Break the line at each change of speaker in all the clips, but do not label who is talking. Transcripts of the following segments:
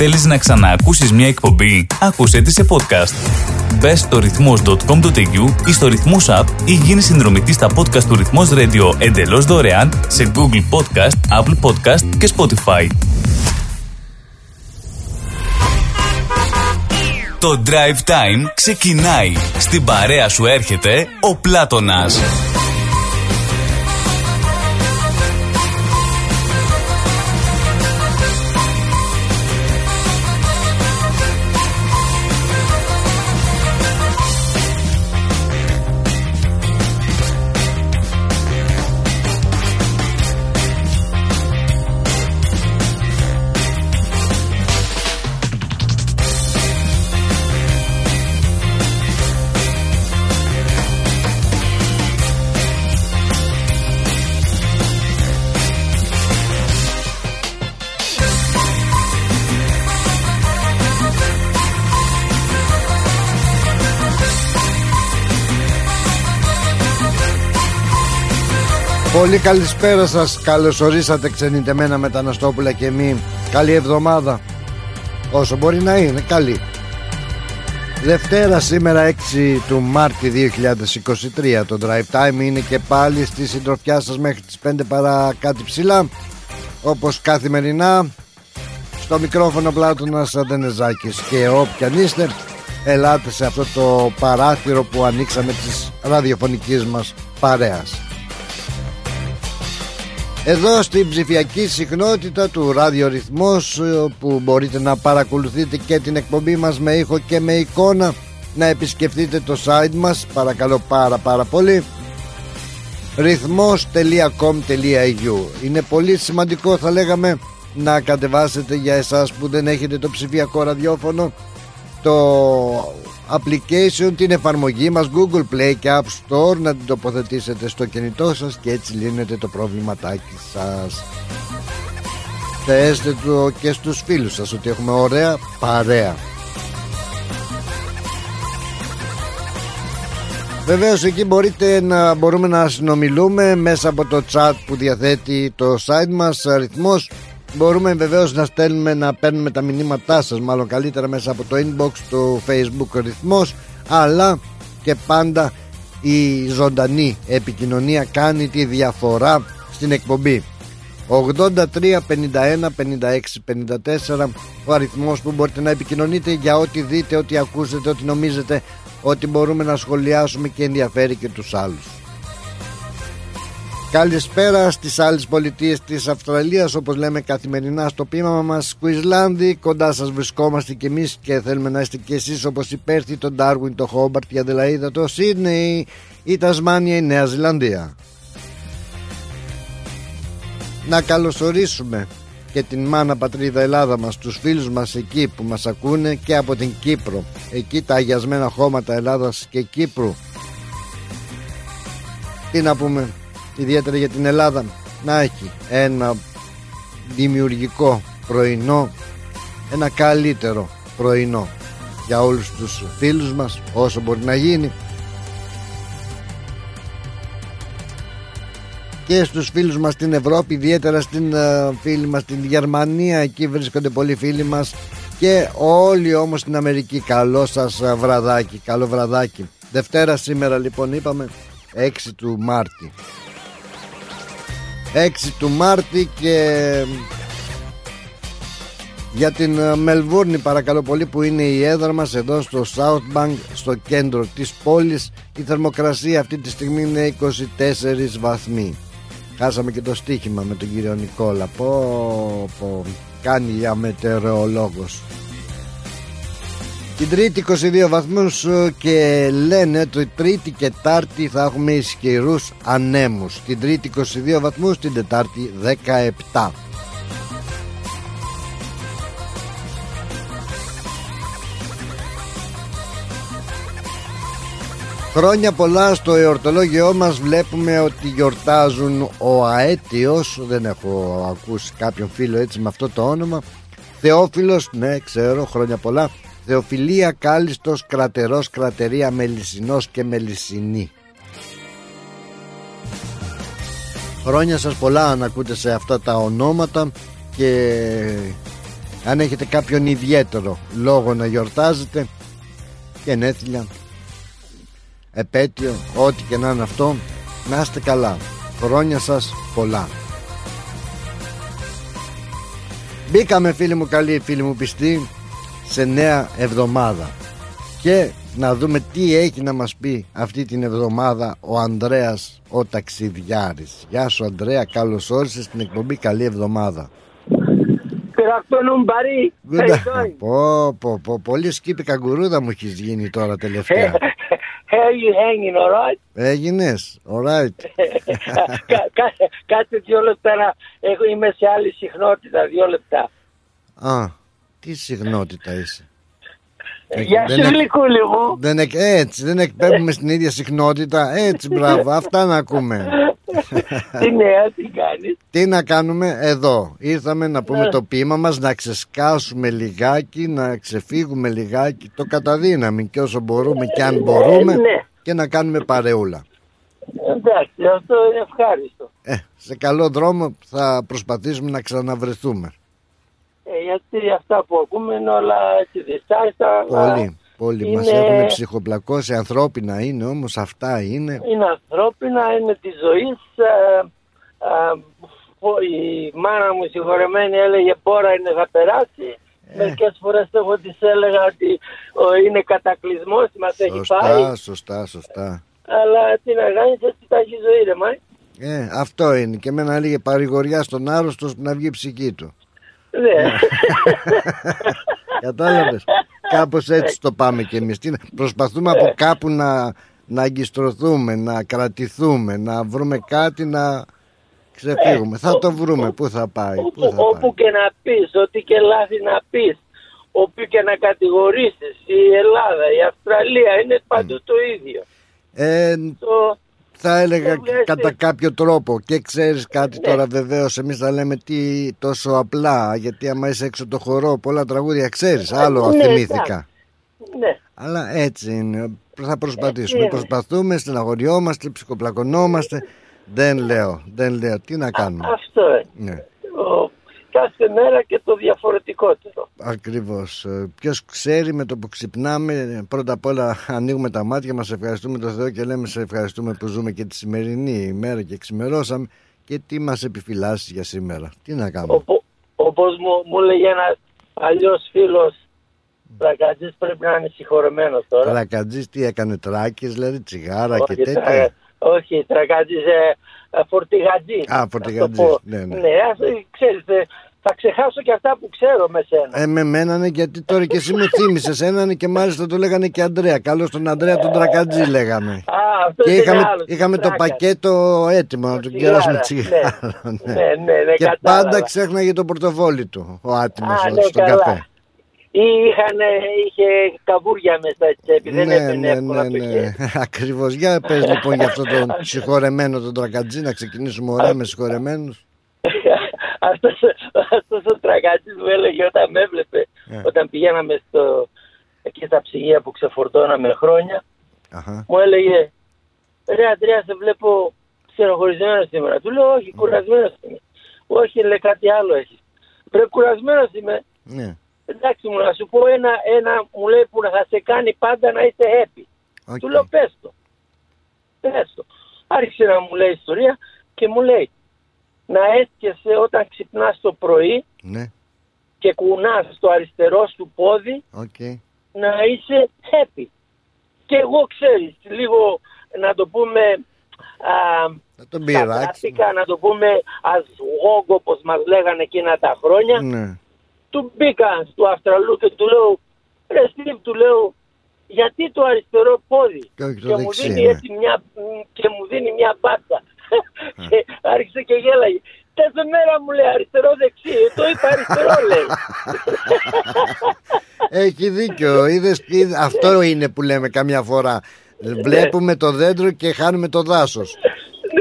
Θέλεις να ξαναακούσεις μια εκπομπή; Άκουσέ τη σε podcast. Μπες στο ρυθμός.com.au ή στο ρυθμός app ή γίνεις συνδρομητής στα podcast του ρυθμός radio εντελώς δωρεάν σε Google Podcast, Apple Podcast και Spotify. Το Drive Time ξεκινάει. Στην παρέα σου έρχεται ο Πλάτωνας.
Πολύ καλησπέρα σας. Καλώς ορίσατε ξενιτεμένα μεταναστόπουλα και μη Καλή εβδομάδα. Όσο μπορεί να είναι καλή. Δευτέρα σήμερα 6 του Μάρτη 2023 Το Drive Time είναι και πάλι στη συντροφιά σας Μέχρι τις 5 παρά κάτι ψηλά. Όπως καθημερινά Στο μικρόφωνο Πλάτωνας Αντενεζάκης Και όποιαν είστε Ελάτε σε αυτό το παράθυρο που ανοίξαμε της ραδιοφωνικής μας παρέας εδώ στην ψηφιακή συχνότητα του ραδιορυθμός ε, που μπορείτε να παρακολουθείτε και την εκπομπή μας με ήχο και με εικόνα να επισκεφτείτε το site μας παρακαλώ πάρα πάρα πολύ. ρυθμός.com.au Είναι πολύ σημαντικό θα λέγαμε να κατεβάσετε για εσάς που δεν έχετε το ψηφιακό ραδιόφωνο το application, την εφαρμογή μας Google Play και App Store να την τοποθετήσετε στο κινητό σας και έτσι λύνετε το προβληματάκι σας. Θέστε το και στους φίλους σας ότι έχουμε ωραία παρέα. Βεβαίως εκεί μπορείτε να μπορούμε να συνομιλούμε μέσα από το chat που διαθέτει το site μας. Αριθμός Μπορούμε βεβαίως να στέλνουμε να παίρνουμε τα μηνύματά σας Μάλλον καλύτερα μέσα από το inbox του facebook ρυθμός Αλλά και πάντα η ζωντανή επικοινωνία κάνει τη διαφορά στην εκπομπή. 83 51 56 54 ο αριθμός που μπορείτε να επικοινωνείτε για ό,τι δείτε, ό,τι ακούσετε, ό,τι νομίζετε ότι μπορούμε να σχολιάσουμε και ενδιαφέρει και τους άλλους Καλησπέρα στις άλλες πολιτείες της Αυστραλίας. Όπως λέμε καθημερινά στο πείμα μας Κουισλάνδη κοντά σας βρισκόμαστε και εμείς και θέλουμε να είστε και εσείς όπως η Πέρθη, το Ντάρουιν, το Χόμπαρτ, η Αδελαίδα, το Σίδνεϊ, η Τασμάνια, η Νέα Ζηλανδία. Να καλωσορίσουμε και την μάνα πατρίδα Ελλάδα μας τους φίλους μας εκεί που μας ακούνε και από την Κύπρο. Εκεί τα αγιασμένα χώματα Ελλάδας και Κύπρου. Τι να πούμε; Ιδιαίτερα για την Ελλάδα να έχει ένα δημιουργικό πρωινό ένα καλύτερο πρωινό για όλους τους φίλους μας όσο μπορεί να γίνει. Και στους φίλους μας στην Ευρώπη ιδιαίτερα στην uh, φίλη μας στην Γερμανία εκεί βρίσκονται πολλοί φίλοι μας. Και όλοι όμως στην Αμερική καλό σας uh, βραδάκι καλό βραδάκι. Δευτέρα σήμερα λοιπόν είπαμε 6 του Μάρτη 6 του Μάρτη και για την ε, Μελβούρνη παρακαλώ πολύ που είναι η έδρα μας εδώ στο South Bank στο κέντρο της πόλης. Η θερμοκρασία αυτή τη στιγμή είναι 24 βαθμοί. Χάσαμε και το στοίχημα με τον κύριο Νικόλα. Πω, πω κάνει για μετεωρολόγος την Τρίτη 22 βαθμούς ε, και λένε ότι Τρίτη και Τάρτη θα έχουμε ισχυρούς ανέμους. Την Τρίτη 22 βαθμούς, την Τετάρτη 17. Χρόνια πολλά στο εορτολόγιό μας βλέπουμε ότι γιορτάζουν ο Αέτιος Δεν έχω ακούσει κάποιον φίλο έτσι με αυτό το όνομα Θεόφιλος, ναι ξέρω χρόνια πολλά Θεοφιλία Κάλιστος Κρατερός Κρατερία Μελισσινός και Μελισσινή. Χρόνια σας πολλά αν ακούτε σε αυτά τα ονόματα και Αν έχετε κάποιον ιδιαίτερο λόγο να γιορτάζετε γενέθλια επέτειο, ό,τι και να είναι αυτό να είστε καλά. Χρόνια σας πολλά. Μπήκαμε φίλοι μου καλοί, φίλοι μου πιστοί σε νέα εβδομάδα και να δούμε τι έχει να μας πει αυτή την εβδομάδα ο Ανδρέας ο ταξιδιάρης Γεια σου Ανδρέα, καλώς όρισες στην εκπομπή καλή εβδομάδα Πω, πω, πω, πολύ σκύπη καγκουρούδα μου έχεις γίνει τώρα τελευταία
How you hanging, alright?
Έγινες, alright.
Κάτσε δύο λεπτά να έχω, είμαι σε άλλη συχνότητα, δύο λεπτά.
Α, τι συχνότητα είσαι.
Γεια σου γλυκούλη μου.
Δεν, έτσι, δεν εκπέμπουμε στην ίδια συχνότητα. Έτσι, μπράβο, αυτά να ακούμε.
Τι νέα, τι κάνεις.
Τι να κάνουμε εδώ. Ήρθαμε να πούμε το ποίημα μας, να ξεσκάσουμε λιγάκι, να ξεφύγουμε λιγάκι το καταδύναμη και όσο μπορούμε και αν μπορούμε
ναι.
και να κάνουμε παρεούλα.
Εντάξει, αυτό είναι ευχάριστο.
Ε, σε καλό δρόμο θα προσπαθήσουμε να ξαναβρεθούμε.
Ε, γιατί αυτά που ακούμε είναι όλα έτσι διστάστα.
Πολύ, πολύ. Είναι... Μας έχουν ψυχοπλακώσει. Ανθρώπινα είναι όμως, αυτά είναι.
Είναι ανθρώπινα, είναι της ζωής. Ε, ε, η μάνα μου συγχωρεμένη έλεγε πόρα είναι θα περάσει. Ε. Μερικές φορές εγώ της έλεγα ότι είναι κατακλυσμός, μας έχει πάει.
Σωστά, σωστά, σωστά.
Αλλά τι να κάνεις, έτσι τα έχει ζωή ρε μάη.
Ε, αυτό είναι. Και εμένα έλεγε παρηγοριά στον άρρωστο να βγει η ψυχή του.
Ναι.
Κατάλαβες. Κάπως έτσι το πάμε κι εμείς. Προσπαθούμε από κάπου να, να αγκιστρωθούμε, να κρατηθούμε, να βρούμε κάτι να ξεφύγουμε. Θα το βρούμε. Πού θα πάει. Πού θα
όπου και να πεις, ό,τι και λάθη να πεις, όπου και να κατηγορήσεις, η Ελλάδα, η Αυστραλία είναι παντού το ίδιο.
Ε, το, θα έλεγα κατά κάποιο τρόπο. Και ξέρεις κάτι ναι. τώρα βεβαίως εμείς θα λέμε τι τόσο απλά γιατί άμα είσαι έξω το χορό πολλά τραγούδια ξέρεις άλλο ναι, θυμήθηκα
ναι.
αλλά έτσι είναι. Θα προσπαθήσουμε. Προσπαθούμε στεναχωριόμαστε ψυχοπλακωνόμαστε. Δεν λέω δεν λέω. Τι να κάνουμε.
αυτό είναι ναι κάθε μέρα και το διαφορετικότερο.
Ακριβώς. Ε, Ποιος ξέρει με το που ξυπνάμε, πρώτα απ' όλα ανοίγουμε τα μάτια μας, ευχαριστούμε τον Θεό και λέμε σε ευχαριστούμε που ζούμε και τη σημερινή ημέρα και ξημερώσαμε και τι μας επιφυλάσσει για σήμερα. Τι να κάνουμε;
Όπως μου, μου λέγε ένα αλλιώς φίλος Τρακατζής πρέπει να είναι συγχωρεμένος τώρα.
Τρακατζής τι έκανε, τράκες, δηλαδή τσιγάρα και τέτοια.
όχι, τρακατζής ε, ε, φορτηγατζής.
Α, φορτηγατζής, ναι, ναι.
Ναι, ξέρεις, θα ξεχάσω και αυτά που ξέρω με σένα.
Ε, με μένα ναι, γιατί τώρα και εσύ μου θύμισες έναν και μάλιστα το λέγανε και Αντρέα. Καλώς τον Αντρέα τον Τρακατζή λέγαμε.
Α, αυτός
και είχαμε,
άλλος,
είχαμε το πακέτο έτοιμο να τον κεράσουμε τσιγάρα.
Ναι. ναι, ναι, ναι,
και πάντα ξέχναγε το πορτοφόλι του ο άτιμος
ναι,
στον καφέ.
Ή είχαν, είχε καβούρια μέσα στα τσέπης, δεν έπαιρνε ναι, εύκολα ναι, ναι.
Ακριβώς. Για πες λοιπόν για αυτό τον συγχωρεμένο τον Τρακατζή, να ξεκινήσουμε ωραία με συγχωρεμένους.
αυτός, αυτός ο τραγάτης μου έλεγε όταν με έβλεπε, yeah. όταν πηγαίναμε στο, εκεί στα ψυγεία που ξεφορτώναμε χρόνια, uh-huh. μου έλεγε ρε Αντρέα σε βλέπω ξεροχωρισμένο σήμερα. Του λέω όχι κουρασμένος είμαι. Όχι λέει κάτι άλλο έχεις. Ρε κουρασμένος είμαι. Yeah. Εντάξει μου να σου πω ένα, ένα μου λέει που θα σε κάνει πάντα να είσαι happy. Okay. Του λέω πες το. Πες το. Άρχισε να μου λέει ιστορία και μου λέει να έσκεσαι όταν ξυπνάς το πρωί
ναι.
και κουνάς το αριστερό σου πόδι
okay.
να είσαι happy. Και εγώ ξέρεις, λίγο να το πούμε α,
να τον πειράξει.
να το πούμε ασγόγκο όπως μας λέγανε εκείνα τα χρόνια.
Ναι.
Του μπήκα του Αυστραλού και του λέω, ρε Στίβ, του λέω, γιατί το αριστερό πόδι;
Και,
και, μου δίνει ναι. έτσι μια, και μου δίνει μια μπάτσα και άρχισε και γέλαγε. Κάθε μέρα μου λέει αριστερό δεξί. Το είπα αριστερό λέει.
Έχει δίκιο. Είδες, αυτό είναι που λέμε καμιά φορά. Βλέπουμε το δέντρο και χάνουμε το δάσος.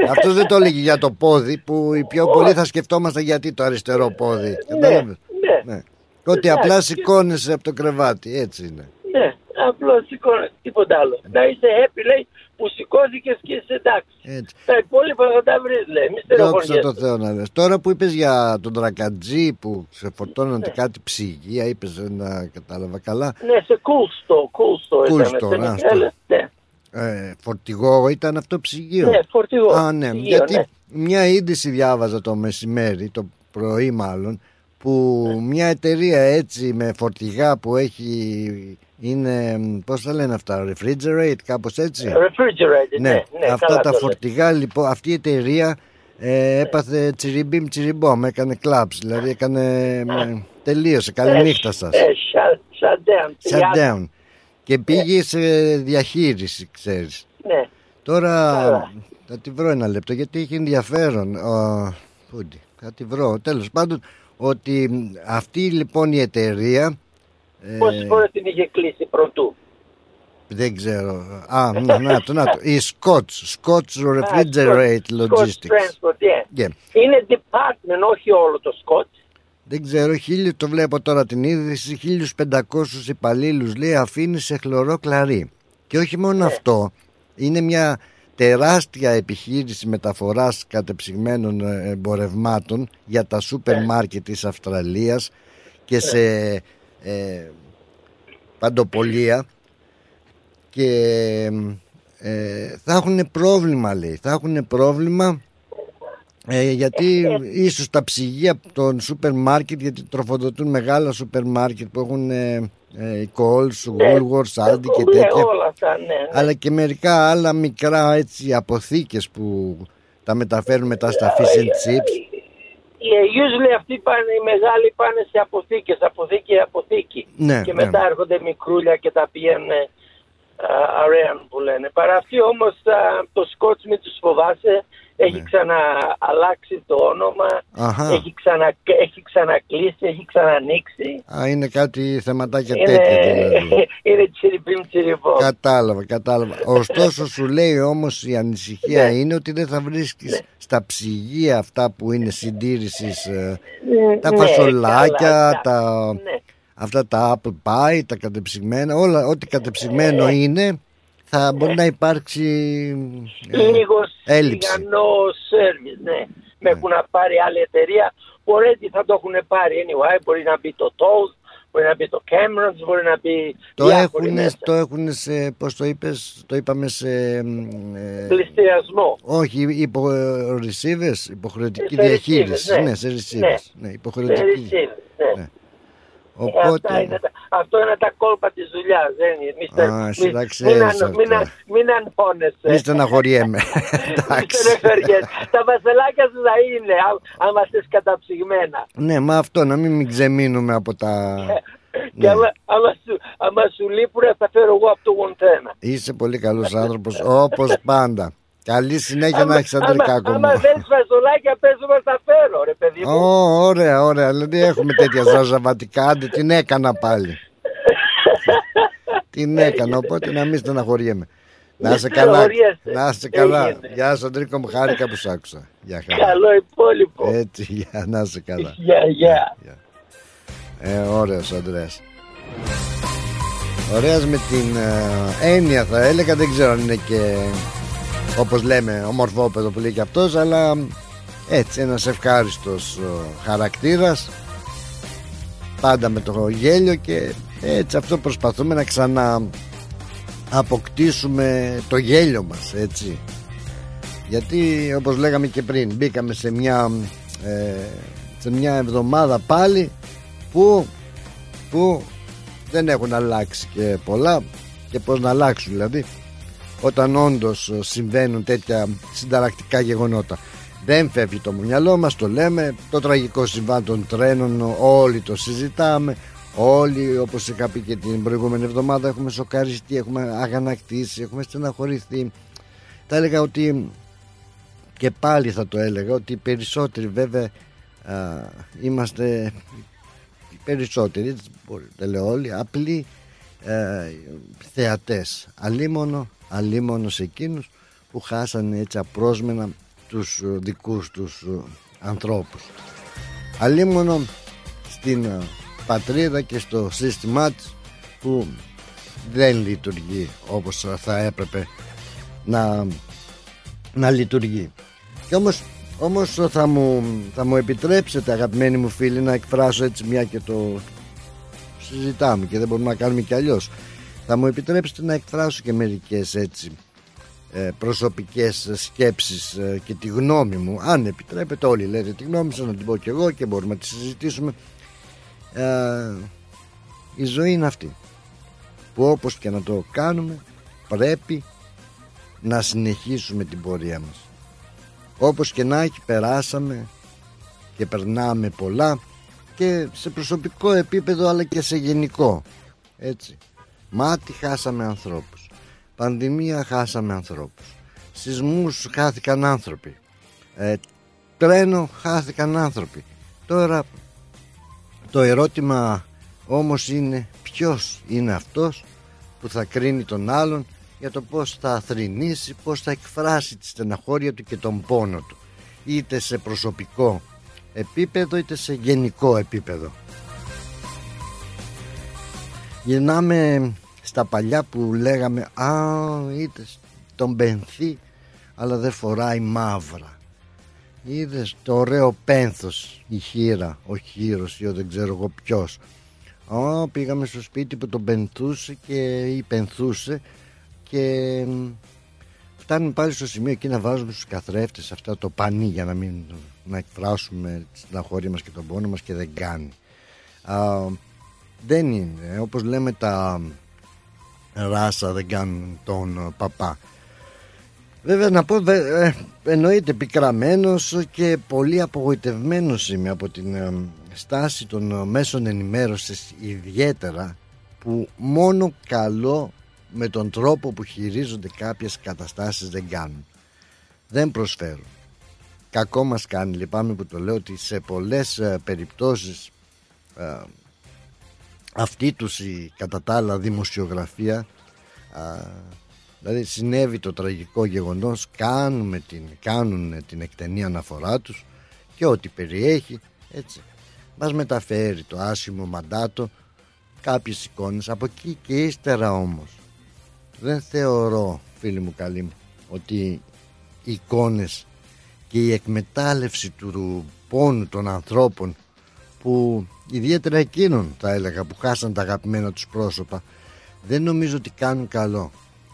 Αυτό δεν το έλεγε για το πόδι που οι πιο πολλοί θα σκεφτόμαστε γιατί το αριστερό πόδι.
Ναι, ναι.
ναι. Ότι απλά σηκώνεσαι από το κρεβάτι, έτσι είναι.
Ναι, απλώ σηκώνεσαι, τίποτα άλλο. Να είσαι happy, λέει, που σηκώθηκες και είσαι εντάξει. Τα υπόλοιπα θα τα βρεις, λέει. Μη
Δόξα το Θεό να λες. Τώρα που είπες για τον Τρακατζή που σε φορτώνανε ναι. κάτι ψυγεία, είπες να κατάλαβα καλά.
Ναι, σε κούλστο, κούλστο ήταν.
Ναι. Ε, φορτηγό ήταν αυτό ψυγείο;
Ναι, φορτηγό.
Α, ναι.
Ψυγείο,
Γιατί
ναι.
μια είδηση διάβαζα το μεσημέρι, το πρωί μάλλον, που ναι. μια εταιρεία έτσι με φορτηγά που έχει είναι, πώς θα λένε αυτά, refrigerate, κάπως έτσι;
Refrigerate, ναι. ναι,
ναι αυτά τα φορτηγά, λοιπόν, αυτή η εταιρεία ε, έπαθε τσιριμπίμ τσιριμπόμ, έκανε κλαμπς, δηλαδή έκανε, με, τελείωσε, καλή νύχτα σας.
Ε, shut,
down. Shut down. Και πήγε σε διαχείριση, ξέρεις.
Ναι.
Τώρα θα τη βρω ένα λεπτό γιατί έχει ενδιαφέρον. Ο, θα τη βρω. Τέλος πάντων, ότι αυτή λοιπόν η εταιρεία
ε, Πόσες φορές την είχε κλείσει πρωτού;
Δεν ξέρω. Α, να, να το, να το. Η Scots, Scots Refrigerate Logistics.
Transport, yeah. Είναι department, όχι όλο το Scots.
Δεν ξέρω, χίλιο, το βλέπω τώρα την είδηση, 1500 υπαλλήλους λέει αφήνει σε χλωρό κλαρί. Και όχι μόνο ναι. αυτό, είναι μια τεράστια επιχείρηση μεταφοράς κατεψυγμένων ε, εμπορευμάτων για τα σούπερ μάρκετ της Αυστραλίας και ναι. σε ε, παντοπολία και ε, θα έχουν πρόβλημα λέει θα έχουν πρόβλημα ε, γιατί ίσως τα ψυγεία των σούπερ μάρκετ γιατί τροφοδοτούν μεγάλα σούπερ μάρκετ που έχουν ε, ε, Coles, Woolworths, Aldi και τέτοια
ναι, ναι.
αλλά και μερικά άλλα μικρά έτσι αποθήκες που τα μεταφέρουν μετά στα fish and chips
usually αυτοί πάνε, οι μεγάλοι πάνε σε αποθήκες, αποθήκη, αποθήκη.
Ναι,
και μετά
ναι.
έρχονται μικρούλια και τα πηγαίνουν αρέαν που λένε. Παρά αυτοί όμως το σκότς μην τους φοβάσαι, έχει ναι. ξανααλλάξει το όνομα, έχει, ξανα, έχει ξανακλείσει, έχει ξανανοίξει.
Α, είναι κάτι θεματάκια είναι, τέτοια δηλαδή.
είναι τσιριπίμ τσιριπό.
Κατάλαβα, κατάλαβα. Ωστόσο σου λέει όμως η ανησυχία ναι. είναι ότι δεν θα βρίσκεις ναι. στα ψυγεία αυτά που είναι συντήρησης ε,
ναι,
τα φασολάκια, τα... Αυτά τα apple pie, τα κατεψυγμένα, όλα ό,τι κατεψυγμένο είναι θα μπορεί να υπάρξει
ε, λίγος έλλειψη. σέρβις, ναι. Με έχουν πάρει άλλη εταιρεία που already θα το έχουν πάρει anyway. Μπορεί να μπει το Toast, μπορεί να μπει το Cameron's, μπορεί να μπει...
Το έχουν, το έχουν σε, πώς το είπες, το είπαμε σε...
Ε, Πληστηριασμό.
Όχι, υπο, receivers, υποχρεωτική διαχείριση. Ναι. ναι, σε receivers. Ναι. Ναι, υποχρεωτική. Σε ναι. ναι.
Οπότε... Αυτά είναι, αυτό είναι τα κόλπα της δουλειάς. Δεν είναι.
Α, εσύ τα ξέρεις
μην, μην αγχώνεσαι.
Μη στεναχωριέμαι.
τα βασελάκια σου θα είναι, άμα είσαι καταψυγμένα.
Ναι, μα αυτό, να μην, μην ξεμείνουμε από τα...
Και ναι. άμα, άμα, σου, άμα σου λείπουν θα φέρω εγώ από το γοντένα.
Είσαι πολύ καλός άνθρωπος, όπως πάντα. Καλή συνέχεια να έχεις αντρικά κόμμα.
Άμα δεν φασολάκια παίζουμε θα φέρω, ρε παιδί μου.
Ω, ωραία, ωραία. Δηλαδή έχουμε τέτοια ζαζαβατικά. Άντε, την έκανα πάλι. την έκανα, οπότε να μην στεναχωριέμαι. Να είσαι καλά. Να είσαι καλά. Γεια σου, Αντρίκο μου, χάρηκα που σ' άκουσα.
Γεια Καλό υπόλοιπο.
Έτσι, για να είσαι καλά.
Γεια, γεια.
Ε, ωραίος Αντρέας. Ωραίος με την ε, έννοια θα έλεγα, δεν ξέρω αν είναι και όπως λέμε ομορφόπεδο που λέει και αυτός αλλά έτσι ένας ευχάριστος χαρακτήρας πάντα με το γέλιο και έτσι αυτό προσπαθούμε να ξανά αποκτήσουμε το γέλιο μας έτσι. Γιατί όπως λέγαμε και πριν μπήκαμε σε μια ε, σε μια εβδομάδα πάλι που, που δεν έχουν αλλάξει και πολλά. Και πως να αλλάξουν δηλαδή όταν όντως συμβαίνουν τέτοια συνταρακτικά γεγονότα. Δεν φεύγει το μυαλό μας, το λέμε, το τραγικό συμβάν των τρένων όλοι το συζητάμε, όλοι όπως είχα πει και την προηγούμενη εβδομάδα έχουμε σοκαριστεί, έχουμε αγανακτήσει, έχουμε στεναχωρηθεί. Θα έλεγα ότι και πάλι θα το έλεγα ότι οι περισσότεροι βέβαια α, είμαστε περισσότεροι, δεν λέω όλοι, απλοί ε, θεατές. Αλίμονο αλίμονος σε εκείνους που χάσανε έτσι απρόσμενα τους ε, δικούς τους ε, ανθρώπους. Αλίμονο στην ε, πατρίδα και στο σύστημά της που δεν λειτουργεί όπως θα έπρεπε να, να λειτουργεί. Και όμως, όμως θα, μου, θα μου επιτρέψετε αγαπημένοι μου φίλοι να εκφράσω έτσι μια και το συζητάμε και δεν μπορούμε να κάνουμε κι αλλιώς θα μου επιτρέψετε να εκφράσω και μερικές έτσι ε, προσωπικές σκέψεις ε, και τη γνώμη μου αν επιτρέπετε όλοι λέτε τη γνώμη σας να την πω κι εγώ και μπορούμε να τη συζητήσουμε. Ε, η ζωή είναι αυτή που όπως και να το κάνουμε πρέπει να συνεχίσουμε την πορεία μας. Όπως και να έχει περάσαμε και περνάμε πολλά και σε προσωπικό επίπεδο αλλά και σε γενικό έτσι μάτι χάσαμε ανθρώπους. Πανδημία χάσαμε ανθρώπους. Σεισμούς χάθηκαν άνθρωποι. Ε, τρένο χάθηκαν άνθρωποι. Τώρα το ερώτημα όμως είναι ποιος είναι αυτός που θα κρίνει τον άλλον για το πώς θα θρηνήσει, πώς θα εκφράσει τη στεναχώρια του και τον πόνο του. Είτε σε προσωπικό επίπεδο είτε σε γενικό επίπεδο. Γυρνάμε στα παλιά που λέγαμε «Α, είτε τον πενθή αλλά δεν φοράει μαύρα». Είδες το ωραίο πένθος η χείρα, ο χείρος ή ο δεν ξέρω εγώ ποιος. Ω, πήγαμε στο σπίτι που τον πενθούσε και ή πενθούσε και φτάνουμε πάλι στο σημείο εκεί να βάζουμε στους καθρέφτες αυτά το πανί για να μην να εκφράσουμε την αχώρια μας και τον πόνο μας και δεν κάνει Α, δεν είναι όπως λέμε τα ράσα δεν κάνουν τον παπά. Βέβαια να πω ε, εννοείται πικραμένος και πολύ απογοητευμένος είμαι από την ε, στάση των μέσων ενημέρωσης ιδιαίτερα που μόνο καλό με τον τρόπο που χειρίζονται κάποιες καταστάσεις δεν κάνουν. Δεν προσφέρουν. Κακό μας κάνει λυπάμαι που το λέω ότι σε πολλές ε, περιπτώσεις ε, αυτή τους η κατά τα άλλα δημοσιογραφία ε, δηλαδή συνέβη το τραγικό γεγονός κάνουμε την, κάνουν την εκτενή αναφορά τους και ό,τι περιέχει έτσι μας μεταφέρει το άσημο μαντάτο κάποιες εικόνες. Από εκεί και ύστερα όμως δεν θεωρώ φίλοι μου καλοί μου ότι οι εικόνες και η εκμετάλλευση του πόνου των ανθρώπων που ιδιαίτερα εκείνων θα έλεγα που χάσαν τα αγαπημένα τους πρόσωπα δεν νομίζω ότι κάνουν καλό.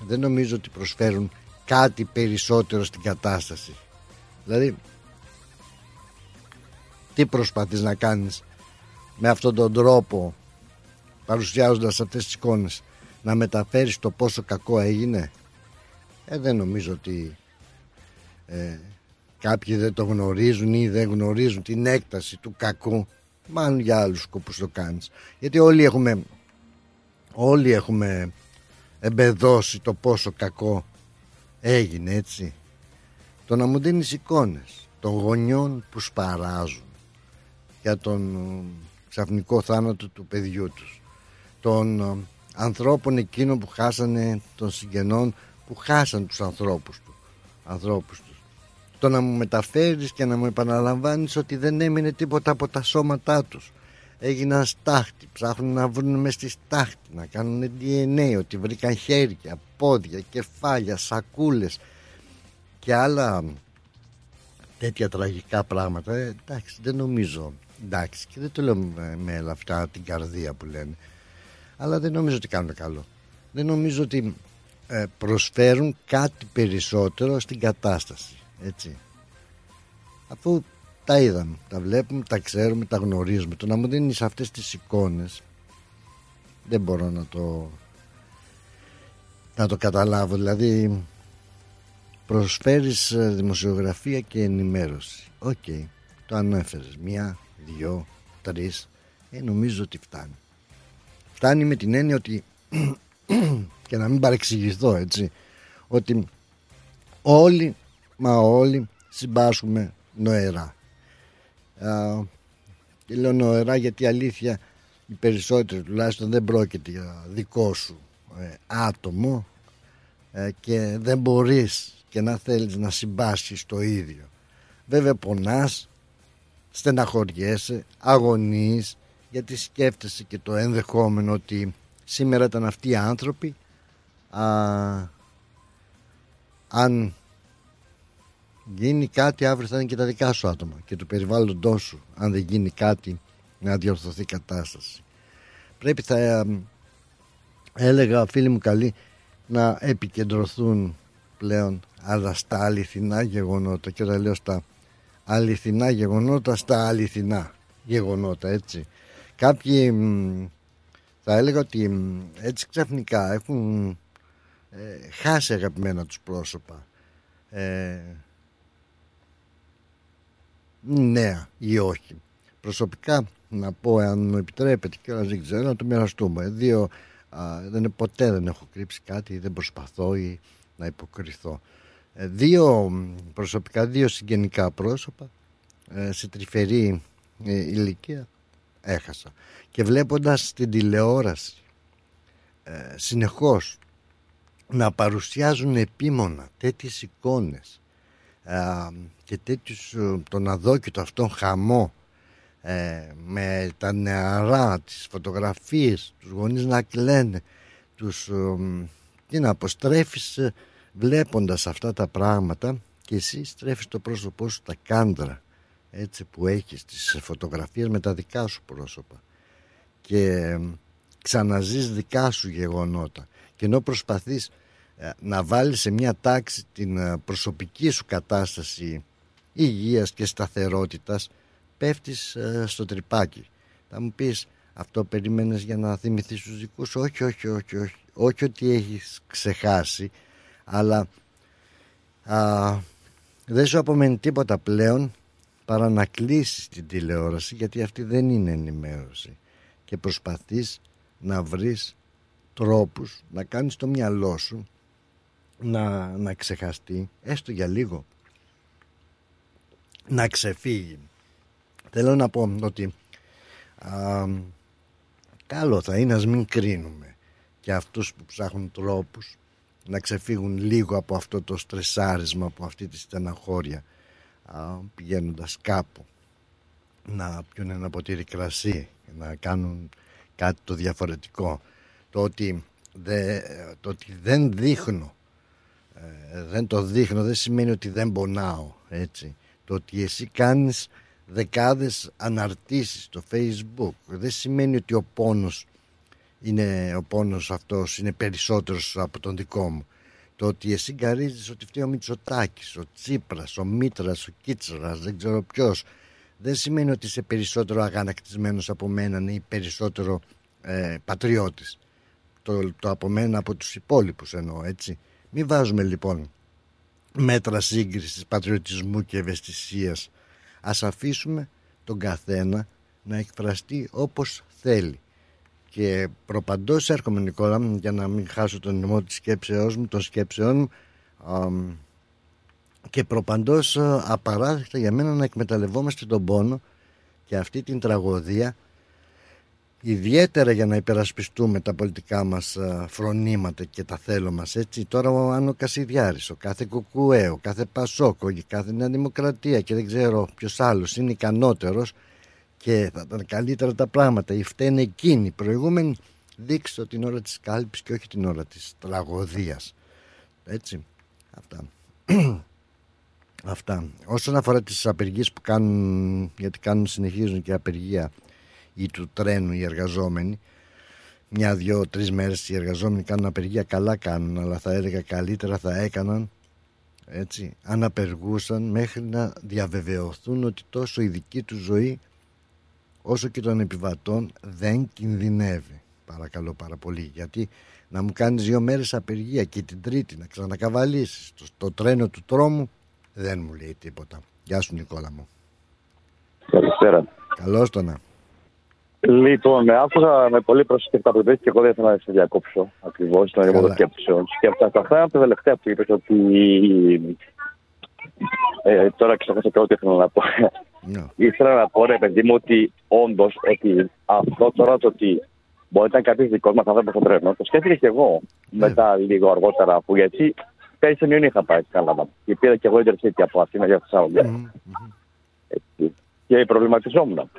Δεν νομίζω ότι προσφέρουν κάτι περισσότερο στην κατάσταση. Δηλαδή τι προσπαθείς να κάνεις με αυτόν τον τρόπο παρουσιάζοντας αυτές τις εικόνες να μεταφέρεις το πόσο κακό έγινε; Ε, δεν νομίζω ότι ε, κάποιοι δεν το γνωρίζουν ή δεν γνωρίζουν την έκταση του κακού μάλλον για άλλους σκοπούς το κάνεις. Γιατί όλοι έχουμε όλοι έχουμε εμπεδώσει το πόσο κακό έγινε έτσι. Το να μου δίνεις εικόνες των γονιών που σπαράζουν για τον ε, ξαφνικό θάνατο του παιδιού τους. Των ε, ανθρώπων εκείνων που χάσανε των συγγενών που χάσαν τους ανθρώπους του ανθρώπους τους το να μου μεταφέρεις και να μου επαναλαμβάνεις ότι δεν έμεινε τίποτα από τα σώματά τους έγιναν στάχτη ψάχνουν να βρουν μες στη στάχτη να κάνουν DNA ότι βρήκαν χέρια, πόδια, κεφάλια, σακούλες και άλλα τέτοια τραγικά πράγματα ε, εντάξει δεν νομίζω εντάξει και δεν το λέω με, με αυτά την καρδία που λένε αλλά δεν νομίζω ότι κάνουν καλό. Δεν νομίζω ότι ε, προσφέρουν κάτι περισσότερο στην κατάσταση. Έτσι. Αφού τα είδαμε, τα βλέπουμε, τα ξέρουμε, τα γνωρίζουμε. Το να μου δίνεις αυτές τις εικόνες δεν μπορώ να το να το καταλάβω. Δηλαδή προσφέρεις ε, δημοσιογραφία και ενημέρωση. Οκ, το ανέφερες. Μία, δυο, τρεις. Ε, νομίζω ότι φτάνει φτάνει με την έννοια ότι και να μην παρεξηγηθώ έτσι ότι όλοι μα όλοι συμπάσχουμε νοερά. Α, και λέω νοερά γιατί αλήθεια οι περισσότεροι τουλάχιστον δεν πρόκειται για δικό σου ε, άτομο ε, και δεν μπορείς και να θέλεις να συμπάσχεις το ίδιο. Βέβαια πονάς στεναχωριέσαι αγωνείς γιατί σκέφτεσαι και το ενδεχόμενο ότι σήμερα ήταν αυτοί οι άνθρωποι. Α, αν γίνει κάτι αύριο θα είναι και τα δικά σου άτομα και του περιβάλλοντό σου αν δεν γίνει κάτι να διορθωθεί η κατάσταση. Πρέπει θα ε, έλεγα φίλοι μου καλοί να επικεντρωθούν πλέον αλλά στα αληθινά γεγονότα. Και όταν λέω στα αληθινά γεγονότα στα αληθινά γεγονότα έτσι. Κάποιοι θα έλεγα ότι έτσι ξαφνικά έχουν ε, χάσει αγαπημένα τους πρόσωπα. Ε, νέα ή όχι. Προσωπικά να πω αν μου επιτρέπετε και δεν ξέρω να το μοιραστούμε. Δύο δεν, ποτέ δεν έχω κρύψει κάτι δεν προσπαθώ ή να υποκριθώ. Ε, δύο προσωπικά δύο συγγενικά πρόσωπα ε, σε τρυφερή ε, ηλικία έχασα. Και βλέποντας την τηλεόραση ε, συνεχώς να παρουσιάζουν επίμονα τέτοιες εικόνες και τέτοιους τον αδόκητο αυτόν χαμό με τα νεαρά, τις φωτογραφίες, τους γονείς να κλαίνε, τους, τι να αποστρέφεις βλέποντας αυτά τα πράγματα και εσύ στρέφεις το πρόσωπό σου τα κάντρα έτσι που έχεις τις φωτογραφίες με τα δικά σου πρόσωπα. Και ξαναζείς δικά σου γεγονότα. Και ενώ προσπαθείς ε, να βάλεις σε μια τάξη την ε, προσωπική σου κατάσταση υγείας και σταθερότητας πέφτεις ε, στο τρυπάκι. Θα μου πεις αυτό περιμένεις για να θυμηθείς τους δικούς όχι όχι όχι όχι όχι ότι έχεις ξεχάσει αλλά α, δεν σου απομένει τίποτα πλέον παρά να κλείσεις την τηλεόραση γιατί αυτή δεν είναι ενημέρωση και προσπαθείς να βρεις τρόπους να κάνεις το μυαλό σου να, να ξεχαστεί έστω για λίγο να ξεφύγει. Θέλω να πω ότι α, καλό θα είναι να μην κρίνουμε και αυτούς που ψάχνουν τρόπους να ξεφύγουν λίγο από αυτό το στρεσάρισμα από αυτή τη στεναχώρια πηγαίνοντας κάπου να πιούν ένα ποτήρι κρασί να κάνουν κάτι το διαφορετικό. Το ότι, δε, το ότι δεν δείχνω ε, δεν το δείχνω δεν σημαίνει ότι δεν πονάω έτσι το ότι εσύ κάνεις δεκάδες αναρτήσεις στο facebook δεν σημαίνει ότι ο πόνος είναι ο πόνος αυτός είναι περισσότερος από τον δικό μου το ότι εσύ γκαρίζεις ότι φταίει ο Μητσοτάκης, ο Τσίπρας, ο Μήτρας, ο Κίτσρας, δεν ξέρω ποιος. δεν σημαίνει ότι είσαι περισσότερο αγανακτισμένος από μένα ή περισσότερο ε, πατριώτης. Το, το από μένα από τους υπόλοιπους εννοώ έτσι. Μην βάζουμε λοιπόν μέτρα σύγκρισης πατριωτισμού και ευαισθησίας. Ας αφήσουμε τον καθένα να εκφραστεί όπως θέλει. Και προπαντός έρχομαι Νικόλα για να μην χάσω τον νημό της σκέψεώς μου, των σκέψεών μου και προπαντός απαράδεκτα για μένα να εκμεταλλευόμαστε τον πόνο και αυτή την τραγωδία ιδιαίτερα για να υπερασπιστούμε τα πολιτικά μας φρονήματα και τα θέλω μας έτσι τώρα ο Άνω Κασιδιάρης, ο κάθε Κουκουέ, ο κάθε Πασόκο, η κάθε Νέα Δημοκρατία και δεν ξέρω ποιος άλλος είναι ικανότερος και θα ήταν καλύτερα τα πράγματα. Η φταίνε εκείνη. Η προηγούμενη δείξτε την ώρα της κάλπης και όχι την ώρα της τραγωδίας. Έτσι. Αυτά. Αυτά. Όσον αφορά τις απεργίες που κάνουν, γιατί κάνουν, συνεχίζουν και απεργία ή του τρένου οι εργαζόμενοι, μια, δυο, τρεις μέρες οι εργαζόμενοι κάνουν απεργία, καλά κάνουν, αλλά θα έλεγα καλύτερα θα έκαναν έτσι, αν απεργούσαν μέχρι να διαβεβαιωθούν ότι τόσο η δική τους ζωή όσο και των επιβατών δεν κινδυνεύει. Παρακαλώ πάρα πολύ. Γιατί να μου κάνεις δύο μέρες απεργία και την τρίτη να ξανακαβαλήσεις το, το τρένο του τρόμου δεν μου λέει τίποτα. Γεια σου Νικόλα μου.
Καλησπέρα.
Καλώς το να.
Λοιπόν, με άκουσα με πολύ προσοχή αυτά που και εγώ δεν ήθελα να σε διακόψω ακριβώς στον αριθμό των σκέψεων. Σκέφτηκα αυτά από τα τελευταία που είπες ότι. Ε, τώρα ξέχασα και ό,τι ήθελα να πω. Ναι. Ήθελα να πω ρε παιδί μου ότι όντως ότι αυτό τώρα το ότι μπορεί να ήταν κάποιος δικός μας άνθρωπος στο τρένο, το σκέφτηκα και εγώ ναι. μετά λίγο αργότερα που γιατί πέρυσι δεν είχα πάει στην Ελλάδα. Και πήρα και εγώ Intercity από Αθήνα για Θεσσαλονίκη. Mm-hmm. Και προβληματιζόμουν.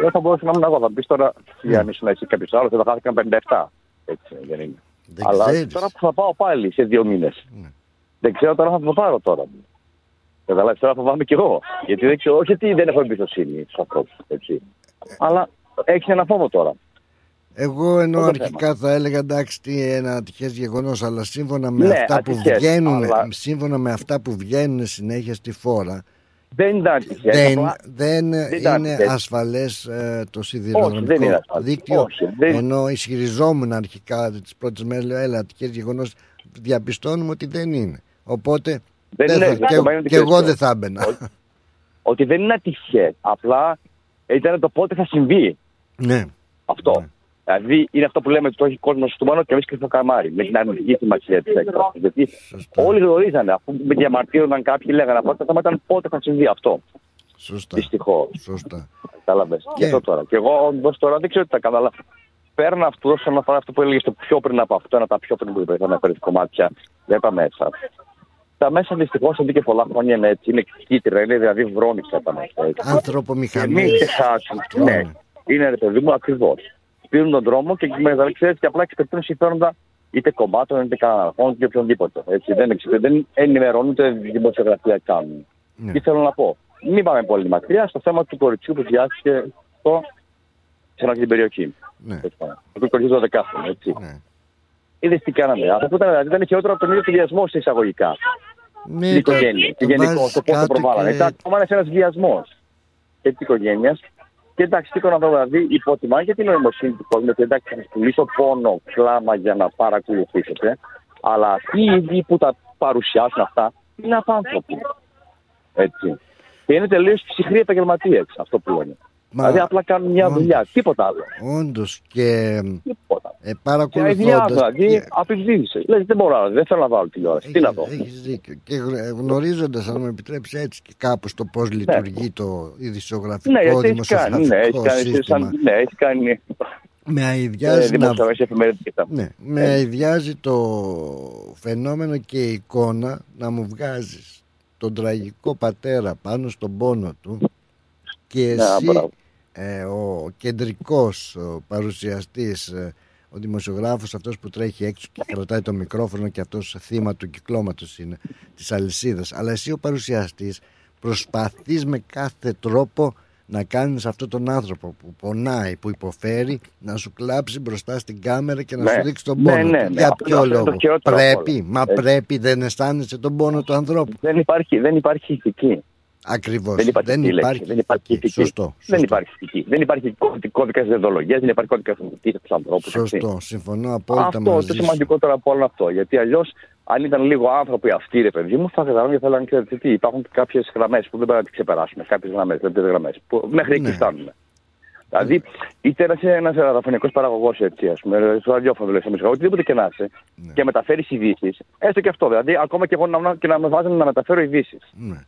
Δεν θα μπορούσα να ήμουν εγώ. Θα πει τώρα, για αν ήσουν εσύ κάποιος άλλος, θα χάθηκαν 57. Έτσι δεν είναι. Δεν Αλλά ξέρεις. τώρα που θα πάω πάλι σε δύο μήνες. Mm. Δεν ξέρω τώρα θα το πάρω τώρα. Καταλάβει, τώρα φοβάμαι κι εγώ. Γιατί δεν ξέρω, όχι ότι δεν έχω εμπιστοσύνη στους ανθρώπους. Αλλά έχεις ένα φόβο τώρα.
Εγώ ενώ αρχικά θα έλεγα εντάξει τι ένα ατυχές γεγονός, αλλά σύμφωνα με, ναι, αυτά που βγαίνουν, σύμφωνα με αυτά που βγαίνουν συνέχεια στη φόρα,
δεν ήταν ατυχέ.
Δεν, δεν, είναι ασφαλές ε, το σιδηροδρομικό δίκτυο. Όχι, δεν... Ενώ ισχυριζόμουν αρχικά τις πρώτες μέρες, λέω έλα ατυχέ γεγονός, διαπιστώνουμε ότι δεν είναι. Οπότε δεν δεν είναι, θα, και, και εγώ δεν θα έμπαινα.
Ότι, ότι δεν είναι ατυχές. Απλά ήταν το πότε θα συμβεί.
Ναι.
Αυτό. Ναι. Δηλαδή είναι αυτό που λέμε ότι το έχει κόσμο στο μόνο και εμείς και στο καμάρι. Με την αρνητική σημασία τη έκφραση. Γιατί Σωστά. όλοι γνωρίζανε, αφού με διαμαρτύρονταν κάποιοι, λέγανε αυτό το θέμα ήταν πότε θα συμβεί αυτό.
Σωστά.
Δυστυχώς.
Σωστά.
Κατάλαβες. Και... αυτό τώρα. Και εγώ όντω τώρα δεν ξέρω τι θα κάνω, αλλά παίρνω αυτό όσον αφορά αυτό που έλεγες στο πιο πριν από αυτό, ένα από τα πιο πριν που είπε, να φέρει κομμάτια για τα μέσα. Τα μέσα δυστυχώς αντί και πολλά χρόνια είναι έτσι, είναι κίτρινα, είναι δηλαδή βρώμικα τα μέσα.
Άνθρωπο μηχανής.
Ναι, είναι ρε παιδί μου ακριβώς πήρουν τον δρόμο και με ξέρεις και απλά εξυπηρετούν συμφέροντα είτε κομμάτων είτε καναλαφών είτε οποιονδήποτε. Έτσι. Δεν, δεν ενημερώνουν ούτε δημοσιογραφία κάνουν. Ναι. Τι θέλω να πω; Μην πάμε πολύ μακριά στο θέμα του κοριτσιού που βιάστηκε στο, σε αυτή την περιοχή.
Ναι.
Το κοριτσιού 12 έτσι. Ναι. Είδες τι κάναμε. Αυτό που ήταν, δηλαδή, ήταν χειρότερο από τον ίδιο βιασμό σε εισαγωγικά. Ναι, την οικογένεια. Και γενικώ, το πώ το προβάλλανε. Ήταν ακόμα ένας βιασμός και της οικογένειας και εντάξει, τι να δω, δηλαδή υποτιμά για την νοημοσύνη του κόσμου. Και εντάξει, θα πουλήσω πόνο, κλάμα για να παρακολουθήσετε. Αλλά αυτοί οι ίδιοι που τα παρουσιάσουν αυτά είναι απάνθρωποι. Έτσι. Και είναι τελείως ψυχροί επαγγελματίες αυτό που λένε. Μα, δηλαδή απλά κάνουν μια όντως, δουλειά, τίποτα άλλο.
Όντως και
τίποτα.
ε, παρακολουθώντας.
Δηλαδή και... απειβδίδησε. Δηλαδή δεν μπορώ, δεν θέλω να βάλω τηλεόραση. Τι να δω.
Έχεις δίκιο. Και γνωρίζοντας, αν μου επιτρέψει έτσι και κάπως το πώς ναι. λειτουργεί το ειδησιογραφικό
ναι,
δημοσιογραφικό
ναι, έχει κάνει, σύστημα. Σαν, ναι, έχει κάνει.
Με αειδιάζει, ε, να... ναι, με ε. αειδιάζει το φαινόμενο και η εικόνα να μου βγάζεις τον τραγικό πατέρα πάνω στον πόνο του και ναι, εσύ ε, ο κεντρικός ο παρουσιαστής ε, ο δημοσιογράφος αυτός που τρέχει έξω και κρατάει το μικρόφωνο και αυτός θύμα του κυκλώματος είναι της αλυσίδας. Αλλά εσύ ο παρουσιαστής προσπαθείς με κάθε τρόπο να κάνεις αυτόν τον άνθρωπο που πονάει, που υποφέρει να σου κλάψει μπροστά στην κάμερα και να ναι. σου δείξει τον πόνο ναι, ναι, ναι. Για ποιο λόγο; πρέπει, μα πρέπει δεν αισθάνεσαι τον πόνο του ανθρώπου.
Δεν υπάρχει, δεν υπάρχει ηθική
Ακριβώς.
Δεν υπάρχει, δεν υπάρχει, δεν υπάρχει ηθική. Σωστό, σωστό. Δεν υπάρχει ηθική. Δεν υπάρχει κώδικας δεδολογίας, δεν υπάρχει κώδικα ηθική τους ανθρώπους.
Σωστό, συμφωνώ απόλυτα
αυτό,
μαζί
το σημαντικότερο από όλο αυτό. Γιατί αλλιώς, αν ήταν λίγο άνθρωποι αυτοί, ρε παιδί μου, θα καταλάβουν και θα λένε ξέρετε τι. Υπάρχουν κάποιες γραμμές που δεν πρέπει να τις ξεπεράσουμε. Κάποιες γραμμές, λεπτές γραμμές. Μέχρι εκεί ναι. φτάνουμε. Δηλαδή, είτε είσαι ένας ραδιοφωνικός παραγωγός, έτσι, ας πούμε, στο ραδιόφωνο, δηλαδή, οτιδήποτε και να είσαι, ναι. και μεταφέρεις ειδήσεις, έστω και αυτό. Δηλαδή, ακόμα και εγώ να, και να με βάζουν να μεταφέρω ειδήσεις. Ναι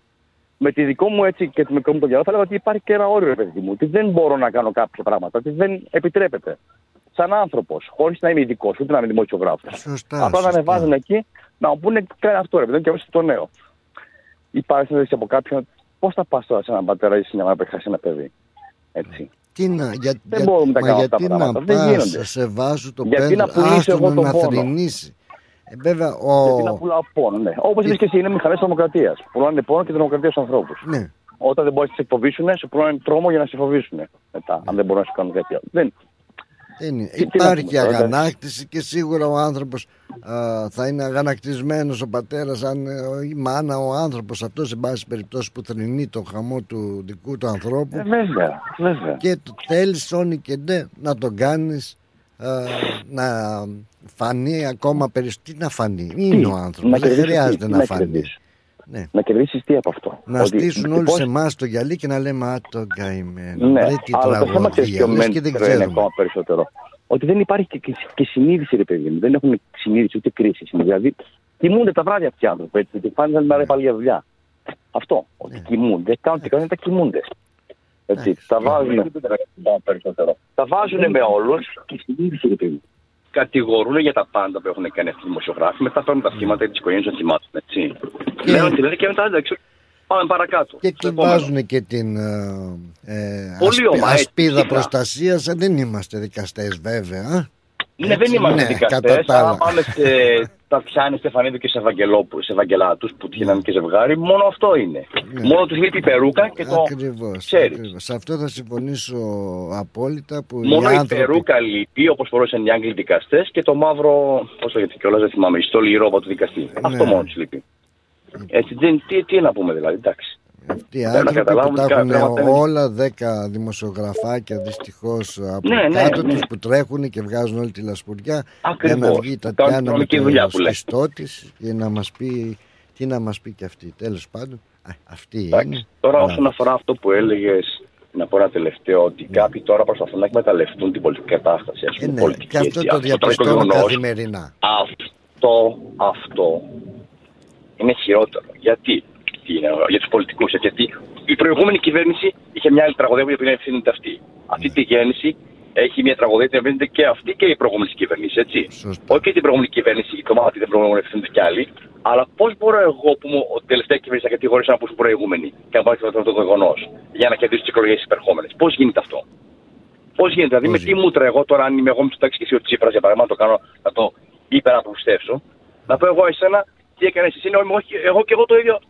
με τη δικό μου έτσι και το μικρό μου το γερό, θα έλεγα ότι υπάρχει και ένα όριο, παιδί μου. Ότι δεν μπορώ να κάνω κάποια πράγματα. Ότι δεν επιτρέπεται. Σαν άνθρωπος, χωρίς να είμαι ειδικός, ούτε να είμαι δημοσιογράφος. Απλά να με βάζουν εκεί να μου πούνε κάνει αυτό, ρε παιδί και όχι το νέο. Υπάρχει συνέντευξη από κάποιον, πώς θα πας τώρα σε έναν πατέρα ή σε μια μάνα που έχεις ένα παιδί; Έτσι.
Τι να, για,
δεν για, μπορούμε να κάνουμε αυτά τα πράγματα. Δεν γίνονται.
Σε βάζω το
γιατί να πουλήσω εγώ τον πόνο.
Ε, βέβαια, ο...
Γιατί να πουλάω πόνο, ναι. Όπως είπες και εσύ, είναι μηχανέ δημοκρατία. Πουλάνε πόνο και δημοκρατία στους ανθρώπους.
Ναι.
Όταν δεν μπορείς να σε εκφοβήσουν, σου πουλάνε τρόμο για να σε φοβήσουν. Μετά, ναι. αν δεν μπορούν να σε κάνουν κάτι άλλο. Δεν.
Δεν είναι. Τι, Υπάρχει και αγανάκτηση και σίγουρα ο άνθρωπος θα είναι αγανακτισμένος ο πατέρας, αν ε, η μάνα, ο άνθρωπος αυτός, σε πάση περιπτώσει, που θρυνεί το χαμό του δικού του ανθρώπου.
Ε, βέβαια, βέβαια.
Και θέλεις, όνει και ντε, να τον κάνεις να φανεί ακόμα περισσότερο. Τι να φανεί, είναι ο άνθρωπος. Δεν χρειάζεται να, να φανεί.
Ναι. Να κερδίσει τι από αυτό;
Να ότι... στήσουν όλοι σε εμάς το γυαλί και να λέμε Α, τον καημένο.
Ναι, τι αλλά το θέμα και δεν είναι ακόμα περισσότερο. Ότι δεν υπάρχει και, και, και συνείδηση, ρε παιδί μου. Δεν έχουν συνείδηση ούτε κρίση. Δηλαδή, κοιμούνται τα βράδια αυτοί οι άνθρωποι. Έτσι, και πάνε την μέρα πάλι για δουλειά. Αυτό. Ότι ναι. κοιμούνται. Δεν κάνουν τι κάνουν, τα κοιμούνται. Έτσι, τα βάζουν. Τα βάζουν με όλους και συνείδηση, ρε παιδί κατηγορούν για τα πάντα που έχουν κάνει αυτοί οι δημοσιογράφοι. Μετά παίρνουν τα θύματα και τι οικογένειε των θυμάτων. Έτσι. Λένε δηλαδή και μετά εντάξει. Πάμε παρακάτω.
Και εκεί βάζουν και την ε, ε ασπί, ασπίδα προστασίας. Δεν είμαστε δικαστές, βέβαια.
Ναι, δεν είμαστε ναι, δικαστές. Αλλά πάμε σε τα πιάνει Στεφανίδη και σε, σε Ευαγγελάτους που τυχαίναν και ζευγάρι, μόνο αυτό είναι. Ναι. Μόνο τους λείπει η περούκα και το
ακριβώς, ξέρεις. Σε αυτό θα συμφωνήσω απόλυτα. Που
μόνο
οι
η περούκα λείπει, όπως φορούσαν οι Άγγλοι δικαστές, και το μαύρο. Πώς το γιατί κιόλας δεν θυμάμαι, η στόλη ρόβα του δικαστή. Ναι. Αυτό μόνος του λείπει. Έτσι, τι, τι να πούμε δηλαδή, εντάξει.
Αυτοί οι άνθρωποι που τα έχουν όλα δέκα δημοσιογραφάκια δυστυχώς από ναι, ναι, κάτω ναι, τους που τρέχουν και βγάζουν όλη τη λασπουριά
Ακριβώς.
για να βγει η Τατιάνα με το σκιστό τη και να μας πει τι να μας πει και αυτή. Τέλος πάντων αυτή είναι.
Τώρα όσον αφορά αυτό που έλεγες να πω ένα τελευταίο ότι ναι. κάποιοι τώρα προσπαθούν να εκμεταλλευτούν την πολιτική κατάσταση. Ας πούμε, ε, ναι,
και αυτό το διαπιστώνω καθημερινά.
Αυτό, αυτό είναι χειρότερο. Γιατί για τους πολιτικούς. Γιατί η προηγούμενη κυβέρνηση είχε μια άλλη τραγωδία που την ευθύνεται αυτή. Αυτή τη γέννηση έχει μια τραγωδία που ευθύνεται και αυτή και η προηγούμενη κυβέρνησης. Έτσι. Όχι και την προηγούμενη κυβέρνηση, η κομμάτι δεν προηγούμενη ευθύνεται κι άλλοι. Αλλά πώς μπορώ εγώ που μου ο τελευταία κυβέρνηση να κατηγορήσω να πω προηγούμενη και να πάρει αυτό το γεγονός για να κερδίσω τις εκλογές υπερχόμενες. Πώς γίνεται αυτό; Πώς γίνεται, δηλαδή με τι μούτρα εγώ τώρα, αν είμαι εγώ με το τάξη και εσύ ο Τσίπρας για παράδειγμα, το κάνω να το υπεραπλουστεύσω, να πω εγώ εσένα τι έκανες εσύ, εγώ και εγώ το ίδιο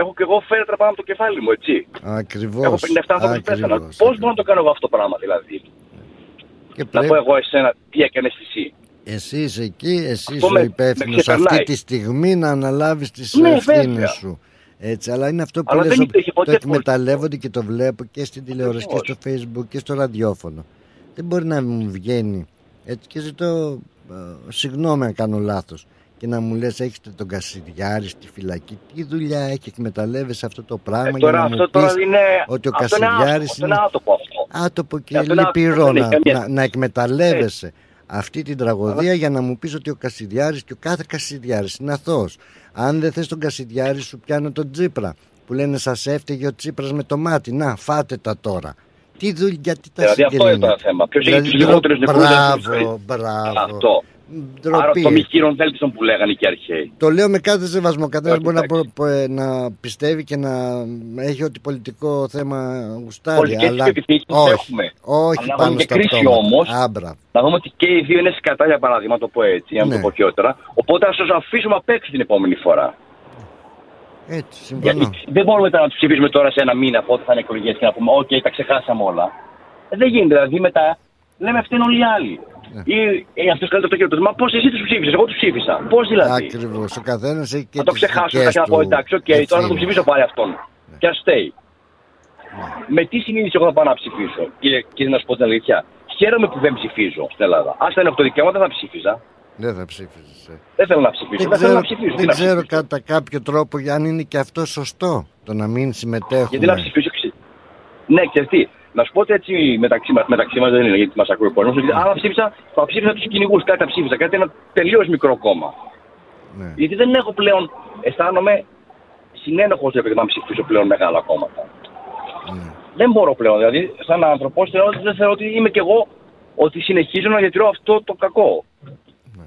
έχω και εγώ φέρετρα πάνω από το κεφάλι μου, έτσι.
Ακριβώς.
Έχω 57 άνθρωποι που πέθαναν. Πώς μπορώ να το κάνω εγώ αυτό το πράγμα, δηλαδή; Και Να πω εγώ εσένα τι έκανε εσύ.
Εσύ είσαι εκεί, εσύ είσαι ο υπεύθυνος αυτή τη στιγμή να αναλάβεις τις ναι, ευθύνες σου. Έτσι, αλλά είναι αυτό που λες, το εκμεταλλεύονται και το βλέπω και στην τηλεόραση και στο facebook και στο ραδιόφωνο. Δεν μπορεί να μου βγαίνει έτσι και ζητώ ε, συγγνώμη αν κάνω λάθος και να μου λες έχετε τον Κασιδιάρης στη φυλακή τι δουλειά έχει εκμεταλλεύεσαι αυτό το πράγμα
ε, τώρα, για να αυτό μου είναι,
ότι ο Κασιδιάρης είναι,
άτομο αυτό.
άτομο και λυπηρό να, να, να, εκμεταλλεύεσαι αυτή την τραγωδία για να μου πεις ότι ο Κασιδιάρης και ο κάθε Κασιδιάρης είναι αθώος αν δεν θες τον Κασιδιάρη σου πιάνω τον Τζίπρα που λένε σας έφταιγε ο Τσίπρας με το μάτι να φάτε τα τώρα τι δουλειά, γιατί τα
δηλαδή αυτό είναι το θέμα. Ποιος δηλαδή, έχει τους λιγότερους
Μπράβο, μπράβο.
Αυτό. Ντροπή. Άρα το μη βέλτιστον που λέγανε και οι αρχαίοι.
Το λέω με κάθε σεβασμό. Καθένα μπορεί να, ε, να, πιστεύει και να έχει ό,τι πολιτικό θέμα γουστάρει. Αλλά όχι, έχουμε. όχι αλλά πάνω στα κρίση
όμως. Να δούμε ότι και οι δύο είναι σκατά για παράδειγμα, το πω έτσι, αν ναι. το πω χειρότερα. Οπότε ας τους αφήσουμε απ' έξω την επόμενη φορά.
Έτσι, συμφωνώ. Γιατί
δεν μπορούμε τώρα να τους ψηφίσουμε τώρα σε ένα μήνα πότε θα είναι εκλογές και να πούμε: Οκ, τα ξεχάσαμε όλα. Ε, δεν γίνεται. Δηλαδή μετά λέμε αυτοί είναι όλοι οι άλλοι. Ναι. Ή, ή αυτός κάνει το κύριο Μα πώς εσύ τους ψήφισες, εγώ τους ψήφισα. Πώς δηλαδή;
Ακριβώς. Ο καθένας έχει και.
Θα το ξεχάσω, θα του... πω εντάξει, OK, okay, τώρα θα το ψηφίσω πάλι αυτόν. Ναι. Και ας φταίει. Ναι. Με τι συνείδηση εγώ θα πάω να ψηφίσω, κύριε, κύριε να σου πω την αλήθεια; Χαίρομαι που δεν ψηφίζω στην Ελλάδα. Αν ήταν αυτό το δικαίωμα, δεν θα ψήφιζα.
Δεν θα ψήφιζες.
Δεν θέλω να ψηφίσω. Δεν, δεν ξέρω, να ψηφίσω.
Δεν ξέρω κατά κάποιο τρόπο αν είναι και αυτό σωστό. Το να μην συμμετέχουμε.
Γιατί να ψηφίσω. Ναι, και τι να σου πω ότι έτσι μεταξύ, μεταξύ μας δεν είναι γιατί μας ακούει ο κόσμος. Αν ψήφισα, θα ψήφισα τους κυνηγούς. Κάτι θα ψήφισα. Κάτι ένα τελείως μικρό κόμμα. Ναι. Γιατί δεν έχω πλέον, αισθάνομαι συνένοχος επειδή να ψηφίσω πλέον μεγάλα κόμματα. Ναι. Δεν μπορώ πλέον. Δηλαδή, σαν άνθρωπος, δεν θεωρώ ότι είμαι κι εγώ ότι συνεχίζω να διατηρώ αυτό το κακό. Ναι.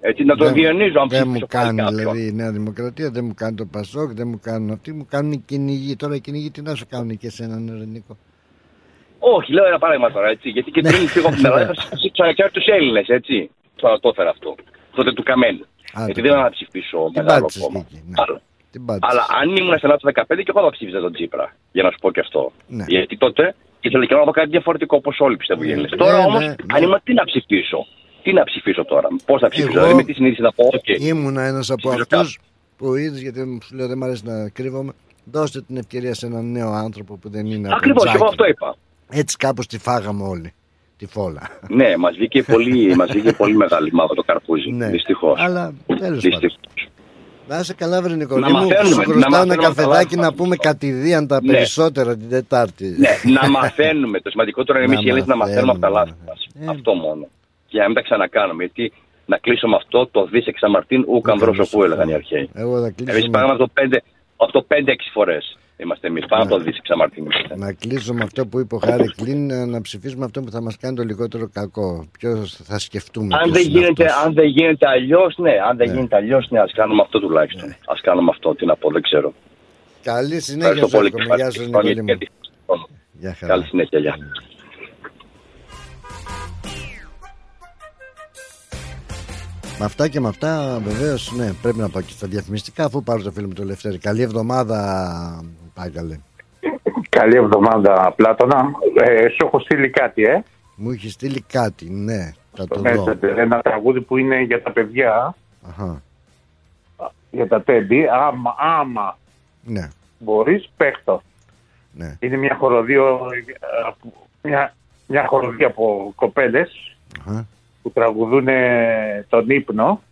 Έτσι, να το διαιωνίζω αν
Δεν μου κάνει δηλαδή η Νέα Δημοκρατία, δεν μου κάνει το Πασόκ, δεν μου κάνουν αυτοί, μου κάνουν οι κυνηγοί. Τώρα οι κυνηγοί τι να σου κάνουν και σε έναν ελληνικό.
Όχι, λέω ένα παράδειγμα τώρα, έτσι. Γιατί και πριν φύγω από την Ελλάδα θα ψηφίσω τους Έλληνες, έτσι. Τώρα το έφερα αυτό. Τότε του Καμένου. Γιατί δεν θα ψηφίσω μεγάλο κόμμα. Ναι. Αλλά αν ήμουν στην Ελλάδα το 2015 και εγώ θα ψήφιζα τον Τσίπρα. Για να σου πω και αυτό. Ναι. Γιατί τότε ήθελα και να πω κάτι διαφορετικό όπως όλοι πιστεύω οι Έλληνες. Ναι, τώρα όμως, αν ήμουν τι να ψηφίσω; Τι να ψηφίσω τώρα, πώς θα ψηφίσω, δηλαδή με τι συνείδηση να πω. Okay.
Ήμουνα ένας από αυτούς που είδες, γιατί σου λέω δεν μου αρέσει να κρύβομαι, δώστε την ευκαιρία σε έναν νέο άνθρωπο που δεν είναι
Ακριβώς, εγώ αυτό είπα.
Έτσι κάπως τη φάγαμε όλοι. Τη φόλα.
Ναι, μας βγήκε πολύ, μας βγήκε πολύ μεγάλη μαύρο το καρπούζι. Ναι. Δυστυχώς.
Αλλά τέλος πάντων. Να είσαι καλά, βρε Νικολή. Μου σου χρωστάω ένα καφεδάκι να πούμε κατηδίαν τα ναι. περισσότερα την Τετάρτη.
Ναι, να μαθαίνουμε. Το σημαντικότερο είναι εμείς οι Έλληνες να μαθαίνουμε από τα λάθη μας. Ε. Αυτό μόνο. Και να μην τα ξανακάνουμε. Γιατί να κλείσω με αυτό το δι εξαμαρτίν ου καμπρόσο που έλεγαν οι αρχαίοι. Εμείς πάγαμε αυτό 5-6 φορές. Είμαστε εμείς πάνω από το Δύση
Να κλείσω με αυτό που είπε ο Χάρη Κλίν, να ψηφίσουμε αυτό που θα μας κάνει το λιγότερο κακό. Ποιος θα σκεφτούμε.
Αν δεν, γίνεται, αν δεν γίνεται αλλιώς, ναι. Αν δεν ναι. γίνεται αλλιώς, ναι, ας κάνουμε αυτό τουλάχιστον. Ναι. Α κάνουμε αυτό, τι να πω, δεν ξέρω.
Καλή συνέχεια, σου Γεια σα, Νικόλη μου.
Καλή συνέχεια, γεια.
Με αυτά και με αυτά βεβαίως ναι, πρέπει να πάω και στα διαφημιστικά αφού πάρω το φίλο μου το Λευτέρη. Καλή εβδομάδα, καλέ.
Καλή εβδομάδα, Πλάτωνα. Ε, σου έχω στείλει κάτι, ε.
Μου έχει στείλει κάτι, ναι. Θα το
δω. Ένα τραγούδι που είναι για τα παιδιά. Αχα. Για τα τέντι. Άμα, άμα
ναι.
μπορείς, παίχτο.
Ναι.
Είναι μια χοροδία, μια, μια χοροδία από κοπέλες που τραγουδούν τον ύπνο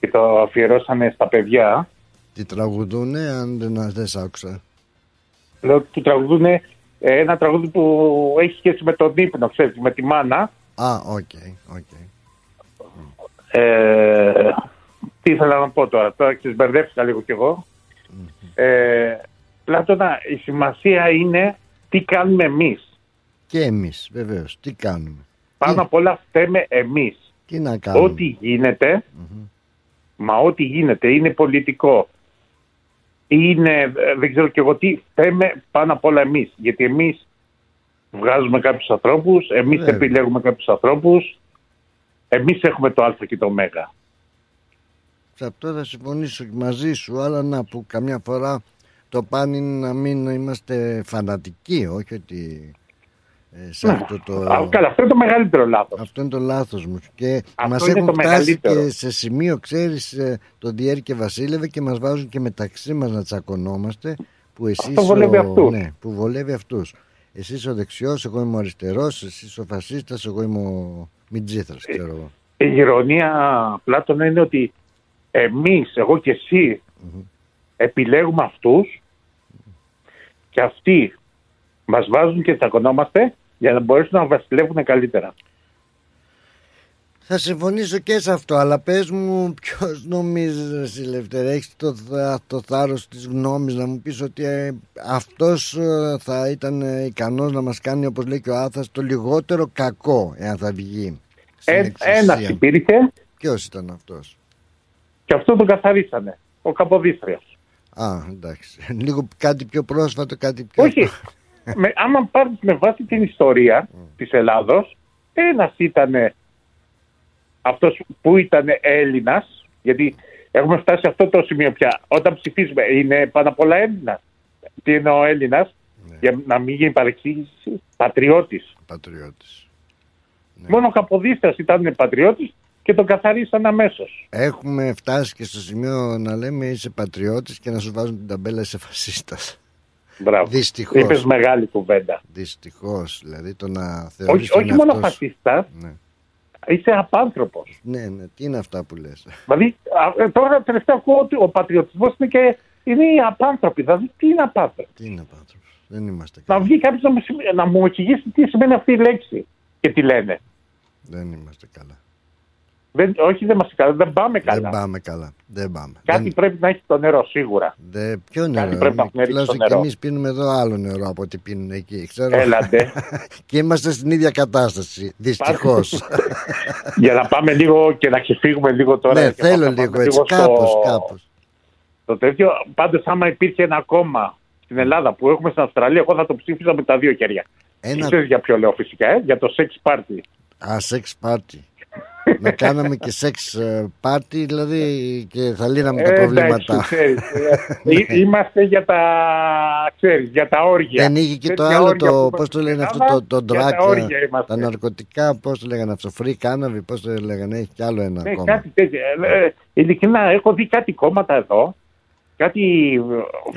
και το αφιερώσανε στα παιδιά.
Τι τραγουδούνε, αν δεν, δεν σ' άκουσα.
Λέω ότι τραγουδούν ένα τραγούδι που έχει σχέση με τον ύπνο, ξέρεις, με τη μάνα.
Α, OK, OK.
Ε, τι ήθελα να πω τώρα, τώρα ξεσμπερδεύτηκα λίγο κι εγώ. Ε, Πλάτωνα, η σημασία είναι τι κάνουμε εμείς.
Και εμείς, βεβαίως, τι κάνουμε.
Πάνω απ' όλα φταίμε εμείς.
Τι να κάνουμε.
Ό,τι μα ό,τι γίνεται είναι πολιτικό. Είναι, δεν ξέρω και εγώ τι, φταίμε πάνω απ' όλα εμείς. Γιατί εμείς βγάζουμε κάποιους ανθρώπους, εμείς επιλέγουμε κάποιους ανθρώπους, εμείς έχουμε το α και το ω.
Σε αυτό θα συμφωνήσω μαζί σου, αλλά να που καμιά φορά το πάνε να μην είμαστε φανατικοί, όχι ότι
ε, σε ναι. αυτό το... καλά, αυτό είναι το μεγαλύτερο λάθος.
Αυτό είναι το λάθος μου. Και αυτό μας έχουν φτάσει μεγαλύτερο. και σε σημείο, ξέρεις, ε, το Διέρη και Βασίλευε και μας βάζουν και μεταξύ μας να τσακωνόμαστε που εσείς
αυτό βολεύει αυτούς.
Ναι, που βολεύει αυτούς. Εσύ ο δεξιός, εγώ είμαι ο αριστερός, εσύ ο φασίστας, εγώ είμαι ο Μιτζήθρας, ξέρω εγώ.
Η ηρωνία, Πλάτων, είναι ότι εμείς, εγώ και εσύ, επιλέγουμε αυτούς και αυτοί μας βάζουν και τσακωνόμαστε για να μπορέσουν να βασιλεύουν καλύτερα.
Θα συμφωνήσω και σε αυτό, αλλά πες μου ποιος νομίζεις Λευτέρα, έχεις το, το θάρρος της γνώμης να μου πεις ότι ε, αυτός ε, θα ήταν ε, ικανός να μας κάνει όπως λέει και ο Άθας το λιγότερο κακό εάν θα βγει.
Ε, ένας υπήρχε.
Ποιος ήταν αυτός;
Και αυτό τον καθαρίσανε, ο Καποδίστριος.
Α, εντάξει. Λίγο κάτι πιο πρόσφατο, κάτι πιο...
Όχι. Με, άμα πάρεις με βάση την ιστορία mm. της Ελλάδος, ένας ήταν αυτός που ήταν Έλληνας, γιατί έχουμε φτάσει σε αυτό το σημείο πια. Όταν ψηφίζουμε, είναι πάνω απ' όλα Έλληνας. Τι είναι ο Έλληνας, ναι. για να μην γίνει παρεξήγηση, πατριώτης.
Πατριώτης.
Ναι. Μόνο ο Καποδίστρας ήταν πατριώτης και τον καθαρίσαν αμέσως.
Έχουμε φτάσει και στο σημείο να λέμε είσαι πατριώτης και να σου βάζουν την ταμπέλα είσαι φασίστας.
Μπράβο.
Δυστυχώς.
Είπες μεγάλη κουβέντα.
Δυστυχώς. Δηλαδή το να
θεωρείς. Όχι, όχι μόνο φασίστας. Ναι. Είσαι απάνθρωπος.
Ναι, ναι, τι είναι αυτά που λες.
Δηλαδή, ε, τώρα τελευταία ακούω ότι ο πατριωτισμός είναι και είναι οι απάνθρωποι. Δηλαδή, τι είναι απάνθρωποι.
Τι είναι απάνθρωποι. Δεν είμαστε.
Να βγει κάποιος να, να μου εξηγήσει τι σημαίνει αυτή η λέξη και τι λένε.
Δεν είμαστε καλά.
Δεν, όχι, δεν, μας, δεν πάμε καλά.
Δεν πάμε καλά. Δεν πάμε.
Κάτι
δεν...
πρέπει να έχει το νερό, σίγουρα.
Δε, ποιο νερό. Κάτι πρέπει να έχει το νερό. Και εμείς πίνουμε εδώ άλλο νερό από ό,τι πίνουν εκεί. Ξέρω.
Έλατε.
και είμαστε στην ίδια κατάσταση. Δυστυχώς.
Για να πάμε λίγο και να ξεφύγουμε λίγο τώρα.
Ναι, θέλω λίγο έτσι. Κάπως, κάπως.
Το τέτοιο, πάντως, άμα υπήρχε ένα κόμμα στην Ελλάδα που έχουμε στην Αυστραλία, εγώ θα το ψήφιζα με τα δύο χέρια. Ένα... Ξέρεις για ποιο λέω φυσικά, ε; για το sex party.
Α, sex party να κάναμε και σεξ πάρτι δηλαδή και θα λύναμε τα ε, προβλήματα.
ξέρεις, ε, είμαστε για τα, ξέρεις, για τα όργια.
Δεν είχε και το άλλο, το, πώς το λένε αυτό, το, το ντράκ, τα, τα ναρκωτικά, πώς το λέγανε αυτό, free cannabis, πώς το λέγανε, έχει κι άλλο ένα ναι, κόμμα.
Κάτι τέτοιο. Ε, ειλικρινά, έχω δει κάτι κόμματα εδώ, κάτι.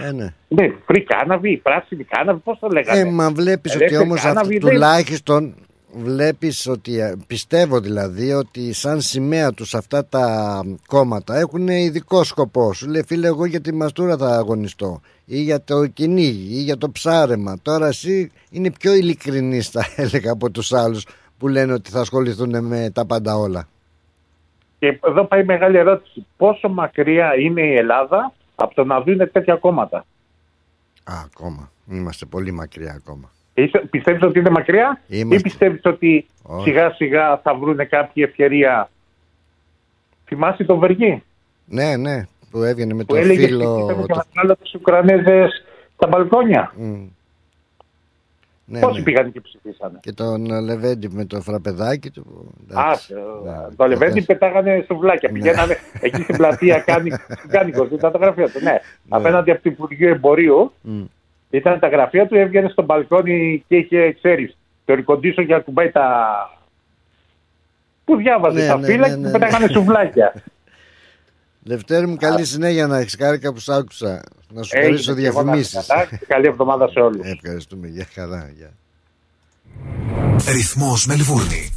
Ε, ναι.
ναι, free cannabis, πράσινη cannabis, πώς το λέγανε.
Ε, μα βλέπεις ότι όμως τουλάχιστον βλέπεις ότι ε, πιστεύω δηλαδή ότι σαν σημαία τους αυτά τα κόμματα έχουν ειδικό σκοπό σου. Λέει φίλε εγώ για τη μαστούρα θα αγωνιστώ. Ή για το κυνήγι ή για το ψάρεμα. Τώρα εσύ είναι πιο ειλικρινής θα έλεγα από τους άλλους που λένε ότι θα ασχοληθούν με τα πάντα όλα
και εδώ πάει μεγάλη ερώτηση. Πόσο μακριά είναι η Ελλάδα από το να δουν τέτοια κόμματα;
Α, ακόμα. Είμαστε πολύ μακριά ακόμα.
Πιστεύεις ότι είναι μακριά Είμαστε... ή πιστεύεις ότι σιγά σιγά θα βρουν κάποια ευκαιρία; Θυμάσαι τον Βεργή.
Ναι, ναι, που έβγαινε με το φίλο.
Που έλεγε ότι τους Ουκρανέζες στα μπαλκόνια. Mm. Ναι, Πόσοι ναι. πήγαν και ψηφίσανε;
Και τον Λεβέντι με το φραπεδάκι του.
Α, ναι, το Λεβέντι πετάγανε σουβλάκια. Ναι. Πηγαίνανε εκεί στην πλατεία κάνει, κάνει ήταν τα γραφεία του. Ναι. ναι. Απέναντι από το Υπουργείο Εμπορίου mm. Ήταν τα γραφεία του, έβγαινε στο μπαλκόνι και είχε, ξέρεις, το ρικοντήσο για να κουμπάει τα. Που διάβαζε ναι, τα ναι, φύλλα ναι, ναι, και πετάγανε σουβλάκια.
Δευτέρη μου, καλή συνέχεια να έχεις χάρηκα που σ' άκουσα. Να σου χαρίσω διαφημίσεις.
Καλή εβδομάδα σε όλους.
Ευχαριστούμε. Γεια χαρά. Γεια.
Ρυθμός Μελβούρνη.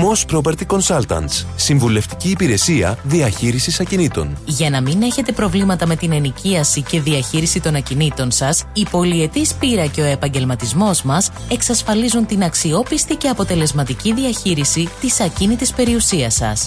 Moss Property Consultants. Συμβουλευτική υπηρεσία διαχείρισης ακινήτων.
Για να μην έχετε προβλήματα με την ενοικίαση και διαχείριση των ακινήτων σας, η πολυετής πείρα και ο επαγγελματισμός μας εξασφαλίζουν την αξιόπιστη και αποτελεσματική διαχείριση της ακίνητης περιουσίας σας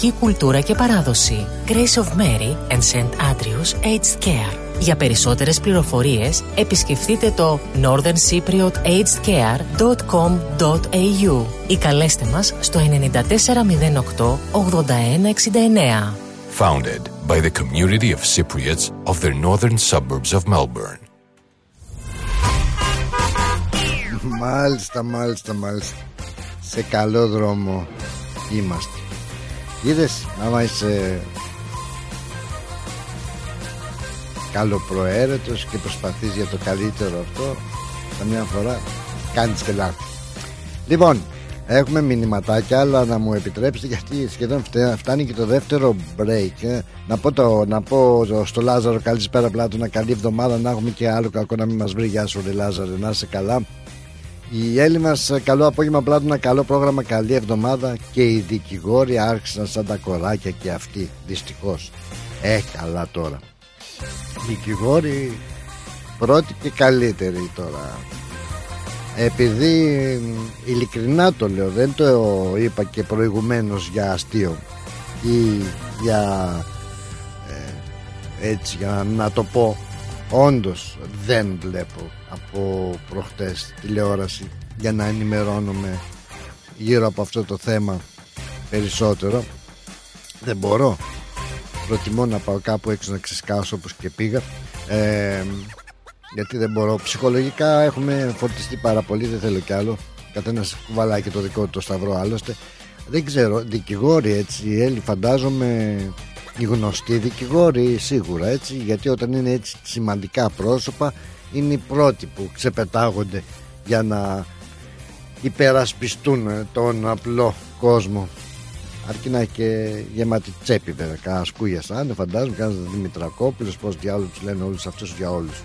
ελληνική κουλτούρα και παράδοση. Grace of Mary and St. Andrews Aged Care. Για περισσότερες πληροφορίες επισκεφτείτε το northerncypriotagedscare.com.au ή καλέστε μας στο 9408 8169.
Founded by the community of Cypriots of the northern suburbs of Melbourne.
Μάλιστα, μάλιστα, μάλιστα. Σε καλό δρόμο είμαστε. Είδες άμα είσαι καλοπροαίρετος και προσπαθείς για το καλύτερο αυτό καμιά φορά κάνεις και λάθη λοιπόν έχουμε μηνυματάκια αλλά να μου επιτρέψετε γιατί σχεδόν φτάνει και το δεύτερο break ε. να, πω το, να πω στο Λάζαρο καλησπέρα πλάτο να καλή εβδομάδα να έχουμε και άλλο κακό να μην μας βρει. Γεια σου ρε Λάζαρο να είσαι καλά οι Έλληνες, καλό απόγευμα πλάτο, ένα καλό πρόγραμμα, καλή εβδομάδα και οι δικηγόροι άρχισαν σαν τα κοράκια και αυτοί, δυστυχώς. Ε, καλά τώρα. Δικηγόροι πρώτοι και καλύτεροι τώρα. Επειδή ειλικρινά το λέω, δεν το είπα και προηγουμένως για αστείο. ή για ε, έτσι για να το πω όντως δεν βλέπω από προχτές τηλεόραση για να ενημερώνομαι γύρω από αυτό το θέμα περισσότερο. Δεν μπορώ. Προτιμώ να πάω κάπου έξω να ξεσκάσω όπως και πήγα. Ε, γιατί δεν μπορώ. Ψυχολογικά έχουμε φορτιστεί πάρα πολύ δεν θέλω κι άλλο. Καθένας κουβαλάει και το δικό του το σταυρό άλλωστε. Δεν ξέρω δικηγόροι έτσι Έλλη φαντάζομαι οι γνωστοί δικηγόροι σίγουρα έτσι γιατί όταν είναι έτσι σημαντικά πρόσωπα είναι οι πρώτοι που ξεπετάγονται για να υπερασπιστούν τον απλό κόσμο. Αρκεί να έχει και γεμάτη τσέπη βέβαια. Κανένα σκούγια σαν φαντάζομαι κανένας Δημητρακόπουλος πως διάλογο τους λένε όλους αυτούς για όλους.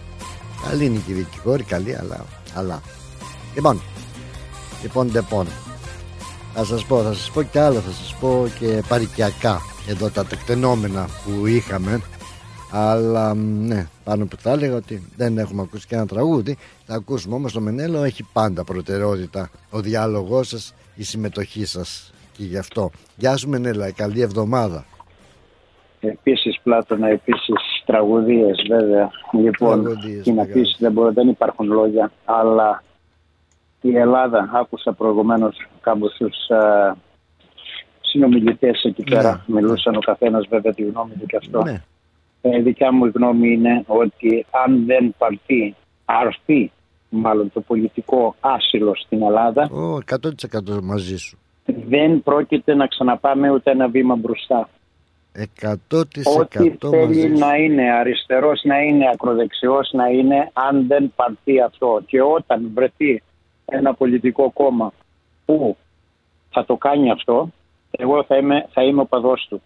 Καλή είναι και η δικηγόρη καλή αλλά, αλλά. λοιπόν λοιπόν λοιπόν θα σας πω θα σας πω και άλλο θα σας πω και παρικιακά εδώ τα τεκτενόμενα που είχαμε. Αλλά ναι πάνω που θα έλεγα ότι δεν έχουμε ακούσει και ένα τραγούδι. Θα ακούσουμε όμως το Μενέλο. Έχει πάντα προτεραιότητα ο διάλογός σας η συμμετοχή σας. Και γι' αυτό. Γεια σου Μενέλα. Καλή εβδομάδα.
Επίσης Πλάτωνα, επίσης τραγουδίες βέβαια. Λοιπόν και να πεις δεν, δεν υπάρχουν λόγια αλλά η Ελλάδα άκουσα προηγουμένως κάμποσους συνομιλητές εκεί ναι, πέρα. Ναι. Μιλούσαν ο καθένας βέβαια τη γνώμη του και αυτό. Ναι. Ε, δικιά μου γνώμη είναι ότι αν δεν πάρθει, αρθεί μάλλον το πολιτικό άσυλο στην Ελλάδα.
Oh, 100% μαζί σου.
Δεν πρόκειται να ξαναπάμε ούτε ένα βήμα μπροστά.
100%
Ό,τι θέλει να είναι αριστερός, να είναι ακροδεξιός, να είναι αν δεν πάρθει αυτό. Και όταν βρεθεί ένα πολιτικό κόμμα που θα το κάνει αυτό, εγώ θα είμαι, θα είμαι ο παδός του.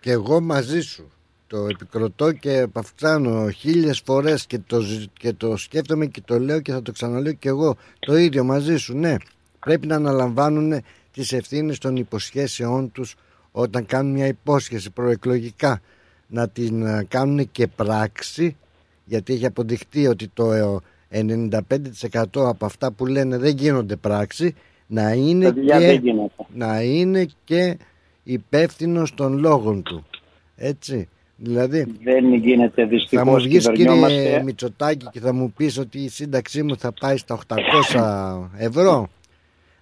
Και εγώ μαζί σου. Το επικροτώ και παυξάνω χίλιες φορές και το, και το σκέφτομαι και το λέω και θα το ξαναλέω και εγώ. Το ίδιο μαζί σου, ναι. Πρέπει να αναλαμβάνουν τις ευθύνες των υποσχέσεών τους όταν κάνουν μια υπόσχεση προεκλογικά να την ε, κάνουν και πράξη γιατί έχει αποδειχτεί ότι το 95% από αυτά που λένε δεν γίνονται πράξη να είναι, και, να είναι και υπεύθυνο των λόγων του. Έτσι. Δηλαδή,
δεν γίνεται δυστυχώς
Θα μου βγεις κύριε Μητσοτάκη και θα μου πεις ότι η σύνταξή μου θα πάει στα 800 ευρώ.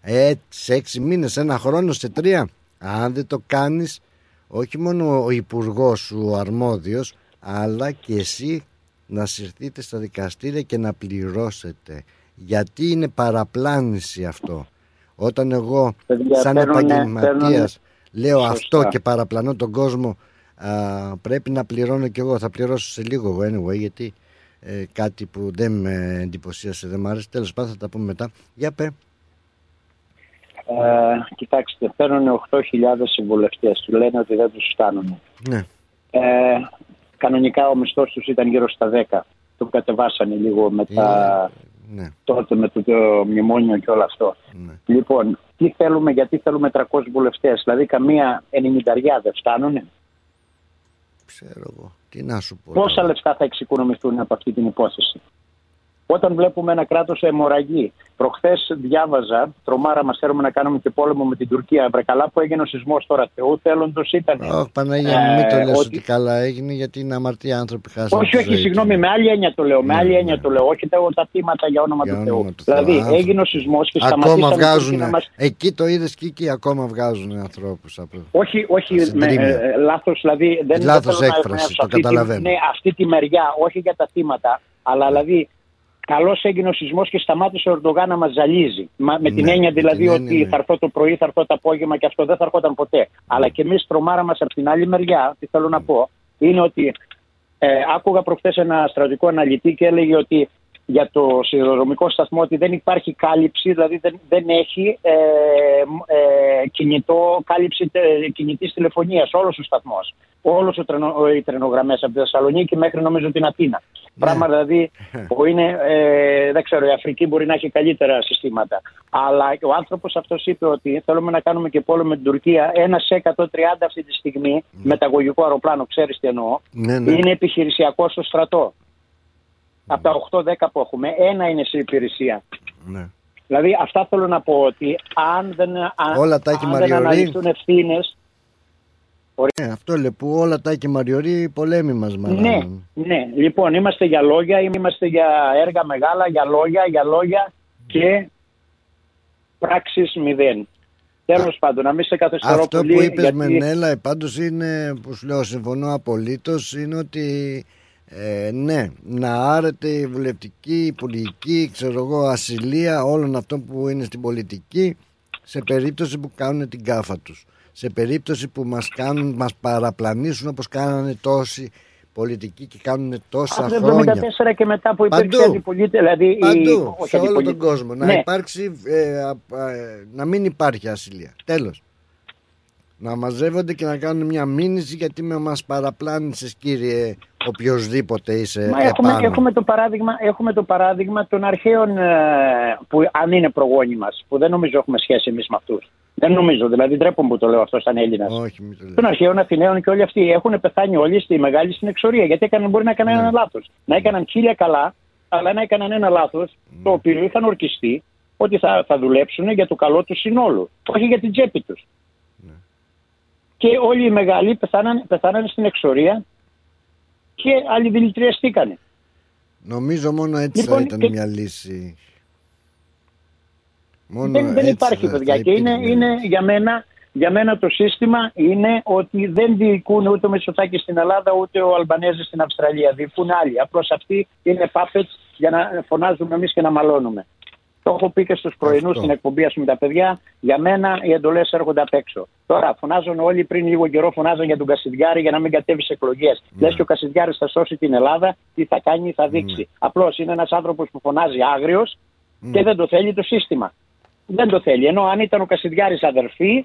Ε, σε έξι μήνες, ένα χρόνο, σε τρία. Αν δεν το κάνεις, όχι μόνο ο υπουργός σου ο αρμόδιος, αλλά και εσύ να συρθείτε στα δικαστήρια και να πληρώσετε. Γιατί είναι παραπλάνηση αυτό. Όταν εγώ σαν επαγγελματίας λέω αυτό και παραπλανώ τον κόσμο α, πρέπει να πληρώνω κι εγώ. Θα πληρώσω σε λίγο anyway γιατί ε, κάτι που δεν με εντυπωσίασε, δεν μου άρεσε. Τέλος πάντων θα τα πούμε μετά. Για πέ.
Ε, κοιτάξτε, παίρνουν 8.000 συμβουλευτές. Του λένε ότι δεν τους φτάνουν.
Ναι.
Ε, κανονικά ο μισθός τους ήταν γύρω στα 10. Το κατεβάσανε λίγο μετά ναι. τότε με το, το μνημόνιο και όλο αυτό. Ναι. Λοιπόν, τι θέλουμε, γιατί θέλουμε 300 βουλευτές, δηλαδή καμία 90 δεν φτάνουν.
Ξέρω εγώ. Τι να σου πω.
Πόσα λεφτά θα εξοικονομηθούν από αυτή την υπόθεση; Όταν βλέπουμε ένα κράτος αιμορραγή. Προχθές διάβαζα, τρομάρα μας θέλουμε να κάνουμε και πόλεμο με την Τουρκία. Βρε καλά που έγινε ο σεισμός τώρα. Θεού θέλοντος ήταν.
Όχι, Παναγία, ε, μην το λες ότι... ότι... καλά έγινε γιατί είναι αμαρτία άνθρωποι χάσανε.
Όχι, όχι, συγγνώμη, με άλλη έννοια το λέω. Με άλλη ναι, έννοια ναι. το λέω. Όχι τα, τα θύματα για όνομα για του Θεού. Δηλαδή έγινε ο σεισμός και
σταματήσαμε. Ακόμα βγάζουν. Μας... Εκεί το είδες και εκεί ακόμα βγάζουν ανθρώπους.
Όχι, όχι, ε, λάθος δηλαδή. Δεν
λάθος έκφραση, το καταλαβαίνω.
Ναι, αυτή τη μεριά, όχι για τα θύματα, αλλά δηλαδή Καλώ έγινε ο σεισμός και σταμάτησε ο Ερντογάν να μας ζαλίζει. με την ναι, έννοια δηλαδή ότι ναι. θα έρθω το πρωί, θα έρθω το απόγευμα και αυτό δεν θα έρχονταν ποτέ. Αλλά και εμείς τρομάρα μας από την άλλη μεριά, τι θέλω να πω, είναι ότι ε, άκουγα προχθές ένα στρατικό αναλυτή και έλεγε ότι για το σιδηροδρομικό σταθμό ότι δεν υπάρχει κάλυψη, δηλαδή δεν, δεν έχει ε, ε, κινητό, κάλυψη ε, κινητής τηλεφωνίας, όλος ο σταθμός. Όλος ο τρενο, οι τρενογραμμές από τη Θεσσαλονίκη μέχρι νομίζω την Αθήνα. Ναι. Πράγμα δηλαδή που είναι, ε, δεν ξέρω, η Αφρική μπορεί να έχει καλύτερα συστήματα. Αλλά ο άνθρωπος αυτός είπε ότι θέλουμε να κάνουμε και πόλεμο με την Τουρκία. Ένα σε 130 αυτή τη στιγμή, ναι. μεταγωγικό αεροπλάνο, ξέρεις τι εννοώ, ναι, ναι. είναι επιχειρησιακό στο στρατό από τα 8-10 που έχουμε, ένα είναι σε υπηρεσία. Ναι. Δηλαδή αυτά θέλω να πω ότι αν δεν,
Όλα τα
αν δεν αναλυθούν ευθύνε.
Ε, αυτό λέει που όλα τα και μαριωρεί πολέμοι μας
Ναι, ναι. Λοιπόν, είμαστε για λόγια, είμαστε για έργα μεγάλα, για λόγια, για λόγια και πράξεις μηδέν. Τέλος πάντων, να μην σε καθυστερώ
Αυτό
πολύ.
που είπες
γιατί...
Μενέλα, πάντως είναι που σου λέω, συμφωνώ απολύτως, είναι ότι ε, ναι, να άρεται η βουλευτική, η πολιτική, ξέρω εγώ, ασυλία όλων αυτών που είναι στην πολιτική σε περίπτωση που κάνουν την κάφα τους. Σε περίπτωση που μας κάνουν, μας παραπλανήσουν όπως κάνανε τόσοι πολιτικοί και κάνουν τόσα
Από το
χρόνια.
1974 και μετά που υπήρξε
Παντού.
αντιπολίτευση, δηλαδή
Παντού,
η,
σε όλο
αντιπολί-
τον κόσμο. Να
Ναι.
υπάρξει, ε, α, α, ε, να μην υπάρχει ασυλία. Τέλος. Να μαζεύονται και να κάνουν μια μήνυση γιατί με μας παραπλάνησες κύριε οποιοδήποτε είσαι
Μα έχουμε,
επάνω.
έχουμε, το παράδειγμα, έχουμε το παράδειγμα των αρχαίων ε, που αν είναι προγόνοι μας, που δεν νομίζω έχουμε σχέση εμείς με αυτούς. Δεν νομίζω, δηλαδή ντρέπομαι που το λέω αυτό σαν Έλληνας.
Όχι, μην το λες.
Των αρχαίων Αθηναίων και όλοι αυτοί έχουν πεθάνει όλοι στη μεγάλη στην εξορία. Γιατί έκαναν, μπορεί να έκαναν
Ναι.
ένα λάθος. Να έκαναν χίλια καλά, αλλά να έκαναν ένα λάθος
Ναι.
το οποίο είχαν ορκιστεί ότι θα, θα δουλέψουν για το καλό τους συνόλου. Όχι για την τσέπη τους.
Ναι.
Και όλοι οι μεγάλοι πεθάναν, πεθάναν στην εξορία και άλλοι δηλητηριαστήκανε.
Νομίζω μόνο έτσι
Λοιπόν,
θα ήταν
και-
μια λύση. Μόνο
δεν, δεν
έτσι
υπάρχει
θα-
παιδιά
θα
και είναι,
υπήρχε.
είναι για μένα για μένα το σύστημα είναι ότι δεν διοικούν ούτε ο Μητσοτάκης στην Ελλάδα ούτε ο Αλμπανέζης στην Αυστραλία. Διοικούν άλλοι. Απλώς αυτοί είναι puppets για να φωνάζουμε εμείς και να μαλώνουμε. Το έχω πει και στους πρωινούς στην εκπομπή ας πούμε, τα παιδιά. Για μένα οι εντολές έρχονται απ' έξω. Τώρα φωνάζουν όλοι πριν λίγο καιρό, φωνάζουν για τον Κασιδιάρη για να μην κατέβεις σε εκλογές.
Ναι.
Λες και ο Κασιδιάρης θα σώσει την Ελλάδα, τι θα κάνει, θα δείξει. Απλώς είναι ένας άνθρωπος που φωνάζει άγριος και δεν το θέλει το σύστημα. Δεν το θέλει. Ενώ αν ήταν ο Κασιδιάρης αδερφή,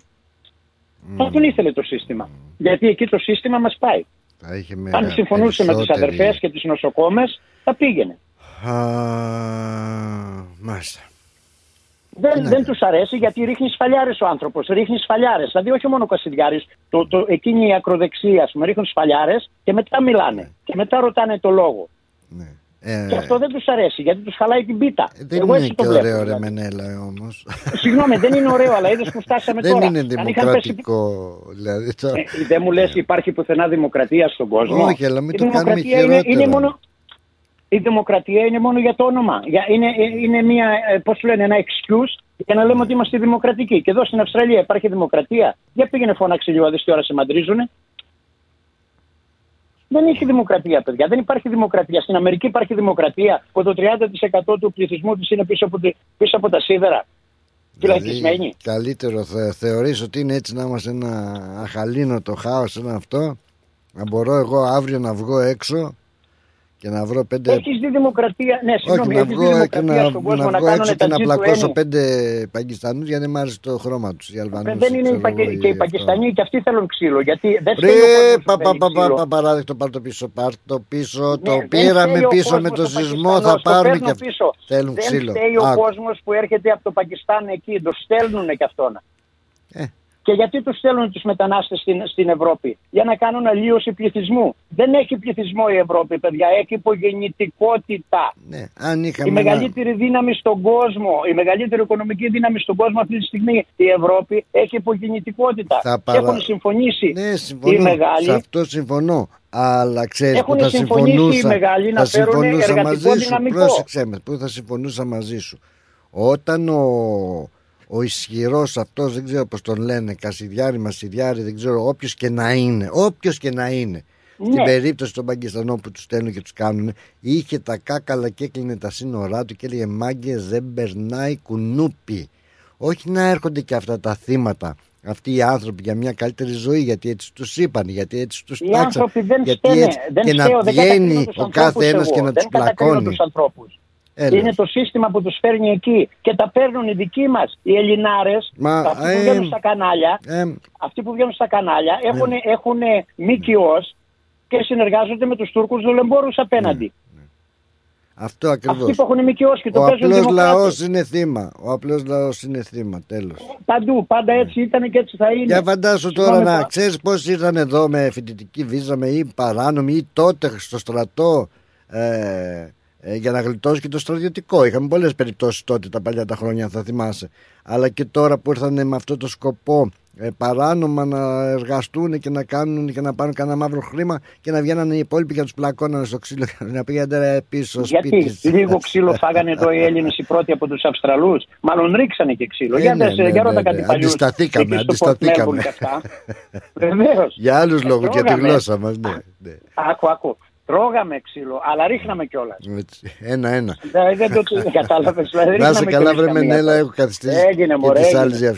θα τον ήθελε το σύστημα. Γιατί εκεί το σύστημα μας πάει.
Θα είχε με
Αν συμφωνούσε με τι
περισσότερη-
αδερφές και τι νοσοκόμες, θα πήγαινε.
Α, μάλιστα.
Δεν, δεν τους αρέσει γιατί ρίχνει σφαλιάρες ο άνθρωπος. Ρίχνει σφαλιάρες. Δηλαδή, όχι μόνο ο Κασιδιάρης, το, το, εκείνη η ακροδεξία, ας πούμε, ρίχνουν σφαλιάρες και μετά μιλάνε. Και μετά ρωτάνε το λόγο.
Ε,
Και αυτό δεν τους αρέσει γιατί τους χαλάει την πίτα.
δεν
Εγώ
είναι
έτσι
και
το βλέπω.
ωραίο ρε
δηλαδή.
Μενέλα όμως.
Συγγνώμη, δεν είναι ωραίο, αλλά είδες που φτάσαμε
δεν
τώρα.
είναι
Αν είχαν πέσει
δημοκρατικό. Δηλαδή, τώρα.
Ε, δεν μου λες υπάρχει πουθενά δημοκρατία στον κόσμο.
Όχι, αλλά μην
η
το κάνουμε
δημοκρατία είναι,
χειρότερο.
είναι μόνο, η δημοκρατία είναι μόνο για το όνομα. Για, είναι, είναι μια, ε, πώς λένε, ένα excuse για να λέμε ότι είμαστε δημοκρατικοί. Και εδώ στην Αυστραλία υπάρχει δημοκρατία. Για πήγαινε φώναξε λίγο, δεις τι ώρα σε μαντρίζουνε. Δεν έχει δημοκρατία, παιδιά. Δεν υπάρχει δημοκρατία. Στην Αμερική υπάρχει δημοκρατία που το 30% του πληθυσμού της είναι πίσω από, τη- πίσω από τα σίδερα. Φυλακισμένοι.
Δηλαδή, καλύτερο θε, θεωρείς ότι είναι έτσι να είμαστε ένα αχαλήνοτο χάος ένα αυτό; Να μπορώ εγώ αύριο να βγω έξω και να βρω πέντε
Έχεις δει δημοκρατία. Ναι,
όχι
συγγνώμη,
να
έχεις δει
βγω και
δημοκρατία
να,
στον κόσμο
να
να,
βγω έξω
κάνουν
και
τα
να
G20.
πλακώσω πέντε Πακιστανούς γιατί δεν μ' άρεσε το χρώμα τους οι Αλβανούς
Δεν είναι οι,
ξέρω
Πακε-
εγώ,
και οι
αυτό.
Πακιστανοί και αυτοί θέλουν ξύλο. Γιατί δεν
Ρε,
φταίει ο κόσμος που
πα, πα,
θέλει
πα, πα,
ξύλο.
πα, παράδεκτο, πάρ' το πίσω, πάρ' το πίσω, το
Ναι, δεν
πήραμε
φταίει ο
πίσω με
κόσμος
το
ο
σεισμό, θα
Πακιστανός, το
πάρουμε
παίρνω
και αυτοί.
πίσω.
Θέλουν
δεν
ξύλο.
φταίει ο
Άκου.
κόσμος που έρχεται από το Πακιστάν εκεί, το στέλνουν και αυτόν.
Ε.
Και γιατί τους στέλνουν τους μετανάστες στην, στην Ευρώπη, Για να κάνουν αλλίωση πληθυσμού. Δεν έχει πληθυσμό η Ευρώπη, παιδιά. Έχει υπογεννητικότητα.
Ναι, αν
Η
είχαμε ένα-
μεγαλύτερη δύναμη στον κόσμο, η μεγαλύτερη οικονομική δύναμη στον κόσμο αυτή τη στιγμή, η Ευρώπη, έχει υπογεννητικότητα.
Θα
Και
παρα-
Έχουν συμφωνήσει
Ναι, συμφωνώ.
οι μεγάλοι.
Σε αυτό συμφωνώ. Αλλά ξέρεις
Έχουν
που θα
συμφωνήσει οι
συμφωνούσα,
μεγάλοι να
θα
φέρουν
συμφωνούσα
εργατικό
μαζί σου.
δυναμικό.
Πρόσεξε με, που θα συμφωνούσα μαζί σου. Όταν ο, ο ισχυρός αυτός, δεν ξέρω πώς τον λένε, Κασιδιάρη, Μασιδιάρη, δεν ξέρω, όποιος και να είναι, όποιος και να είναι. Στην
Ναι.
περίπτωση των Παγκιστανών που τους στέλνουν και τους κάνουν, είχε τα κάκαλα και έκλεινε τα σύνορά του και έλεγε Μάγκε δεν περνάει κουνούπι. Όχι να έρχονται και αυτά τα θύματα αυτοί οι άνθρωποι για μια καλύτερη ζωή γιατί έτσι τους είπαν, γιατί έτσι τους
Οι
τάξαν
άνθρωποι δεν
γιατί
φταίνε.
έτσι
Δεν
και να
φταίω, δεν
βγαίνει
κατακρίνω τους
ο
ανθρώπους
κάθε ένας
εγώ.
και να τους
Δεν κατακρίνω
πλακώνει
τους ανθρώπους.
Έλα.
Είναι το σύστημα που τους φέρνει εκεί και τα παίρνουν οι δικοί μας. Οι Ελληνάρες,
Μα,
αυτοί που
ε,
βγαίνουν στα κανάλια,
ε,
αυτοί που βγαίνουν στα κανάλια έχουν, έχουν ΜΚΟς και συνεργάζονται με τους Τούρκους δουλεμπόρους απέναντι.
αυτό ακριβώς
Αυτοί που έχουν ΜΚΟς και το
ο
παίζουν
απλός
δημοκράτες.
λαός είναι θύμα ο απλός λαός είναι θύμα τέλος
Παντού, πάντα έτσι ήταν και έτσι θα είναι.
Για φαντάσου τώρα
Συγγνώμη,
να
πα-
ξέρεις πως ήρθαν εδώ με φοιτητική βίζα με ή παράνομη ή τότε στο στρατό ε, ε, για να γλιτώσει και το στρατιωτικό. Είχαμε πολλές περιπτώσεις τότε τα παλιά τα χρόνια, θα θυμάσαι. Αλλά και τώρα που ήρθαν με αυτό το σκοπό ε, παράνομα να εργαστούν και να κάνουν και να πάρουν κανένα μαύρο χρήμα και να βγαίνουν οι υπόλοιποι για τους πλακώνανε στο ξύλο και να πήγαινε πίσω
Γιατί
σπίτι.
λίγο ξύλο φάγανε εδώ οι Έλληνες οι πρώτοι από τους Αυστραλούς; Μάλλον ρίξανε και ξύλο. Ε, για ναι, ναι, για ρώτα ναι, κάτι ναι. παλιούς.
Αντισταθήκαμε, αντισταθήκαμε.
Βεβαίως.
Για άλλους λόγους, για τη γλώσσα μας. Ναι, ναι.
Άκου, άκου. Τρώγαμε ξύλο, αλλά ρίχναμε κιόλας.
Ένα-ένα.
Δεν το κατάλαβες. Δηλαδή,
να σε καλά, βρε Μενέλα, έχω καθιστήσει.
Έγινε, μωρέ.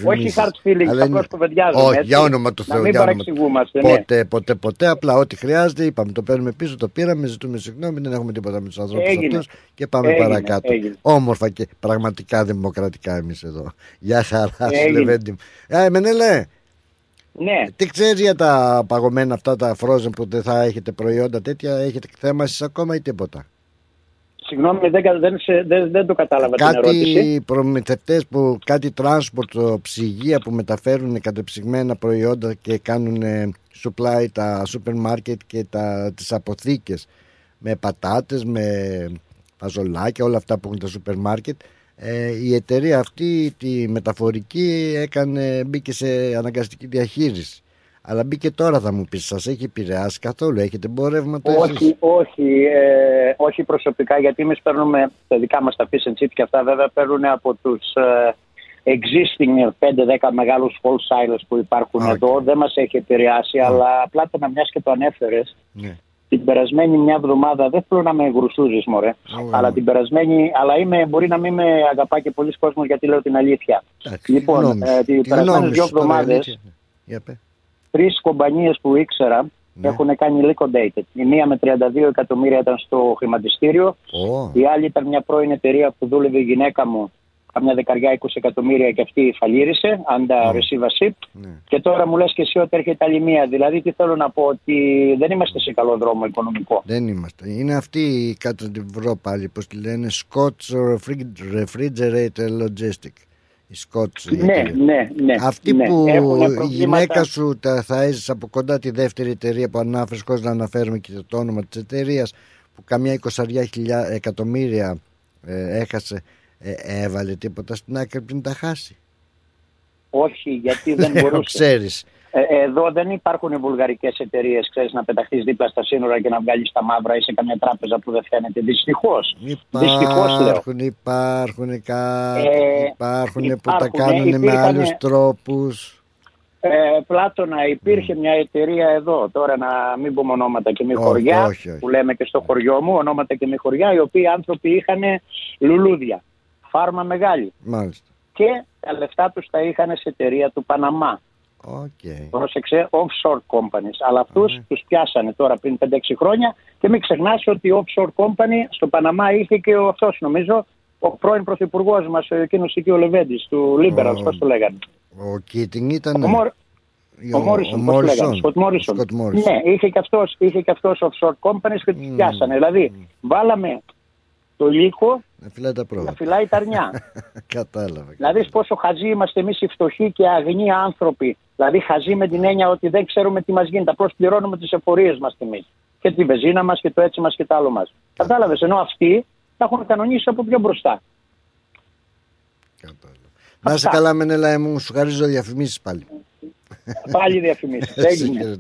Όχι hard feelings, απλώς κουβεντιάζουμε.
Όχι, για όνομα του Θεού.
μην παρεξηγούμαστε.
Ναι. Ποτέ, ποτέ, ποτέ. Απλά ό,τι χρειάζεται, είπαμε, το παίρνουμε πίσω, το πήραμε, ζητούμε συγγνώμη, δεν έχουμε τίποτα με τους ανθρώπους αυτούς και πάμε παρακάτω. Όμορφα και πραγματικά δημοκρατικά εμείς εδώ. Γεια χαρά, Λεβέντι. Ε, Μενέλε.
Ναι.
Τι ξέρεις για τα παγωμένα αυτά τα frozen που δεν θα έχετε προϊόντα τέτοια, έχετε θέμα εσείς ακόμα ή τίποτα;
Συγγνώμη, δεν, δεν, δεν, δεν το κατάλαβα
κάτι
την ερώτηση.
Κάτι προμηθευτές που, κάτι transport, ψυγεία που μεταφέρουν κατεψυγμένα προϊόντα και κάνουν supply τα σούπερ μάρκετ και τα, τις αποθήκες με πατάτες, με φαζολάκια, όλα αυτά που έχουν τα σούπερ μάρκετ ε, η εταιρεία αυτή τη μεταφορική έκανε, μπήκε σε αναγκαστική διαχείριση. Αλλά μπήκε τώρα θα μου πεις, σας έχει επηρεάσει καθόλου, έχετε εμπορεύματα
Όχι, εσείς; όχι, ε, όχι προσωπικά γιατί εμείς παίρνουμε τα δικά μας τα fish and chips και αυτά βέβαια παίρνουν από τους ε, existing 5-10 μεγάλους wholesalers που υπάρχουν okay. εδώ. Δεν μας έχει επηρεάσει, αλλά απλά το να μιας και το ανέφερες. Ναι την περασμένη μια εβδομάδα, δεν θέλω να με γρουσούζεις μωρέ, αλλά την περασμένη, αλλά είμαι, μπορεί να μην με αγαπά και πολλοί κόσμος γιατί λέω την αλήθεια. λοιπόν, ε, την περασμένη δύο εβδομάδες, τρεις κομπανίες που ήξερα ναι. έχουν κάνει liquidated. Η μία με 32 εκατομμύρια ήταν στο χρηματιστήριο, η άλλη ήταν μια πρώην εταιρεία που δούλευε η γυναίκα μου καμιά δεκαριά 20 εκατομμύρια και αυτή φαλήρισε, αν τα receivership. Ναι. Και τώρα μου λες και εσύ ότι έρχεται άλλη μία. Δηλαδή τι θέλω να πω, ότι δεν είμαστε σε καλό δρόμο οικονομικό.
Δεν είμαστε. Είναι αυτή η κάτω την βρω πάλι, πώς τη λένε, Scotch Refrigerator Logistic. Η Scotch.
Ναι, ναι, ναι.
Αυτή
ναι.
που η γυναίκα σου τα, θα έζησες από κοντά τη δεύτερη εταιρεία που ανάφερες, χωρίς να αναφέρουμε και το όνομα της εταιρείας που καμιά 20 εκατομμύρια ε, έχασε ε, έβαλε τίποτα στην άκρη πριν τα χάσει.
Όχι, γιατί δεν μπορούσε.
Ξέρεις.
Ε, εδώ δεν υπάρχουν βουλγαρικές εταιρείες, ξέρεις, να πεταχτείς δίπλα στα σύνορα και να βγάλεις τα μαύρα ή σε καμιά τράπεζα που δεν φαίνεται. Δυστυχώς.
Υπάρχουν, υπάρχουν κάτι. Ε, υπάρχουν που τα κάνουν με άλλους τρόπους.
Ε, Πλάτωνα, υπήρχε μια εταιρεία εδώ, τώρα να μην πούμε ονόματα και μη χωριά, που λέμε και στο χωριό μου, ονόματα και μη χωριά, οι οποίοι άνθρωποι είχαν λουλούδια φάρμα μεγάλη.
Μάλιστα.
Και τα λεφτά τους τα είχαν σε εταιρεία του Παναμά.
Okay.
Πρόσεξε, offshore companies. Αλλά αυτούς okay. τους πιάσανε τώρα πριν 5-6 χρόνια και μην ξεχνάς ότι offshore company στο Παναμά είχε και ο αυτός, νομίζω, ο πρώην πρωθυπουργός μας, εκείνος εκεί ο Λεβέντης, του Liberals, oh. πώς το λέγανε.
Ο Κίτινγκ ήταν.
Ο, Μόρ... ο, Μόρισον, πώς λέγανε. Σκοτ Μόρισον. Ναι, είχε και αυτός είχε και αυτός offshore companies και τους mm. πιάσανε. Δηλαδή, βάλαμε το λύκο
να φυλάει τα πρόβατα.
Να φυλάει τα αρνιά.
κατάλαβα.
Δηλαδή, πόσο χαζοί είμαστε εμείς οι φτωχοί και αγνοί άνθρωποι. Δηλαδή, χαζοί με την έννοια ότι δεν ξέρουμε τι μας γίνεται. Απλώς πληρώνουμε τις εφορίες μας τιμή. Και τη βεζίνα μας και το έτσι μας και το άλλο μας. Κατάλαβες. Ενώ αυτοί τα έχουν κανονίσει από πιο μπροστά.
Κατάλαβα. Να είσαι καλά, Μενέλα μου, σου χαρίζω διαφημίσεις πάλι.
Πάλι διαφημίσεις. Έγινε.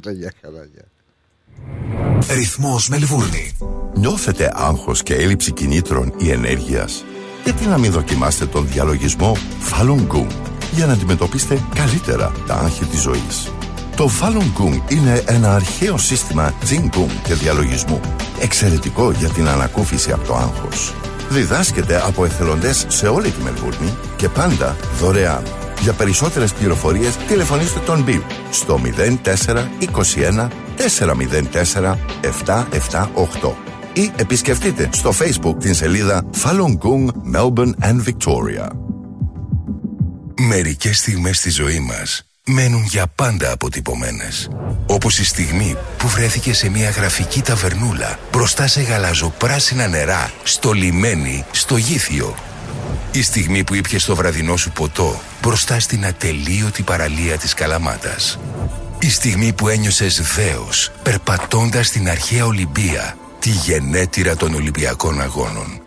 Ρυθμός Μελβούρνη. Νιώθετε άγχος και έλλειψη κινήτρων ή ενέργειας; Γιατί να μην δοκιμάσετε τον διαλογισμό Falun Gong για να αντιμετωπίσετε καλύτερα τα άγχη της ζωής; Το Falun Gong είναι ένα αρχαίο σύστημα Jing Gong και διαλογισμού. Εξαιρετικό για την ανακούφιση από το άγχος. Διδάσκεται από εθελοντές σε όλη τη Μελβούρνη και πάντα δωρεάν. Για περισσότερες πληροφορίες τηλεφωνήστε τον Bill στο 0421 404 778 ή επισκεφτείτε στο Facebook την σελίδα Falun Gong Melbourne and Victoria. Μερικές στιγμές στη ζωή μας μένουν για πάντα αποτυπωμένες. Όπως η στιγμή που βρέθηκε σε μια γραφική ταβερνούλα μπροστά σε γαλαζοπράσινα νερά, στο λιμένι, στο γήθιο. Η στιγμή που ήπιες το βραδινό σου ποτό μπροστά στην ατελείωτη παραλία της Καλαμάτας. Η στιγμή που ένιωσες δέος περπατώντας στην αρχαία Ολυμπία τη γενέτειρα των Ολυμπιακών Αγώνων.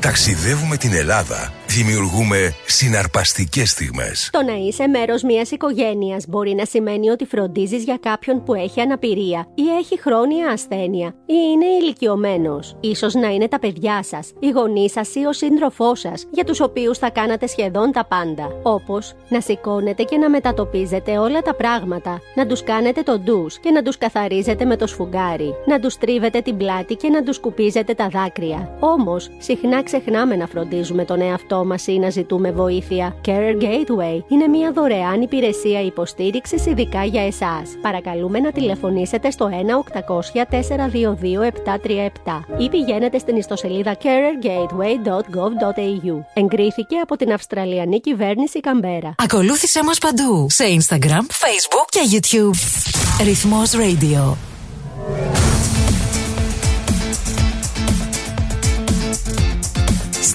Ταξιδεύουμε την Ελλάδα Δημιουργούμε συναρπαστικές στιγμές.
Το να είσαι μέρος μιας οικογένειας μπορεί να σημαίνει ότι φροντίζεις για κάποιον που έχει αναπηρία ή έχει χρόνια ασθένεια ή είναι ηλικιωμένος. σω να είναι τα παιδιά σας, οι γονείς σας ή ο σύντροφός σας, για τους οποίους θα κάνατε σχεδόν τα πάντα. Όπως να σηκώνετε και να μετατοπίζετε όλα τα πράγματα, να τους κάνετε το ντους και να τους καθαρίζετε με το σφουγγάρι, να τους τρίβετε την πλάτη και να τους σκουπίζετε τα δάκρυα. Όμως, συχνά ξεχνάμε να φροντίζουμε τον εαυτό μας ή να ζητούμε βοήθεια. Care Gateway είναι μια δωρεάν υπηρεσία υποστήριξης ειδικά για εσάς. Παρακαλούμε να τηλεφωνήσετε στο 1-800-422-737 ή πηγαίνετε στην ιστοσελίδα caregateway.gov.au. Εγκρίθηκε από την Αυστραλιανή κυβέρνηση Καμπέρα.
Ακολούθησέ μας παντού σε Instagram, Facebook και YouTube. Ρυθμός Radio.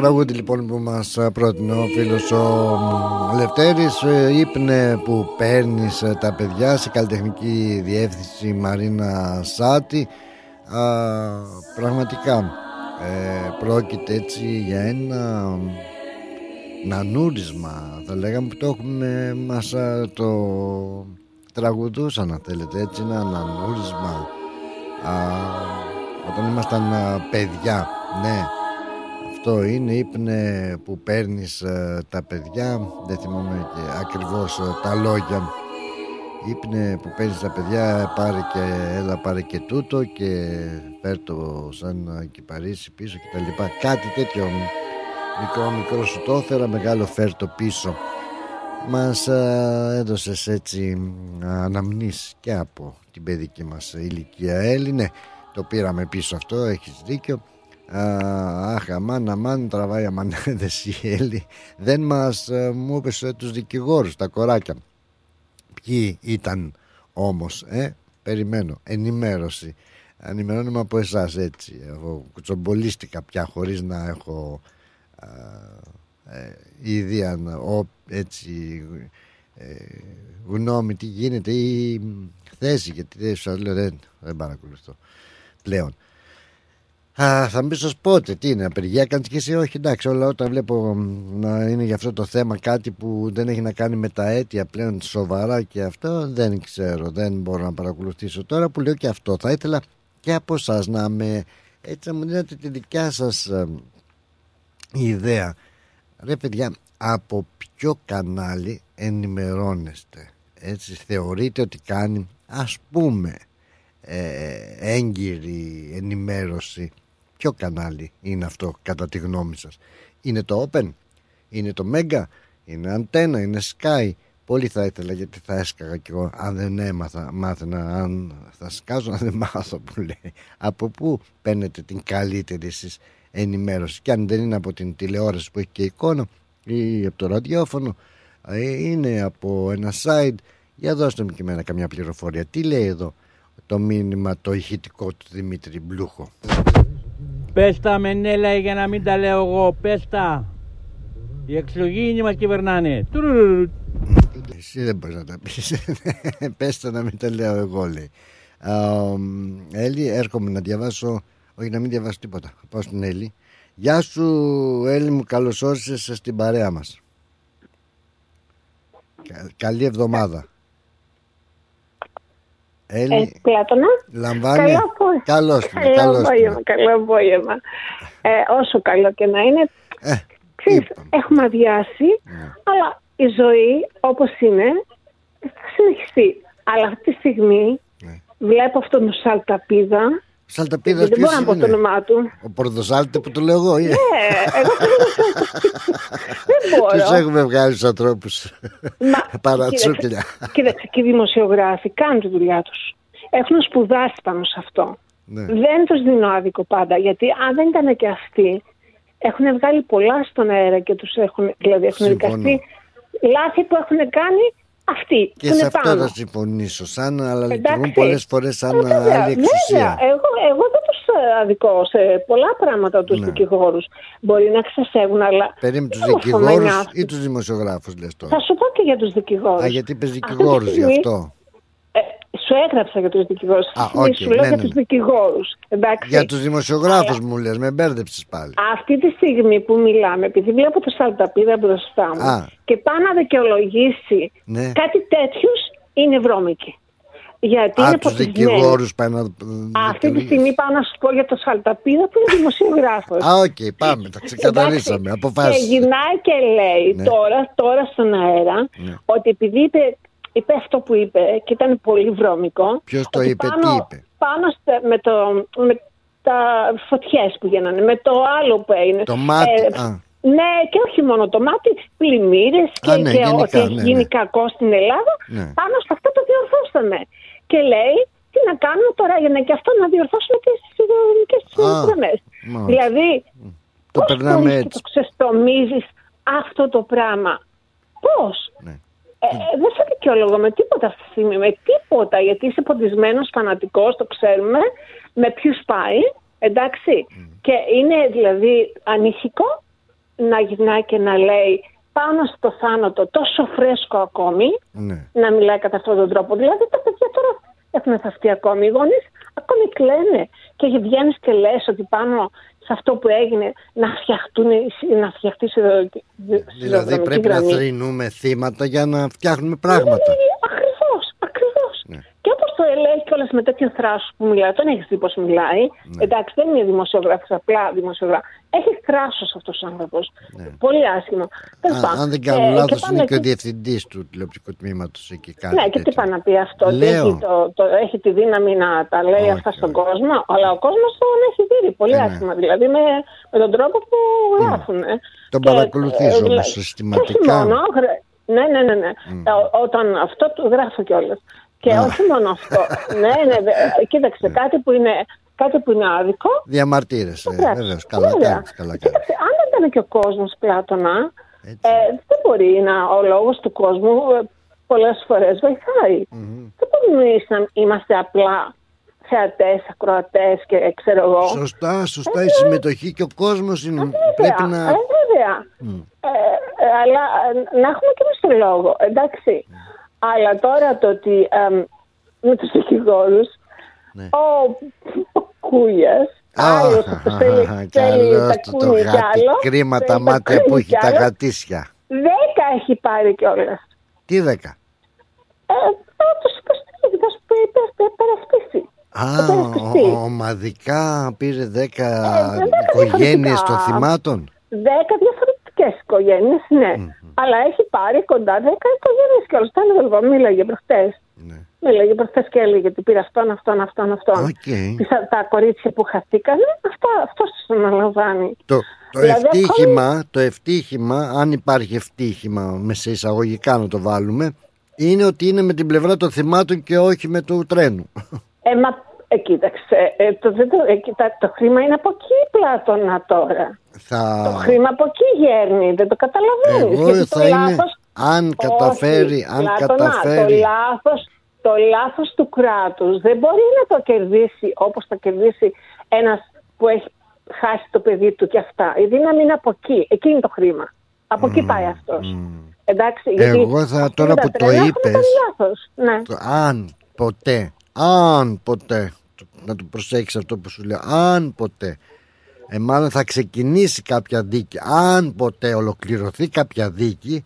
τραγούδι λοιπόν που μας πρότεινε ο φίλος ο Λευτέρης ε, Ήπνε που παίρνεις ε, τα παιδιά σε καλλιτεχνική διεύθυνση Μαρίνα Σάτι. Α, Πραγματικά ε, πρόκειται έτσι για ένα νανούρισμα θα λέγαμε που το έχουμε μας το τραγουδούσαν αν θέλετε έτσι ένα νανούρισμα. Α, όταν ήμασταν παιδιά ναι αυτό είναι ύπνε που παίρνεις ε, τα παιδιά δεν θυμάμαι και ακριβώς ε, τα λόγια. Ύπνε που παίρνεις τα παιδιά πάρε και έλα πάρε και τούτο και φέρ το σαν κυπαρίσι πίσω και τα λοιπά. Κάτι τέτοιο. Μικρό μικρό σου το έφερα μεγάλο φέρ το πίσω. Μας ε, έδωσες έτσι αναμνήσεις και από την παιδική μας ηλικία. Έλληνε το πήραμε πίσω αυτό έχεις δίκιο Αχ, αμάν, αμάν, τραβάει αμανέδες η Έλλη. Δεν μας ε, μου έπεσε τους δικηγόρους, τα κοράκια. Ποιοι ήταν όμως, ε, περιμένω, ενημέρωση. Ενημερώνουμε από εσάς έτσι. Εγώ κουτσομπολίστηκα πια χωρίς να έχω ε, ήδη ο, έτσι ε, γνώμη τι γίνεται ή θέση γιατί δεν σας λέω δεν, δεν παρακολουθώ πλέον. Α, θα μπει στο πότε, τι είναι, απεργία κάνεις και εσύ, όχι εντάξει. Όλα όταν βλέπω να είναι για αυτό το θέμα κάτι που δεν έχει να κάνει με τα αίτια πλέον σοβαρά και αυτό, δεν ξέρω, δεν μπορώ να παρακολουθήσω τώρα που λέω και αυτό. Θα ήθελα και από εσά να με έτσι να μου δίνετε τη δικιά σας ε, ιδέα. Ρε παιδιά, από ποιο κανάλι ενημερώνεστε, έτσι θεωρείτε ότι κάνει ας πούμε ε, έγκυρη ενημέρωση Ποιο κανάλι είναι αυτό κατά τη γνώμη σας; Είναι το Open; Είναι το Mega; Είναι Antenna; Είναι Sky; Πολύ θα ήθελα γιατί θα έσκαγα κι εγώ αν δεν έμαθα, μάθαινα αν θα σκάζω αν δεν μάθω που λέει. Από πού παίρνετε την καλύτερη εσείς ενημέρωση; Και αν δεν είναι από την τηλεόραση που έχει και εικόνα ή από το ραδιόφωνο είναι από ένα site για δώστε μου και εμένα καμιά πληροφορία. Τι λέει εδώ το μήνυμα το ηχητικό του Δημήτρη Μπλούχο;
Πες τα Μενέλα για να μην τα λέω εγώ. Πες τα. Οι εξωγήινοι μας κυβερνάνε.
Εσύ δεν μπορείς να τα πεις. Πες τα να μην τα λέω εγώ λέει. Έλλη έρχομαι να διαβάσω όχι να μην διαβάσω τίποτα. Πάω στην Έλλη. Γεια σου Έλλη μου καλώς όρισες στην παρέα μας. Καλή εβδομάδα.
Έλλη, ε, Πλάτωνα.
Λαμβάνει.
Καλό
απόγευμα. Καλό
απόγευμα. Καλό απόγευμα. Ε, όσο καλό και να είναι. Ε, ξέρεις, έχουμε αδειάσει, ναι. αλλά η ζωή όπως είναι θα συνεχιστεί. Αλλά αυτή τη στιγμή ναι. βλέπω αυτόν τον Σαλταπίδα
Σαλταπίδας
Δεν μπορώ να πω το όνομά του.
Ο Πορδοσάλτε που το λέω εγώ.
Ναι, εγώ δεν μπορώ.
Τους έχουμε βγάλει τους ανθρώπους. Παρατσούκλια.
Κοίταξε, και οι δημοσιογράφοι κάνουν τη δουλειά τους. Έχουν σπουδάσει πάνω σε αυτό. Ναι. Δεν τους δίνω άδικο πάντα. Γιατί αν δεν ήταν και αυτοί, έχουν βγάλει πολλά στον αέρα και τους έχουν, δηλαδή έχουν δικαστεί λάθη που έχουν κάνει αυτοί.
Και σε αυτό θα συμφωνήσω. Σαν, αλλά λειτουργούν πολλές φορές σαν ε, άλλη εξουσία.
Εγώ, εγώ δεν τους ε, αδικώ σε πολλά πράγματα τους ναι. δικηγόρους. Μπορεί να ξεσέγουν, αλλά.
Περίμενε τους δικηγόρους ή τους δημοσιογράφους, λες τώρα;
Θα σου πω και για τους δικηγόρους.
Α, γιατί είπες δικηγόρους γι' αυτό.
Ε, σου έγραψα για τους δικηγόρους. Α, okay, σου λέω ναι, για ναι. τους δικηγόρους.
Για τους δημοσιογράφους μου λες, με μπέρδεψες πάλι.
Αυτή τη στιγμή που μιλάμε, επειδή βλέπω το Σαλταπίδα μπροστά μου Α. και πάω να δικαιολογήσει ναι. κάτι τέτοιους είναι βρώμικοι. Γιατί
Α,
είναι
τους δικηγόρους πάει να
Αυτή τη στιγμή πάω να σου πω για το Σαλταπίδα που είναι δημοσιογράφος.
Α, OK, okay, πάμε, τα ξεκαθαρίσαμε, αποφάσισε.
Και γυρνάει και λέει ναι. τώρα, τώρα στον αέρα ναι. ότι επειδή είπε είπε αυτό που είπε και ήταν πολύ βρώμικο.
Ποιος το είπε,
πάνω,
τι είπε;
Πάνω με, το, με τα φωτιές που γίνανε, με το άλλο που έγινε.
Το μάτι, ε,
Ναι, και όχι μόνο το μάτι, πλημμύρες και, ναι, και ότι έχει ναι, γίνει ναι. κακό στην Ελλάδα. Ναι. Πάνω σε αυτό το διορθώσαμε. Και λέει, τι να κάνουμε τώρα για να και αυτό να διορθώσουμε και στις υγειονομικέ γραμμέ. Δηλαδή,
το περνάμε έτσι.
το ξεστομίζεις αυτό το πράγμα; Πώς; Ναι. Ε, δεν σε δικαιολογώ με τίποτα αυτή τη στιγμή. Με τίποτα. Γιατί είσαι ποντισμένο, φανατικός, το ξέρουμε. Με ποιους πάει. Εντάξει. Και είναι δηλαδή ανησυχικό να γυρνάει και να λέει πάνω στο θάνατο τόσο φρέσκο ακόμη,
Ναι.
να μιλάει κατά αυτόν τον τρόπο. Δηλαδή τα παιδιά τώρα έχουν θαυτεί ακόμη. Οι γονείς ακόμη κλαίνε. Και βγαίνεις και λες ότι πάνω σε αυτό που έγινε να, φτιαχτούν, να φτιαχτεί σιδηροδρομική
Δηλαδή πρέπει
γραμμή.
να θρυνούμε θύματα για να φτιάχνουμε πράγματα.
Ακριβώ, ακριβώ.
Ναι.
Και όπω το λέει κιόλα με τέτοιο θράσος που μιλάει, τον έχεις δει πώς μιλάει.
Ναι.
Εντάξει, δεν είναι δημοσιογράφος, απλά δημοσιογράφος. Έχει θράσος αυτός ο άνθρωπος. Πολύ άσχημο. Τέλος
Ναι. Αν,
πάντων.
αν δεν κάνω
Ε,
λάθος,
και
είναι
πάμε
και ο
εκεί-
διευθυντής του τηλεοπτικού τμήματος εκεί κάτι.
Ναι, και τι
τέτοιο.
πάει να πει αυτό, ότι
Λέω.
έχει, το, το, έχει τη δύναμη να τα λέει αυτά στον κόσμο, αλλά ο κόσμος τον έχει δει πολύ
Ε, ναι.
άσχημα, δηλαδή με, με τον τρόπο που γράφουν. ε.
Τον
Και,
παρακολουθείς
ε,
όμως
δηλα-
συστηματικά.
Και όχι μόνο, γρα- ναι, ναι, ναι, ναι. Ε, ό- όταν αυτό το γράφω κιόλας. Και όχι μόνο αυτό. ναι, ναι, δε- κοίταξε, κάτι που είναι, κάτι που είναι άδικο,
Διαμαρτύρεσαι,
γράψει.
βεβαίως. Καλά
Βέβαια.
κάνεις, καλά κάνεις.
Κοίταξε, αν δεν ήταν και ο κόσμος πλάτωνα, ε, δεν μπορεί να, ο λόγος του κόσμου ε, πολλές φορές βοηθάει. Δεν μπορούμε εμείς να είμαστε απλά θεατές, ακροατές και ε, ξέρω εγώ.
Σωστά, σωστά. Η συμμετοχή και ο κόσμος είναι. Πρέπει
Βέβαια,
να.
ε, βέβαια. Ε, ε, αλλά ε, να έχουμε και εμείς το λόγο, εντάξει. Αλλά τώρα το ότι ε, με τους δικηγόρους,
Ναι.
ο, ο Κούγιας, άλλος που θέλει, θέλει
Καλώς
τα
το, το
κούνη κι
γάτι.
άλλο,
Κρίμα τα
θέλει
μάτια
κούνη
που έχει
κι
τα
άλλο,
γατήσια.
Δέκα έχει πάρει κιόλας.
Τι δέκα;
Ε, τους υποστηρίζει, θα σου πει, υπερασπίσει.
Α,
Υπερασπιστεί.
ο- ομαδικά πήρε δέκα
δεν
οικογένειες
διαφορετικά.
των θυμάτων.
Δέκα διαφορετικές οικογένειες, ναι. Αλλά έχει πάρει κοντά δέκα οικογένειες κιόλας. Το έλεγα, μίλαγε προχτές.
Ναι.
Μίλαγε προχτές και έλεγε ότι πήρε αυτόν, αυτόν, αυτόν, αυτόν.
Οκ.
Τι θα- Τα κορίτσια που χαθήκανε, αυτό του αναλαμβάνει.
Το, το
Δηλαδή,
ευτύχημα, το ευτύχημα, αν υπάρχει ευτύχημα με σε εισαγωγικά να το βάλουμε, είναι ότι είναι με την πλευρά των θυμάτων και όχι με του τρένου.
Ε, μα, ε, κοίταξε, ε, το, δεν το, ε, κοίτα, το χρήμα είναι από εκεί πλάτωνα τώρα.
Θα...
Το χρήμα από εκεί γέρνει, δεν το καταλαβαίνεις.
Εγώ
γιατί
θα είναι, αν
Όχι,
καταφέρει, αν
Πλάτωνα,
καταφέρει.
Το λάθος, το λάθος του κράτους δεν μπορεί να το κερδίσει όπως θα κερδίσει ένας που έχει χάσει το παιδί του και αυτά. Η δύναμη είναι από εκεί. Εκεί είναι το χρήμα. Από εκεί πάει αυτός. Εντάξει, γιατί
Εγώ θα-
αυτοί
τώρα
τα
που το
τρένα έχουν
είπες-
κάνει λάθος. Ναι.
Το αν ποτέ, αν ποτέ, το- να το προσέξεις αυτό που σου λέω, αν ποτέ, ε, μάλλον θα ξεκινήσει κάποια δίκη, αν ποτέ ολοκληρωθεί κάποια δίκη,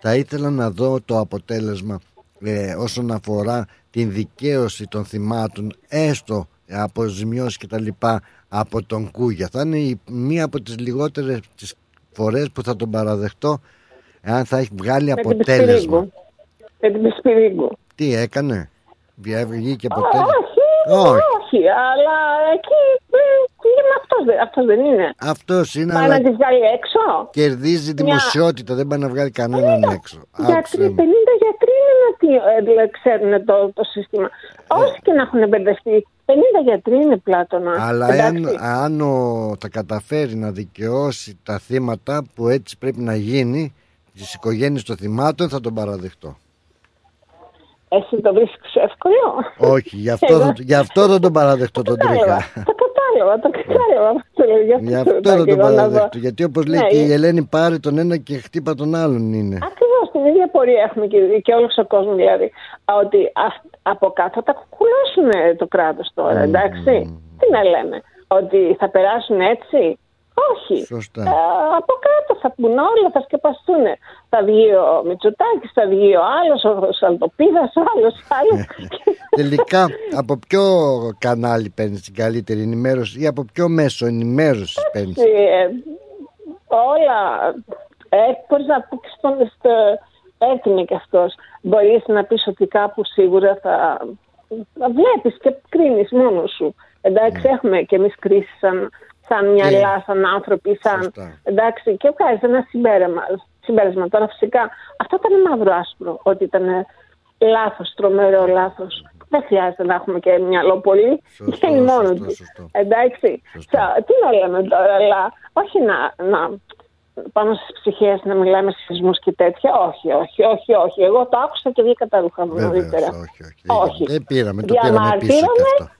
θα ήθελα να δω το αποτέλεσμα ε, όσον αφορά την δικαίωση των θυμάτων, έστω αποζημιώσεις και τα λοιπά από τον Κούγια. Θα είναι η- μία από τις λιγότερες τις φορές που θα τον παραδεχτώ εάν θα έχει βγάλει
Με την
αποτέλεσμα.
Πισπυρίγκου. Με την Πισπυρίγκου.
Τι έκανε, Βγα- βγήκε
Όχι,
αποτέλεσμα.
όχι,
Όχι.
αλλά εκεί ε, είναι αυτός, δεν- αυτός δεν είναι.
Αυτός είναι,
Πάει
αλλά
να τη βγάλει έξω;
κερδίζει δημοσιότητα, δεν πάει να βγάλει κανέναν έξω.
Γιατροί,
Άκουσε
50
με.
γιατροί είναι να τι, ε, δηλαδή, ξέρουν το, το σύστημα. Όσοι και να έχουν μπερδευτεί, 50 γιατροί είναι πλάτωνα.
Αλλά
Εντάξει.
αν, αν ο, θα καταφέρει να δικαιώσει τα θύματα που έτσι πρέπει να γίνει, τις οικογένειες των θυμάτων θα τον παραδεχτώ.
Εσύ το βρίσκεις εύκολο;
Όχι, γι' αυτό, θα, γι' αυτό θα τον παραδεχτώ τον
Κατάλαβα,
Τρίχα.
το κατάλαβα, το κατάλαβα. αυτό λέω, γι' αυτό
Γι'
το
αυτό
ρωτάω
θα
και
τον
εγώ να δω.
παραδεχτώ. Γιατί όπως λέει
Ναι,
και η
ε,
Ελένη πάρει τον ένα και χτύπα τον άλλον είναι.
Ακριβώς την ίδια πορεία έχουμε και, και όλος ο κόσμος δηλαδή. Ότι αυ- από κάτω θα τα κουκουλώσουν το κράτος τώρα, εντάξει. Τι να λέμε, ότι θα περάσουν έτσι; Όχι.
Σωστά.
Ε, από κάτω θα πουν όλα, θα σκεπαστούν. Θα βγει ο Μητσοτάκης, θα βγει ο άλλος, ο Σαλτοπίδας, ο άλλος, άλλος.
Τελικά, από ποιο κανάλι παίρνεις την καλύτερη ενημέρωση ή από ποιο μέσο ενημέρωσης παίρνεις;
Ε, όλα. Ε, μπορείς να πεις στον στο, έτσι είναι και αυτός. Μπορείς να πεις ότι κάπου σίγουρα θα, θα βλέπεις και κρίνεις μόνος σου. Εντάξει, έχουμε και εμείς κρίσεις σαν, σαν μυαλά, σαν άνθρωποι, σαν... Εντάξει, και βγάζεις ένα συμπέρασμα. συμπέρασμα. Τώρα φυσικά αυτό ήταν μαύρο άσπρο, ότι ήταν λάθος, τρομερό λάθος. Δεν χρειάζεται να έχουμε και μυαλό πολύ. Βγαίνει μόνο του. Εντάξει. Σα- Τι να λέμε τώρα, αλλά όχι να, να πάνω στις ψυχές να μιλάμε σεισμούς και τέτοια. Όχι, όχι, όχι, όχι. Εγώ το άκουσα και βγήκα τα ρούχα μου
Βεβαίως,
νωρίτερα.
όχι, όχι. Δεν πήραμε, το πήραμε πίσω και
Διαμαρτύρομαι,
αυτό.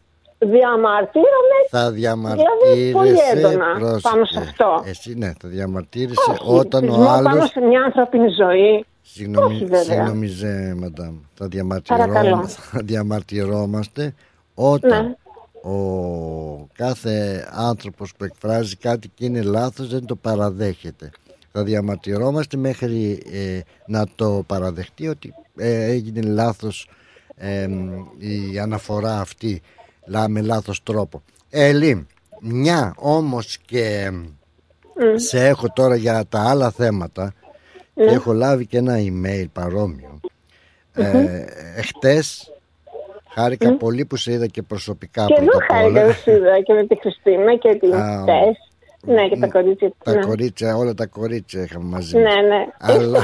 Διαμαρτύρομαι.
Θα διαμαρτύρεσαι
δηλαδή, πολύ έντονα πάνω σε αυτό.
Εσύ ναι, θα διαμαρτύρεσαι όταν ο άλλο.
πάνω σε μια ανθρώπινη ζωή.
Συγγνώμη, συγγνώμη Ζε, μαντάμ. Θα, θα διαμαρτυρόμαστε όταν ναι. ο κάθε άνθρωπος που εκφράζει κάτι και είναι λάθος δεν το παραδέχεται. Θα διαμαρτυρόμαστε μέχρι ε, να το παραδεχτεί ότι ε, έγινε λάθος η αναφορά αυτή με λάθος τρόπο. Έλλη, μια όμως και σε έχω τώρα για τα άλλα θέματα ναι. έχω λάβει και ένα email παρόμοιο. Ε, εχτες χάρηκα πολύ που σε είδα και προσωπικά
και πρώτα απ' όλα. Και εγώ είδα και με τη Χριστίνα και την Τες. Ναι, και τα κορίτσια.
Τα ναι. κορίτσια, όλα τα κορίτσια είχαμε μαζί.
Ναι, ναι. Αλλά...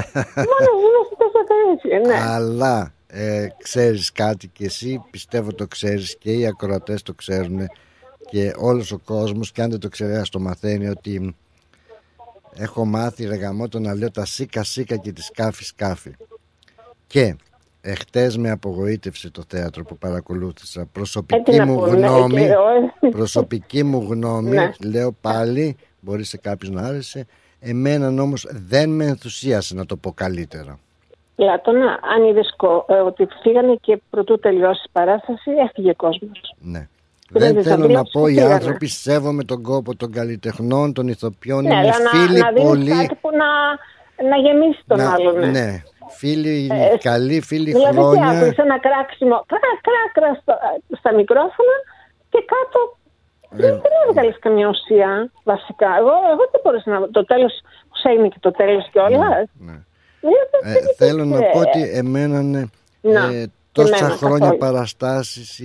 Μόνο είμαστε τόσα κορίτσια, ναι.
Αλλά ε, ξέρεις κάτι και εσύ πιστεύω το ξέρεις και οι ακροατές το ξέρουν και όλος ο κόσμος και αν δεν το ξέρει ας το μαθαίνει ότι έχω μάθει ρε γαμώτο να λέω τα σίκα σίκα και τη σκάφη σκάφη. Και εχθές με απογοήτευσε το θέατρο που παρακολούθησα. Προσωπική
ε,
μου γνώμη προσωπική μου γνώμη ναι. λέω πάλι μπορεί σε κάποιους να άρεσε. Εμένα όμως δεν με ενθουσίασε να το πω καλύτερα
Πλάτωνα, αν είδες ε, ότι φύγανε και πρωτού τελειώσει η παράσταση, έφυγε κόσμος.
Ναι. Δεν, δεν θέλω να πω, οι άνθρωποι σέβομαι τον κόπο των καλλιτεχνών, των ηθοποιών,
ναι,
είναι φίλοι
να,
πολύ.
κάτι που να, να γεμίσει τον να, άλλον. Ναι.
ναι. Φίλοι, ε, καλοί, φίλοι δηλαδή, χρόνια.
Δηλαδή, ένα κράξιμο, κρά, στα, στα μικρόφωνα και κάτω ε, δεν, δεν έβγαλες καμία ουσία βασικά. Εγώ, εγώ δεν μπορούσα να. Το τέλο, πώ έγινε και το τέλος κιόλα. Ναι, ναι.
Ε, θέλω να πω ότι εμένα ναι, ε, τόσα χρόνια παραστάσεις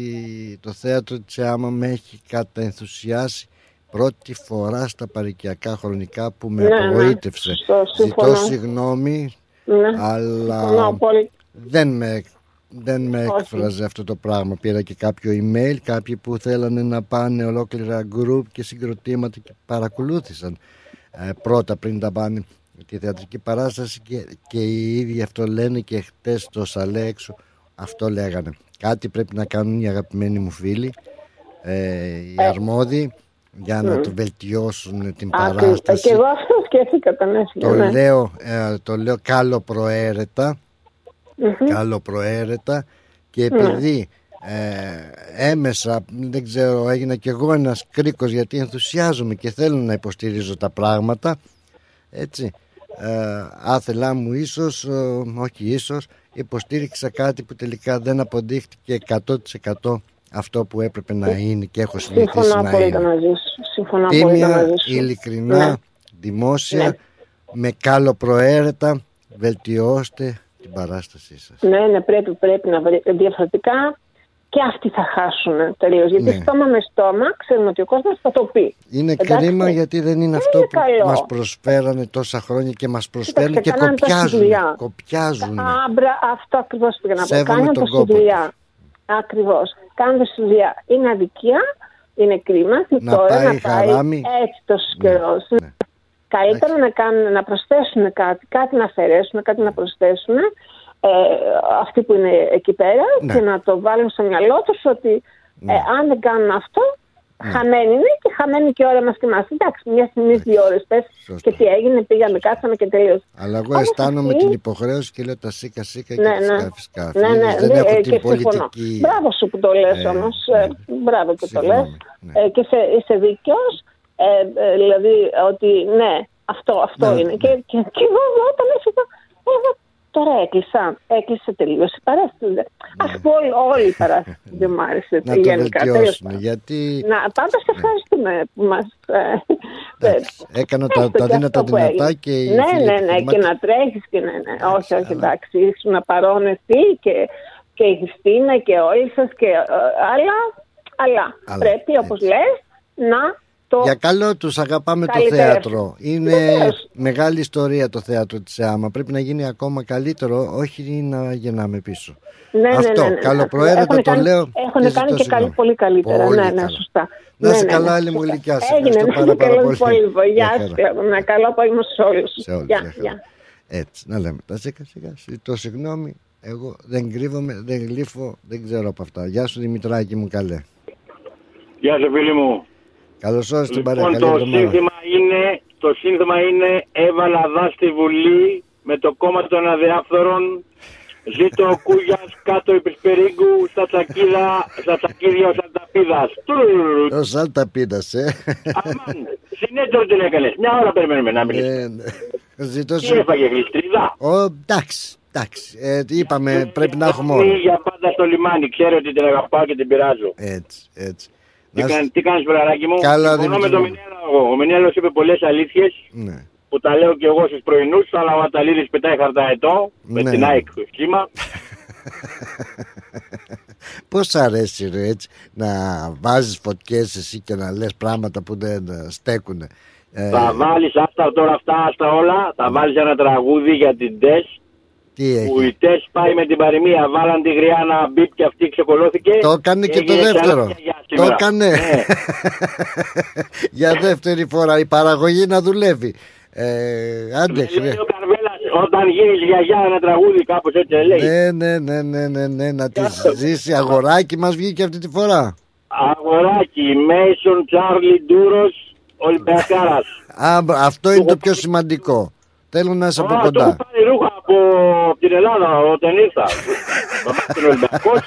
το θέατρο της ΕΑΜΑ με έχει καταενθουσιάσει πρώτη φορά στα παρικιακά χρονικά που με ναι, απογοήτευσε. Ναι, Ζητώ συγγνώμη, ναι. αλλά δεν με, δεν με έκφραζε αυτό το πράγμα. Πήρα και κάποιο email, κάποιοι που θέλανε να πάνε ολόκληρα γκρουπ και συγκροτήματα και παρακολούθησαν ε, πρώτα πριν τα πάνε τη θεατρική παράσταση και, και οι ίδιοι αυτό λένε και χτες το Σαλέ έξω αυτό λέγανε. Κάτι πρέπει να κάνουν οι αγαπημένοι μου φίλοι, ε, οι ε. αρμόδιοι, για να το βελτιώσουν την παράσταση.
Και εγώ αυτό σκέφτηκα τον
Το, ναι. λέω, ε, το λέω κάλο προαίρετα, κάλο προαίρετα και επειδή ε, έμεσα, δεν ξέρω, έγινα κι εγώ ένας κρίκος γιατί ενθουσιάζομαι και θέλω να υποστηρίζω τα πράγματα έτσι ε, άθελά μου ίσως, ε, όχι ίσως, υποστήριξα κάτι που τελικά δεν αποδείχτηκε 100% αυτό που έπρεπε να είναι και έχω συνηθίσει να είναι.
Συμφωνώ
Τίμια, ειλικρινά, ναι. δημόσια, ναι. με κάλο προαίρετα, βελτιώστε την παράστασή σας.
Ναι, ναι, πρέπει, πρέπει να βρει διαφορετικά και αυτοί θα χάσουν τελείως. Γιατί ναι. στόμα με στόμα ξέρουμε ότι ο κόσμος θα το πει.
Είναι Εντάξει. κρίμα γιατί δεν είναι αυτό που μας προσφέρανε τόσα χρόνια και μας προσφέρουν και κοπιάζουν. κοπιάζουν.
Α, αυτό ακριβώς πήγα να πω. Κάνουν το δουλειά. Ακριβώς. Κάνουν τη δουλειά. Είναι αδικία, είναι κρίμα.
Να τώρα πάει, να πάει χαράμι.
έτσι το καιρός. Ναι. Ναι. Καλύτερα να, κάνουν, να προσθέσουν κάτι, κάτι να αφαιρέσουν, κάτι να προσθέσουν ε, αυτοί που είναι εκεί πέρα ναι. και να το βάλουν στο μυαλό τους ότι ναι. ε, αν δεν κάνουν αυτό, ναι. χαμένοι είναι και χαμένη και η ώρα μας και εμάς. Εντάξει, μια στιγμή, δύο ώρες πες και τι έγινε, πήγαμε, κάτσαμε και τελείω.
Αλλά εγώ αισθάνομαι αυτή... την υποχρέωση και λέω τα σίκα σίκα ναι, και ναι. σκάφη σκάφη. Ναι, ναι, δεν έχω την πολιτική.
Μπράβο σου που το λες ε, όμως. Ε, μπράβο που το λες. Ναι. και είσαι, είσαι δίκαιος. Ε, δηλαδή ότι ναι, αυτό, αυτό είναι. Και, και, και εγώ όταν έφυγα, εγώ Τώρα έκλεισα. Έκλεισε τελείως η παράσταση. Α πούμε, όλη η παράσταση δεν μου άρεσε.
Να το βελτιώσουμε. Γιατί...
Να, πάντα σε ευχαριστούμε που μας.
Ε, έκανα τα, τα δύνατα δυνατά και.
Ναι, ναι, ναι, και να τρέχεις και ναι, ναι. Όχι, όχι, εντάξει. Ήσουν παρόν εσύ και, και η Χριστίνα και όλοι σας και. Ε, αλλά, αλλά πρέπει, όπως λες, να
για καλό τους αγαπάμε το θέατρο. Είναι μεγάλη ιστορία το θέατρο της ΕΑΜΑ. Πρέπει να γίνει ακόμα καλύτερο, όχι να γεννάμε πίσω.
Ναι, ναι
Αυτό,
ναι, ναι, ναι.
καλοπροαίρετα το λέω.
Έχουν κάνει και καλή, πολύ καλύτερα. Πολύ ναι, ναι, σωστά.
Να είσαι ναι, καλά, άλλη μου ηλικιά.
Έγινε, να είσαι καλά, πολύ. Γεια σα. Να καλό απόγευμα σε όλους.
Σε όλους. Έτσι, να λέμε τα σιγά σιγά. Το συγγνώμη, εγώ δεν κρύβομαι, δεν γλύφω, δεν ξέρω από αυτά. Γεια σου Δημητράκη μου καλέ.
Γεια σου φίλοι μου.
Καλώς ήρθατε στην παρέα.
Λοιπόν,
Καλή
το
εβδομάδα.
σύνθημα, είναι, το σύνθημα είναι έβαλα δά στη Βουλή με το κόμμα των αδιάφθορων Ζήτω ο Κούγιας κάτω επί Περίγκου στα τσακίδα, στα τσακίδια ο Σανταπίδας. Τουρουρουρου.
Ο Σάλτα πίνας, ε.
Συνέτερο την έκανες. Μια ώρα περιμένουμε να μιλήσει.
Ε, ναι. Ζητώ
Τι έφαγε γλιστρίδα;
Ο, εντάξει, εντάξει. Ε, είπαμε πρέπει να έχουμε όλα.
Ή για πάντα στο λιμάνι. Ξέρω ότι την αγαπάω και την πειράζω.
Έτσι, έτσι.
Τι,
Να
κάνει, τι κάνεις βραράκι μου;
Καλά,
Συμφωνώ με
Δημήτρη
τον
μου.
Μινέλο εγώ. Ο Μινέλος είπε πολλές αλήθειες
Ναι.
που τα λέω και εγώ στους πρωινούς, αλλά ο Αταλίδης πετάει χαρταετό με
Ναι.
την ΑΕΚ σχήμα.
Πώς σ' αρέσει ρε έτσι να βάζεις φωτιές εσύ και να λες πράγματα που δεν ε, στέκουνε. Ε,
Θα βάλεις αυτά τώρα αυτά, αυτά όλα, θα βάλεις ένα τραγούδι για την ΤΕΣ
τι έχει;
που η ΤΕΣ πάει με την παροιμία, βάλαν τη γριά να μπίπ και αυτή ξεκολώθηκε.
Το έκανε και το
έγινε
δεύτερο.
ξανά για
Το
σήμερα.
έκανε.
Ναι.
Για δεύτερη φορά η παραγωγή να δουλεύει. Ε, άντε,
Λέει
χρε.
ο Καρβέλας, όταν γίνεις γιαγιά ένα τραγούδι κάπως έτσι λέει.
Ναι, ναι, ναι, ναι, ναι, ναι, να τη ζήσει αγοράκι μας βγήκε αυτή τη φορά.
Αγοράκι, Μέισον, Τσάρλι, Ντούρος, Ολυμπιακάρας.
Α, αυτό είναι το πιο σημαντικό. Θέλω να είσαι από
Α, το έχω
κοντά.
πάρει ρούχα από την Ελλάδα όταν ήρθα. Τον Ολυμπιακός.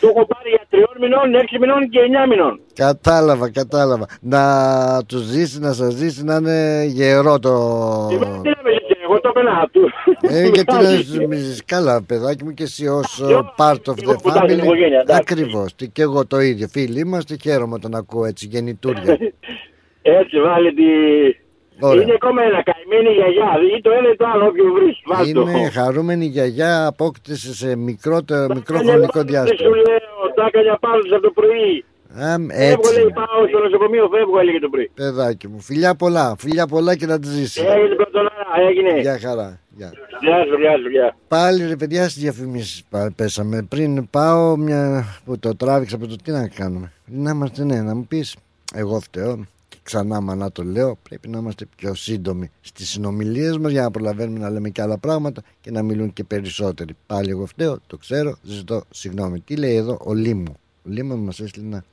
Το έχω πάρει για τριών μηνών, έξι μηνών και εννιά μηνών.
Κατάλαβα, κατάλαβα. Να του ζήσει, να σας ζήσει, να είναι γερό το.
Τι να με ζήσει, εγώ το πένα του.
Ε, γιατί να νομίζεις, καλά, παιδάκι μου και εσύ ως part of the
που τα την
family.
οικογένεια, εντάξει.
Ακριβώς. Και εγώ το ίδιο. Φίλοι είμαστε, χαίρομαι όταν ακούω έτσι γεννητούρια.
Έτσι βάλε τη...
Ωραία.
Είναι ακόμα ένα καημένη γιαγιά. Ή το ένα ή το άλλο, όποιο βρεις. Βάλ' το.
Είναι χαρούμενη γιαγιά, απόκτησε σε μικρότερο, μικρό
Κάνε
χρονικό
βάλε,
διάστημα.
Σου λέω, τα έκανε πάνω από το πρωί.
Αμ,
Φεύγω,
έτσι.
λέει, πάω στο νοσοκομείο, φεύγω, έλεγε το πρωί.
Παιδάκι μου, φιλιά πολλά, φιλιά πολλά και να τη ζήσει.
Έγινε πρωτονάρα, έγινε.
Γεια χαρά. Γεια.
Γεια σου, γεια σου, γεια.
Πάλι ρε παιδιά στις διαφημίσεις πέσαμε. Πριν πάω μια που το τράβηξα από το τι να κάνουμε. Να είμαστε ναι, να μου πεις, εγώ φταίω. Και ξανά μανά το λέω, πρέπει να είμαστε πιο σύντομοι στις συνομιλίες μας για να προλαβαίνουμε να λέμε και άλλα πράγματα και να μιλούν και περισσότεροι. Πάλι εγώ φταίω, το ξέρω, ζητώ συγγνώμη. Τι λέει εδώ ο Λίμου; Ο Λίμου μας έστειλε ένα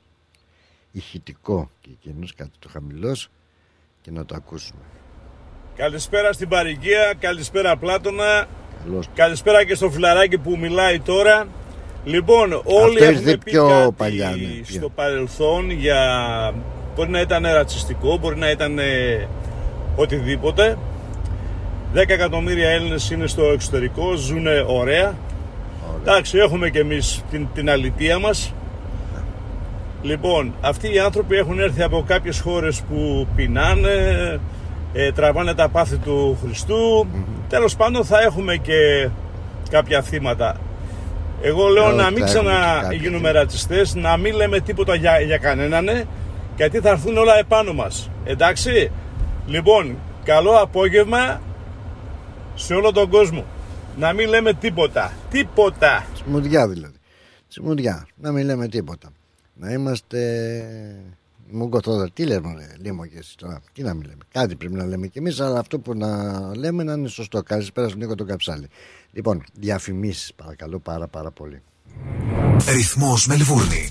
ηχητικό και εκείνο κάτι το χαμηλώσω και να το ακούσουμε.
Καλησπέρα στην Παρικία, καλησπέρα Πλάτωνα,
Καλώς.
καλησπέρα και στο φιλαράκι που μιλάει τώρα. Λοιπόν, όλοι
Αυτός
έχουμε
ήρθε
πει
πιο
κάτι
παλιά, ναι, πιο.
στο παρελθόν για... Μπορεί να ήταν ρατσιστικό, μπορεί να ήταν ε, οτιδήποτε. 10 εκατομμύρια Έλληνες είναι στο εξωτερικό, ζουν ωραία. Εντάξει, έχουμε και εμείς την, την αλητία μας. Λοιπόν, αυτοί οι άνθρωποι έχουν έρθει από κάποιες χώρες που πεινάνε, ε, τραβάνε τα πάθη του χριστου Τέλος πάντων θα έχουμε και κάποια θύματα. Εγώ λέω
Ε,
να
θα
μην
έχουμε και κάποια
ξαναγίνουμε ρατσιστές, να μην λέμε τίποτα για, για κανέναν, ε, γιατί θα έρθουν όλα επάνω μας. Εντάξει, λοιπόν, καλό απόγευμα σε όλο τον κόσμο. Να μην λέμε τίποτα. Τίποτα.
Τσιμουδιά δηλαδή. Τσιμουδιά. Να μην λέμε τίποτα. Να είμαστε. Μου κοθόδα. Τι λέμε, ρε, Λίμω και εσύ τώρα. Τι να μην λέμε. Κάτι πρέπει να λέμε κι εμείς, αλλά αυτό που να λέμε να είναι σωστό. Καλησπέρα στον Νίκο τον Καψάλη. Λοιπόν, διαφημίσεις παρακαλώ πάρα πάρα πολύ.
Ρυθμός Μελβούρνη.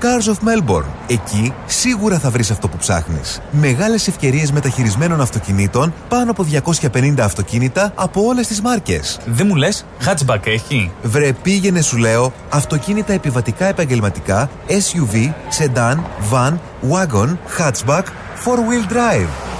Cars of Melbourne. Εκεί σίγουρα θα βρεις αυτό που ψάχνεις. Μεγάλες ευκαιρίες μεταχειρισμένων αυτοκινήτων, πάνω από 250 αυτοκίνητα από όλες τις μάρκες.
Δεν μου λες, hatchback έχει;
Βρε πήγαινε σου λέω, αυτοκίνητα επιβατικά επαγγελματικά, SUV, sedan, van, wagon, hatchback, four-wheel drive.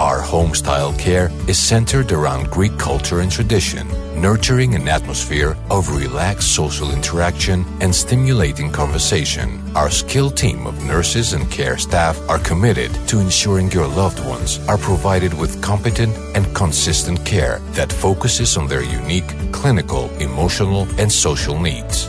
Our home style care is centered around Greek culture and tradition, nurturing an atmosphere of relaxed social interaction and stimulating conversation. Our skilled team of nurses and care staff are committed to ensuring your loved ones are provided with competent and consistent care that focuses on their unique clinical, emotional, and social needs.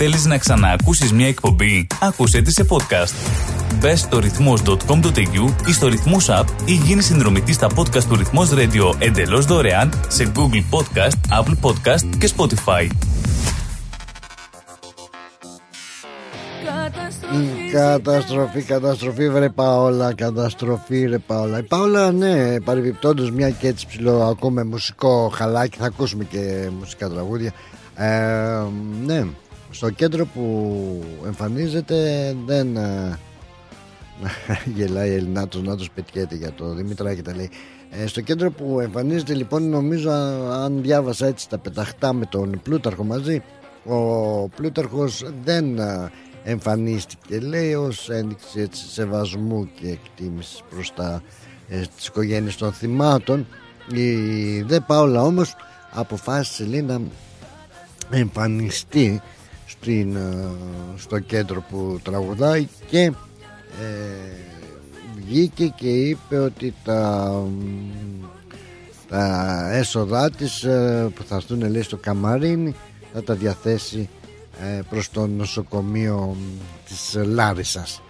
Θέλεις να ξαναακούσεις μια εκπομπή; Άκουσέ τη σε podcast. Μπες στο ρυθμός.com.au ή στο ρυθμός app ή γίνεις συνδρομητής στα podcast του ρυθμός radio εντελώς δωρεάν σε Google Podcast, Apple Podcast και Spotify.
Καταστροφή, καταστροφή, βρε Παόλα, καταστροφή, ρε Παόλα. Η Παόλα, ναι, παρεμπιπτόντως μια και έτσι ψηλό ακούμε μουσικό χαλάκι, θα ακούσουμε και μουσικά τραγούδια. Ε, ναι, στο κέντρο που εμφανίζεται δεν ε, γελάει Ελληνάτος να τους πετιέται για το Δημητράκη τα λέει. Ε, στο κέντρο που εμφανίζεται λοιπόν νομίζω αν διάβασα έτσι τα πεταχτά με τον Πλούταρχο μαζί ο Πλούταρχος δεν ε, εμφανίστηκε λέει ως ένδειξη έτσι, σεβασμού και εκτίμησης προς τα, ε, τις οικογένειες των θυμάτων. Η Δε Πάολα όμως αποφάσισε λέει να εμφανιστεί στην, ε, στο κέντρο που τραγουδάει και ε, βγήκε και είπε ότι τα, τα έσοδά της ε, που θα έρθουν λέει στο Καμαρίνι θα τα διαθέσει ε, προς το νοσοκομείο της Λάρισας.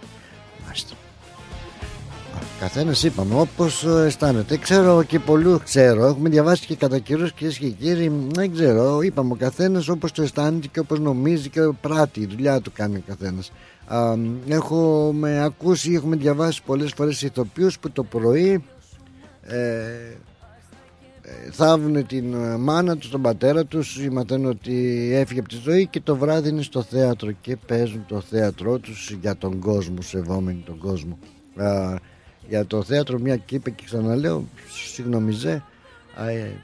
Μάλιστα Καθένας είπαμε όπως αισθάνεται. Ξέρω και πολλού ξέρω. Έχουμε διαβάσει και κατά καιρούς κυρίες και κύριοι. Δεν ξέρω. Είπαμε ο καθένας όπως το αισθάνεται και όπως νομίζει και πράττει. Η δουλειά του κάνει ο καθένας. Έχουμε ακούσει, έχουμε διαβάσει πολλές φορές ηθοποιούς που το πρωί ε, θάβουν την μάνα τους, τον πατέρα τους, μαθαίνουν ότι έφυγε από τη ζωή και το βράδυ είναι στο θέατρο και παίζουν το θέατρό τους για τον κόσμο, σεβόμενοι τον κόσμο για το θέατρο μια και είπε και ξαναλέω συγγνωμιζέ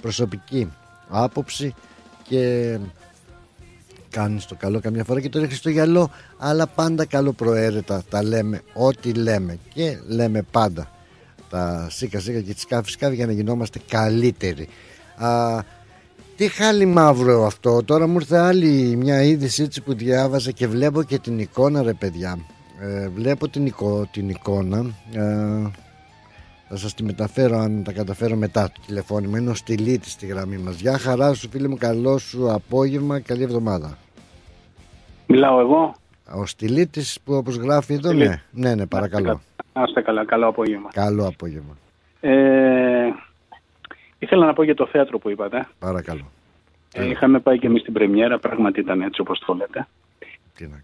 προσωπική άποψη και κάνει το καλό καμιά φορά και το ρίχνεις στο γυαλό αλλά πάντα καλό προαίρετα τα λέμε ό,τι λέμε και λέμε πάντα. Τα σίκα σίκα και τις σκάφη σκάφη για να γινόμαστε καλύτεροι. Α, τι χάλι μαύρο αυτό τώρα μου ήρθε άλλη μια είδηση έτσι που διάβαζα και βλέπω και την εικόνα ρε παιδιά ε, βλέπω την, εικο, την εικόνα. Ε, θα σας τη μεταφέρω αν τα καταφέρω μετά το τηλεφώνημα. Είναι ο Στυλίτης στη γραμμή μας. Γεια χαρά σου φίλε μου. Καλό σου απόγευμα. Καλή εβδομάδα.
Μιλάω εγώ.
Ο Στυλίτης που όπως γράφει εδώ ναι, ναι, ναι παρακαλώ.
Άστε καλά, καλό απόγευμα.
Καλό απόγευμα.
Ε, Ήθελα να πω για το θέατρο που είπατε.
Παρακαλώ.
Ε, Είχαμε πάει και εμείς στην πρεμιέρα, πράγματι ήταν έτσι όπως το λέτε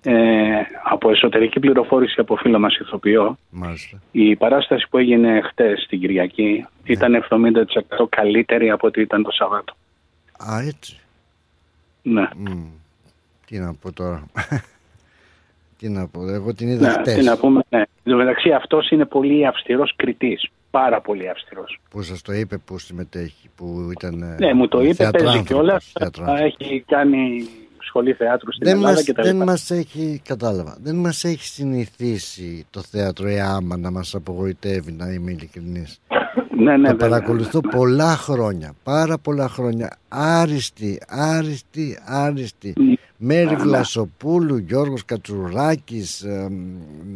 ε, από εσωτερική πληροφόρηση από φίλο μας ηθοποιό
Μάλιστα.
η παράσταση που έγινε χτες την Κυριακή
Ναι.
ήταν 70% καλύτερη από ό,τι ήταν το Σαββάτο.
Α έτσι
Ναι.
Τι να πω τώρα Τι να πω εγώ την είδα
Ναι,
χτες
τι να πούμε, ναι. Εν τω μεταξύ αυτός είναι πολύ αυστηρός κριτής. Πάρα πολύ αυστηρός.
Που σας το είπε που συμμετέχει Που ήταν
Ναι, μου το είπε, παίζει
θεατράνθρωπος,
κιόλας.
θεατράνθρωπος.
Έχει κάνει σχολή θεάτρου στην
δεν
Ελλάδα
μας,
και τα
δεν
λοιπά.
μας έχει, κατάλαβα, δεν μας έχει συνηθίσει το θέατρο ΕΑΜΑ να μας απογοητεύει, να είμαι ειλικρινής.
Ναι, ναι,
το
βέβαια,
παρακολουθώ πολλά χρόνια, πάρα πολλά χρόνια, άριστη, άριστη, άριστη. Μέρη
ναι.
Βλασοπούλου, Γιώργος Κατσουράκης, ε,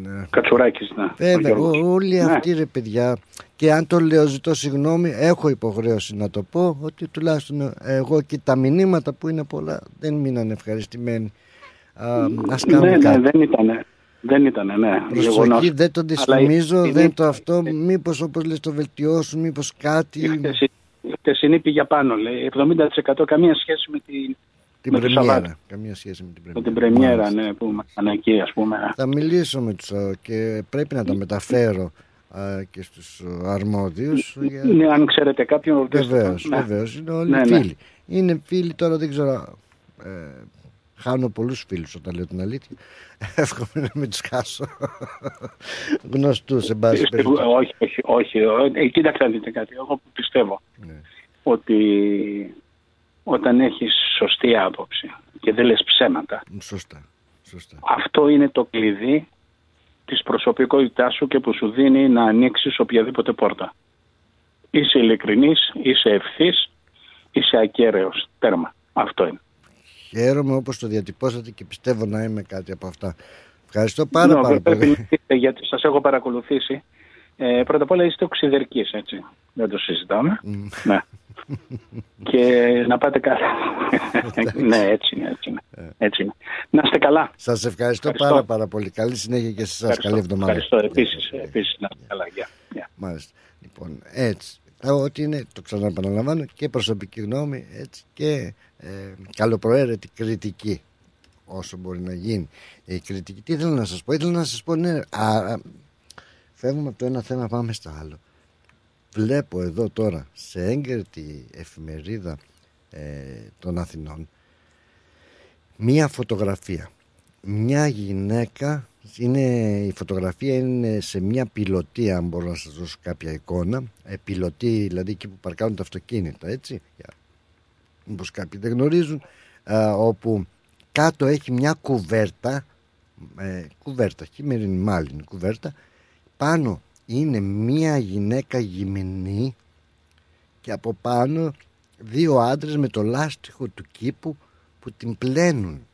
ε,
Κατσουράκης, ναι.
Βέβαια,
Ο Γιώργος.
ό- όλοι
Ναι.
αυτοί ρε παιδιά και αν το λέω ζητώ συγγνώμη έχω υποχρέωση να το πω ότι τουλάχιστον εγώ και τα μηνύματα που είναι πολλά δεν μείναν ευχαριστημένοι ας κάνουμε
ναι,
κάτι.
Ναι, δεν ήταν. Δεν ήταν, ναι.
Προσοχή, δεν το δυσφημίζω, δεν το αυτό. Μήπως όπως λες το βελτιώσουν, μήπως κάτι.
Η χτεσινή πήγε πάνω, λέει. 70% καμία σχέση με την.
Την
με
πρεμιέρα. Καμία σχέση με την πρεμιέρα.
Με την πρεμιέρα, ναι, που ήμασταν εκεί, ας πούμε.
Θα μιλήσω με τους και πρέπει να τα μεταφέρω και στους αρμόδιους.
Ναι, αν ξέρετε κάποιον.
Βεβαίως, ναι. βεβαίως. Είναι όλοι ναι, φίλοι. Ναι. Είναι φίλοι τώρα, δεν ξέρω. Ε, χάνω πολλούς φίλους όταν λέω την αλήθεια. Εύχομαι να μην τους χάσω. Γνωστούς, σε πάση
περιπτώσει. Όχι, όχι, όχι. Ε, κοίταξε να δείτε κάτι. Εγώ πιστεύω ναι. ότι όταν έχεις σωστή άποψη και δεν λες ψέματα.
Σωστά. Σωστά.
Αυτό είναι το κλειδί της προσωπικότητάς σου και που σου δίνει να ανοίξεις οποιαδήποτε πόρτα. Είσαι ειλικρινής, είσαι ευθύς, είσαι ακέραιος. Τέρμα. Αυτό είναι.
Χαίρομαι όπως το διατυπώσατε και πιστεύω να είμαι κάτι από αυτά. Ευχαριστώ πάρα, πάρα πολύ.
Γιατί σας έχω παρακολουθήσει. Ε, πρώτα απ' όλα είστε οξυδερκείς, έτσι. Δεν το συζητάμε. ναι. Και να πάτε καλά. ναι, έτσι είναι, έτσι είναι. Ε. έτσι είναι. Να είστε καλά.
Σας ευχαριστώ, πάρα πάρα πολύ. Καλή συνέχεια και σε εσάς. Καλή εβδομάδα.
Ευχαριστώ επίσης. επίσης να είστε καλά. Yeah. Yeah.
Μάλιστα. Λοιπόν, έτσι. Ότι είναι, το ξαναεπαναλαμβάνω, και προσωπική γνώμη έτσι, και ε, καλοπροαίρετη κριτική όσο μπορεί να γίνει. Η κριτική, τι ήθελα να σας πω, ήθελα να σας πω, ναι, α, φεύγουμε από το ένα θέμα, πάμε στο άλλο. Βλέπω εδώ τώρα σε έγκαιρτη εφημερίδα ε, των Αθηνών μία φωτογραφία. Μια γυναίκα, είναι, η φωτογραφία είναι σε μια πιλωτή, αν μπορώ να σας δώσω κάποια εικόνα, ε, πιλωτή δηλαδή εκεί που παρκάρουν τα αυτοκίνητα, έτσι, όπως κάποιοι δεν γνωρίζουν, όπου κάτω έχει μια κουβέρτα, ε, κουβέρτα, χειμερινή μάλλον κουβέρτα, πάνω είναι μία γυναίκα γυμνή και από πάνω δύο άντρες με το λάστιχο του κήπου που την πλένουν.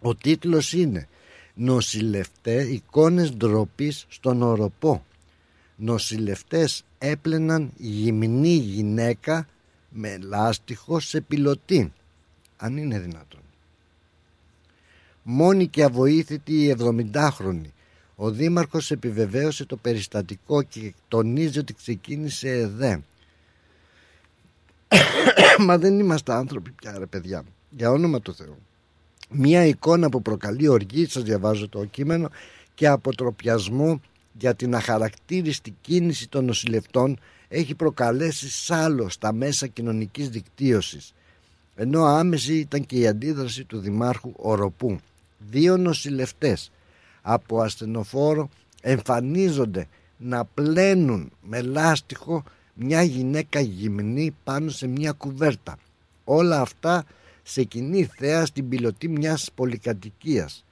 Ο τίτλος είναι «Νοσηλευτές εικόνες ντροπής στον οροπό». Νοσηλευτές έπλαιναν γυμνή γυναίκα με λάστιχο σε πιλωτή. Αν είναι δυνατόν. Μόνη και αβοήθητη η 70χρονη. Ο Δήμαρχος επιβεβαίωσε το περιστατικό και τονίζει ότι ξεκίνησε εδώ. Μα δεν είμαστε άνθρωποι πια ρε παιδιά. Για όνομα του Θεού. Μία εικόνα που προκαλεί οργή, σας διαβάζω το κείμενο, και αποτροπιασμό για την αχαρακτήριστη κίνηση των νοσηλευτών έχει προκαλέσει σάλο στα μέσα κοινωνικής δικτύωσης ενώ άμεση ήταν και η αντίδραση του Δημάρχου Οροπού. Δύο νοσηλευτές από ασθενοφόρο εμφανίζονται να πλένουν με λάστιχο μια γυναίκα γυμνή πάνω σε μια κουβέρτα. Όλα αυτά σε κοινή θέα στην πιλωτή μιας πολυκατοικίας.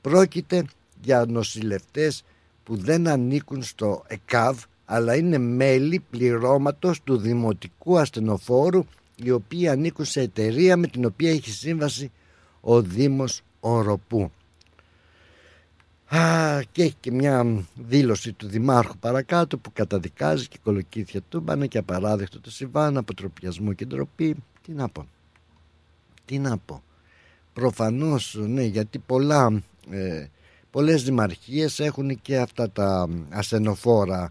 Πρόκειται για νοσηλευτές που δεν ανήκουν στο ΕΚΑΒ αλλά είναι μέλη πληρώματος του Δημοτικού Ασθενοφόρου οι οποίοι ανήκουν σε εταιρεία με την οποία έχει σύμβαση ο Δήμος Οροπού. Α, και έχει και μια δήλωση του Δημάρχου παρακάτω που καταδικάζει και κολοκύθια του μπάνε και απαράδεκτο το συμβάν, αποτροπιασμό και ντροπή. Τι να πω. Τι να πω. Προφανώς, ναι, γιατί πολλά, ε, πολλές δημαρχίες έχουν και αυτά τα ασθενοφόρα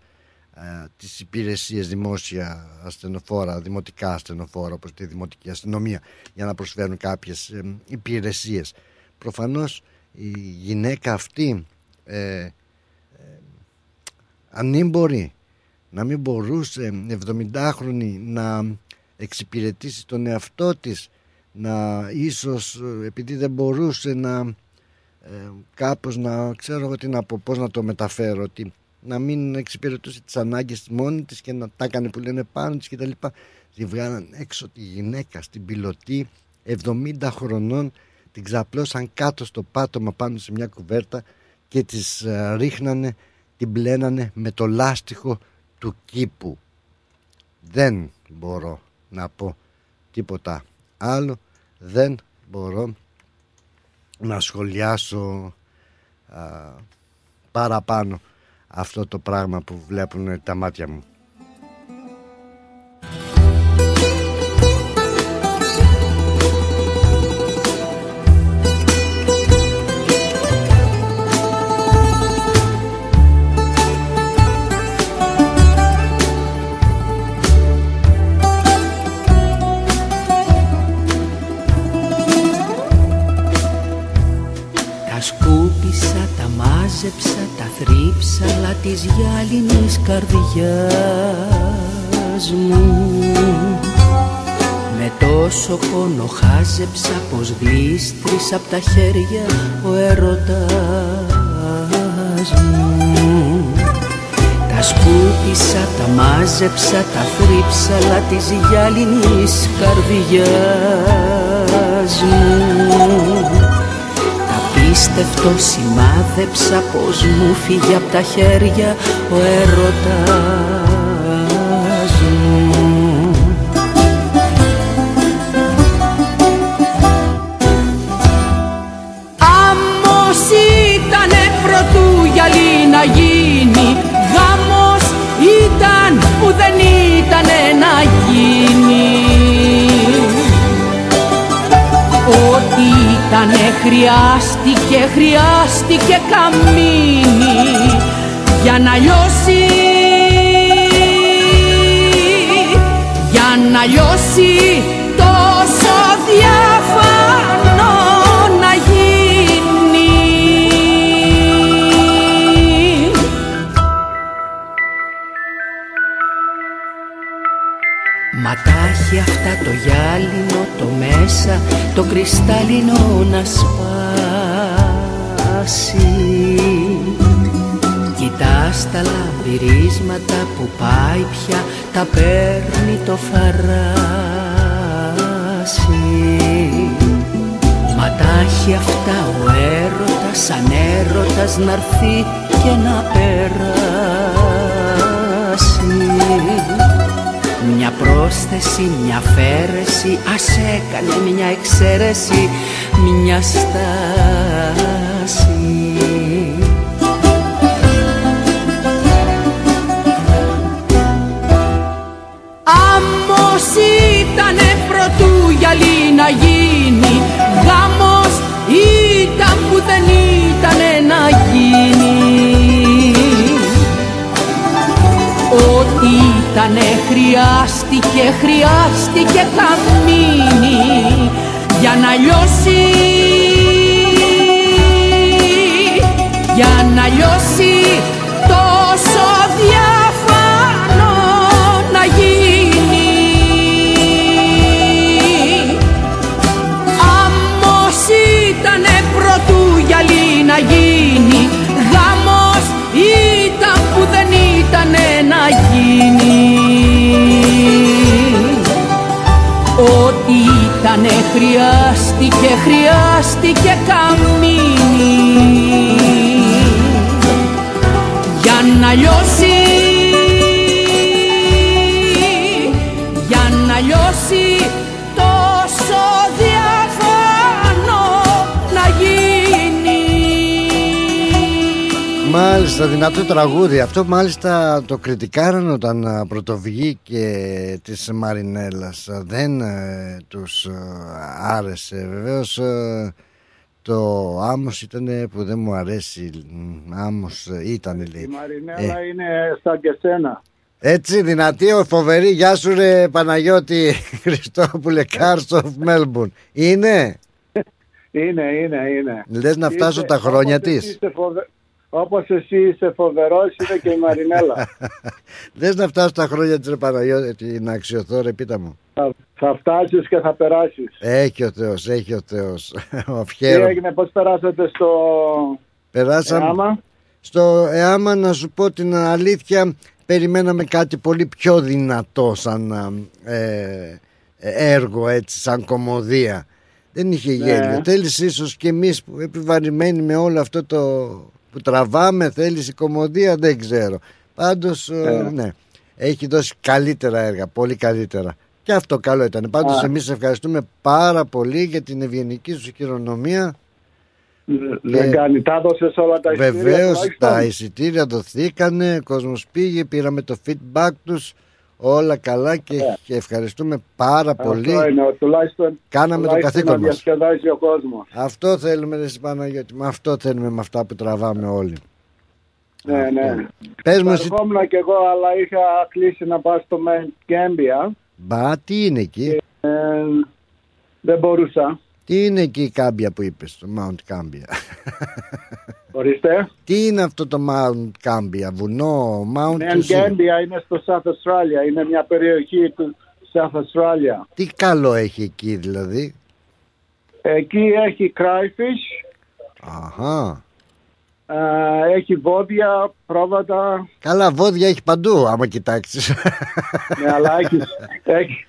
ε, τις υπηρεσίες δημόσια ασθενοφόρα, δημοτικά ασθενοφόρα όπως τη δημοτική αστυνομία για να προσφέρουν κάποιες ε, υπηρεσίες. Προφανώς η γυναίκα αυτή ε, ε, ανήμπορη να μην μπορούσε 70χρονη να εξυπηρετήσει τον εαυτό της να ίσως ε, επειδή δεν μπορούσε να ε, κάπως να ξέρω εγώ τι να πω πώς να το μεταφέρω ότι να μην εξυπηρετούσε τις ανάγκες της μόνη της και να τα έκανε που λένε πάνω της κτλ. Τη βγάλαν έξω τη γυναίκα στην πιλωτή 70 χρονών την ξαπλώσαν κάτω στο πάτωμα πάνω σε μια κουβέρτα και τις ε, ρίχνανε, την πλένανε με το λάστιχο του κήπου. Δεν μπορώ να πω τίποτα άλλο, δεν μπορώ να σχολιάσω παραπάνω αυτό το πράγμα που βλέπουν τα μάτια μου.
Της γυάλινης καρδιάς μου. Με τόσο πόνο χάζεψα πως γλίστρησα απ' τα χέρια ο έρωτας μου. Τα σκούπισα, τα μάζεψα, τα θρύψαλα της γυάλινης καρδιάς μου Τα πίστευτο σημάδεψα πως μου φύγε απ' τα χέρια ο έρωτας μου.
Άμμος ήτανε πρωτού γυαλί να γίνει ήτανε χρειάστηκε, χρειάστηκε καμίνι Για να λιώσει. Για να λιώσει τόσο διαφανό να γίνει.
Μα τα έχει αυτά το γυάλινο το μέσα το κρυστάλλινο να σπάσει. Κοιτάς τα λαμπυρίσματα που πάει πια τα παίρνει το φαράσι. Μα τα έχει αυτά ο έρωτας σαν έρωτας να έρθει και να περάσει μια πρόσθεση, μια φέρεση Ας έκανε μια εξαίρεση Μια στάση.
Άμμος ήτανε πρωτού γυαλί να γίνει Γάμος ήταν που δεν ήτανε να γίνει. Ό,τι ήτανε χρειάστηκε, χρειάστηκε καμίνι Για να λιώσει. Για να λιώσει ήτανε χρειάστηκε, χρειάστηκε καμίνι. Για να λιώσει
Μάλιστα, δυνατό τραγούδι. Αυτό μάλιστα το κριτικάραν όταν α, πρωτοβγήκε της Μαρινέλας. Δεν ε, τους ε, άρεσε. Βεβαίως ε, το άμμος ήταν που δεν μου αρέσει. Μ, Άμμος ήταν λέει.
Η Μαρινέλα είναι σαν και σένα.
Έτσι δυνατή, ο φοβερή. Γεια σου ρε Παναγιώτη Χριστόπουλε Κάρσοφ Μέλμπουρν. Είναι;
Είναι, είναι, είναι.
Λες να φτάσω
Είσαι-
τα χρόνια
όπως
της.
εσύ είσαι φοβε- Όπως εσύ είσαι φοβερός, είναι και η Μαρινέλα.
Λες να φτάσω τα χρόνια της ρε Παναγιώτη να αξιωθώ ρε πίτα μου.
θα, θα φτάσεις και θα περάσεις.
Έχει ο Θεός, έχει ο Θεός. Ο
Τι
Φιέρο.
έγινε, πώς περάσατε στο
Περάσαμε
ΕΑΜΑ;
στο ΕΑΜΑ να σου πω την αλήθεια περιμέναμε κάτι πολύ πιο δυνατό σαν ε, έργο έτσι σαν κομμωδία δεν είχε
Ναι.
γέλιο θέλεις ίσως και εμείς που επιβαρημένοι με όλο αυτό το που τραβάμε θέλεις η κομμωδία δεν ξέρω πάντως ε,
Ναι.
ναι έχει δώσει καλύτερα έργα πολύ καλύτερα και αυτό καλό ήταν πάντως
Α.
εμείς ευχαριστούμε πάρα πολύ για την ευγενική σου χειρονομία
Δεν κάνει, τα έδωσες όλα τα εισιτήρια
Βεβαίως
τουλάχιστον;
τα εισιτήρια δοθήκανε, ο κόσμος πήγε, πήραμε το feedback τους. Όλα καλά και και ευχαριστούμε πάρα πολύ.
Ναι. Αυτό είναι, τουλάχιστον,
Κάναμε το
τουλάχιστον
καθήκον
να
μας.
διασκεδάζει ο κόσμος.
Αυτό θέλουμε, ρε Παναγιώτη. Με αυτό θέλουμε με αυτά που τραβάμε όλοι.
Ναι, ναι.
Πες μου εσύ,
Ερχόμουν κι εγώ, αλλά είχα κλείσει να πάω στο Mount Gambia.
μπα, τι είναι εκεί;
Ε, δεν μπορούσα.
Τι είναι εκεί η κάμπια που είπες, το Mount Κάμπια;
Ορίστε.
Τι είναι αυτό το Mount Gambia, βουνό, Mount
Νέα
Tusi.
Γκέμπια είναι στο South Australia. Είναι μια περιοχή του South Australia.
Τι καλό έχει εκεί δηλαδή;
Εκεί έχει cryfish,
Αχα.
α, έχει βόδια, πρόβατα,
Καλά βόδια έχει παντού άμα κοιτάξεις.
ναι, αλλά έχει, έχει,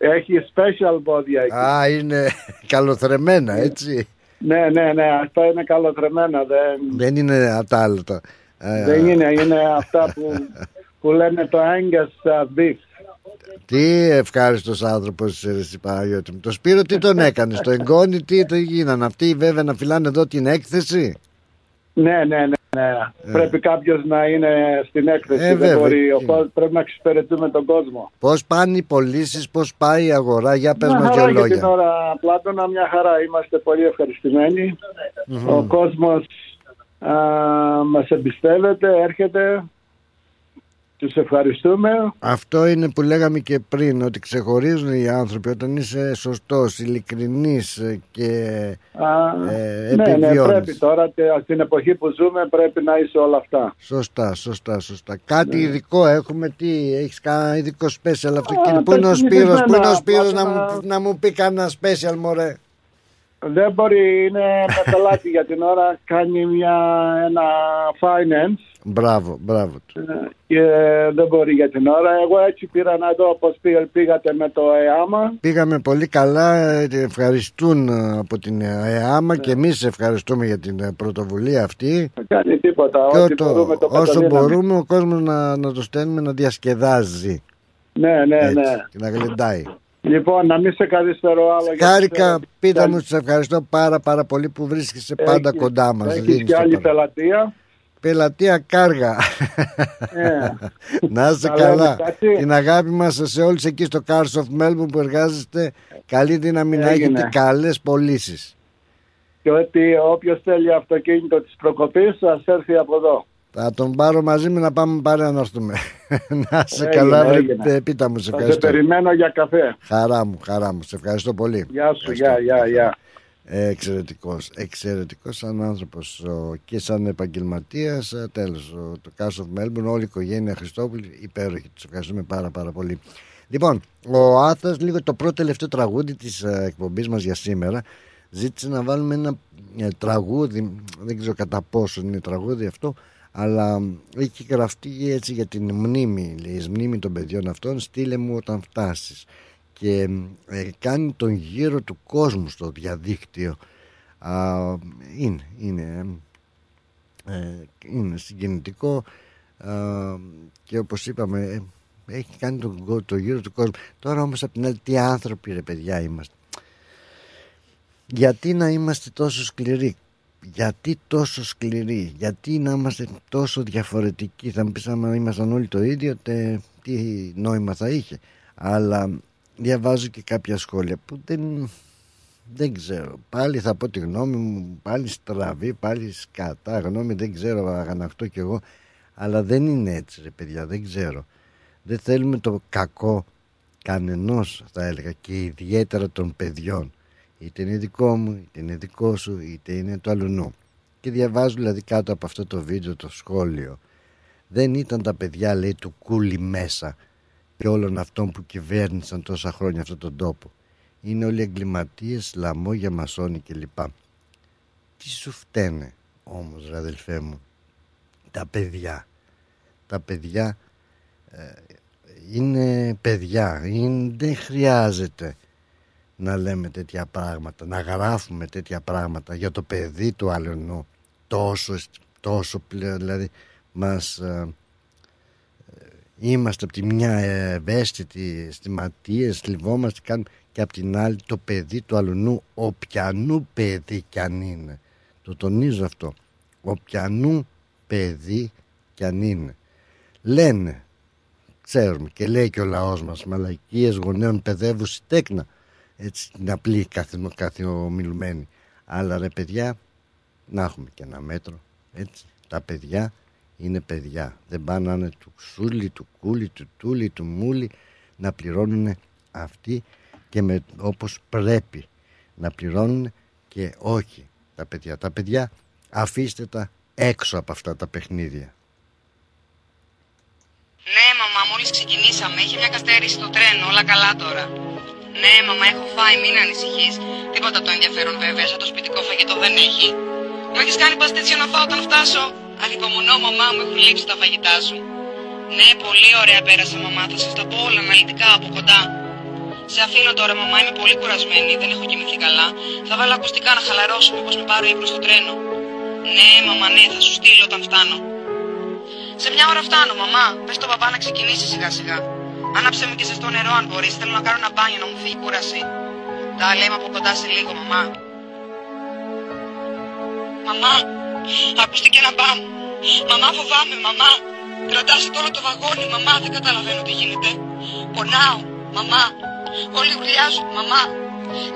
έχει special βόδια εκεί.
Α, είναι καλοθρεμένα έτσι.
Ναι, ναι, ναι, αυτά είναι καλοτρεμένα. Δεν,
Δεν είναι ατάλλητα. Ε,
δεν είναι, είναι αυτά που, που λένε το Angus uh, beef.
Τι ευχάριστος άνθρωπος είσαι, εσύ Παναγιώτη μου. Το Σπύρο τι τον έκανες, το εγγόνι τι το γίνανε. Αυτοί βέβαια να φυλάνε εδώ την έκθεση;
Ναι, ναι, ναι. Ναι. Πρέπει κάποιος να είναι στην έκθεση.
Ε,
δεν
βέβαια.
μπορεί. Ο κόσμος- πρέπει να εξυπηρετούμε τον κόσμο.
Πώς πάνε οι πωλήσεις, πώς πάει η αγορά, για πες
Μια
μας
χαρά
δύο
για την
λόγια.
ώρα, Πλάτωνα, μια χαρά. Είμαστε πολύ ευχαριστημένοι.
Μμμ.
Ο κόσμος α, μας εμπιστεύεται, έρχεται. Τους ευχαριστούμε.
Αυτό είναι που λέγαμε και πριν, ότι ξεχωρίζουν οι άνθρωποι όταν είσαι σωστός, ειλικρινής και
Α,
ε,
ναι, ναι,
επιβιώνεις.
πρέπει τώρα και στην εποχή που ζούμε πρέπει να είσαι όλα αυτά.
Σωστά, σωστά, σωστά. Κάτι ειδικό έχουμε, τι, έχεις κανένα ειδικό special αυτό
Α,
κύριε. Πού είναι ο
τα
Σπύρος, πού είναι ο
συνηθισμένα,
Σπύρος να
απλά
μου, να μου πει κανένα special μωρέ;
Δεν μπορεί, είναι μεταλλάκι για την ώρα, κάνει μια, ένα finance
Μπράβο, μπράβο. του.
και δεν μπορεί για την ώρα. Εγώ έτσι πήρα να δω πώς πήγα- πήγατε με το ΕΑΜΑ.
Πήγαμε πολύ καλά, ε, ευχαριστούν ε, από την ΕΑΜΑ
Ναι.
και εμείς ευχαριστούμε για την ε, πρωτοβουλία αυτή.
Δεν κάνει τίποτα,
Και
ό,τι
το-
μπορούμε το
όσο
καταδύναμε.
μπορούμε ο κόσμος να, να το στέλνουμε να διασκεδάζει
Ναι, ναι,
έτσι,
ναι.
και να γλεντάει.
Λοιπόν, να μην σε καθυστερώ άλλο. γιατί
Χάρηκα,
ξέρω-
πίτα μου, σε ευχαριστώ πάρα πάρα πολύ που βρίσκεσαι πάντα
Έχεις-
κοντά μας.
Έχεις
δίνεις
και
το
άλλη
παρα-
πελατεία.
Πελατεία κάργα.
Ε.
Να είστε
Τα λέμε
καλά.
κάτι.
Την αγάπη μας σε όλους εκεί στο Cars of Melbourne που εργάζεστε. Καλή δύναμη να
Έγινε.
έχετε καλές πωλήσεις.
Και ότι όποιος θέλει αυτοκίνητο της προκοπής θα έρθει από εδώ.
Θα τον πάρω μαζί μου να πάμε παρέα να έρθουμε. να σε
Έγινε,
καλά, βρε,
έγινε.
ε, πίτα μου, σε
Θα σε
ευχαριστώ.
περιμένω για καφέ.
Χαρά μου, χαρά μου. Σε ευχαριστώ πολύ.
Γεια σου, γεια, γεια, γεια.
Ε, εξαιρετικός, εξαιρετικός σαν άνθρωπος ο, και σαν επαγγελματίας ε, τέλος, ο, το Cast of Melbourne όλη η οικογένεια Χριστόπουλη υπέροχη, τους ευχαριστούμε πάρα πάρα πολύ. Λοιπόν, ο Άθας λίγο το πρώτο τελευταίο τραγούδι της ε, εκπομπής μας για σήμερα ζήτησε να βάλουμε ένα ε, τραγούδι δεν ξέρω κατά πόσο είναι τραγούδι αυτό αλλά έχει γραφτεί έτσι για την μνήμη λέει, η μνήμη των παιδιών αυτών στείλε μου όταν φτάσεις και ε, κάνει τον γύρο του κόσμου στο διαδίκτυο. Α, είναι είναι ε, είναι συγκινητικό α, και όπως είπαμε ε, έχει κάνει τον, κο- το γύρο του κόσμου. Τώρα όμως απ' την άλλη τι άνθρωποι ρε παιδιά είμαστε. Γιατί να είμαστε τόσο σκληροί; Γιατί τόσο σκληροί; Γιατί να είμαστε τόσο διαφορετικοί; Θα μου πεις άμα ήμασταν όλοι το ίδιο τε, τι νόημα θα είχε; Αλλά διαβάζω και κάποια σχόλια που δεν, δεν ξέρω. Πάλι θα πω τη γνώμη μου πάλι στραβή πάλι σκατά γνώμη δεν ξέρω αγανακτώ κι εγώ. Αλλά δεν είναι έτσι ρε παιδιά δεν ξέρω. Δεν θέλουμε το κακό κανενός θα έλεγα και ιδιαίτερα των παιδιών. Είτε είναι δικό μου είτε είναι δικό σου είτε είναι το αλουνού και διαβάζω δηλαδή κάτω από αυτό το βίντεο το σχόλιο. Δεν ήταν τα παιδιά λέει του κούλι μέσα. και όλων αυτών που κυβέρνησαν τόσα χρόνια αυτόν τον τόπο. Είναι όλοι εγκληματίες, λαμόγια, μασόνοι κλπ. Τι σου φταίνε όμως ρε αδελφέ μου τα παιδιά; Τα παιδιά ε, είναι παιδιά. Είναι, δεν χρειάζεται να λέμε τέτοια πράγματα να γράφουμε τέτοια πράγματα για το παιδί του άλλου τόσο, τόσο πλέον δηλαδή μας ε, ε, είμαστε από τη μια ευαίσθητοι αισθηματίες θλιβόμαστε κάνουμε. Και από την άλλη το παιδί του αλλού οποιανού παιδί κι αν είναι. Το τονίζω αυτό. Οποιανού παιδί κι αν είναι. Λένε ξέρουμε και λέει και ο λαός μας μαλακίες γονέων παιδεύουσι τέκνα έτσι την απλή καθημο- καθομιλουμένη αλλά ρε παιδιά να έχουμε και ένα μέτρο έτσι τα παιδιά είναι παιδιά δεν πάνε να είναι του σούλι, του κούλι, του τούλι, του μούλι να πληρώνουν αυτοί και με, όπως πρέπει να πληρώνουν και όχι τα παιδιά τα παιδιά αφήστε τα έξω από αυτά τα παιχνίδια.
Ναι, μαμά, μόλις ξεκινήσαμε. Είχε μια καθυστέρηση στο τρένο, όλα καλά τώρα. Ναι, μαμά, έχω φάει, μην ανησυχείς. Τίποτα το ενδιαφέρον βέβαια, σαν το σπιτικό φαγητό δεν έχει. Μου έχεις κάνει παστίτσιο να φάω όταν φτάσω. Ανυπομονώ, μαμά μου, έχουν λείψει τα φαγητά σου. Ναι, πολύ ωραία πέρασα, μαμά. Θα σας τα πω όλα αναλυτικά από κοντά. Σε αφήνω τώρα, μαμά, είμαι πολύ κουρασμένη, δεν έχω κοιμηθεί καλά. Θα βάλω ακουστικά να χαλαρώσω, μήπως με πάρω ύπνο στο τρένο. Ναι, μαμά, ναι, θα σου στείλω όταν φτάνω. Σε μια ώρα φτάνω, μαμά. Πες στον παπά να ξεκινήσει σιγά σιγά. Άναψε μου και σε στο νερό αν μπορείς. Θέλω να κάνω ένα μπάνιο να μου φύγει η κούραση. Τα λέμε από κοντά σε λίγο, μαμά. Μαμά, ακούστηκε ένα μπαμ. Μαμά, φοβάμαι, μαμά. Κρατάσε τώρα το βαγόνι, μαμά. Δεν καταλαβαίνω τι γίνεται. Πονάω, μαμά. Όλοι ουρλιάζουν, μαμά.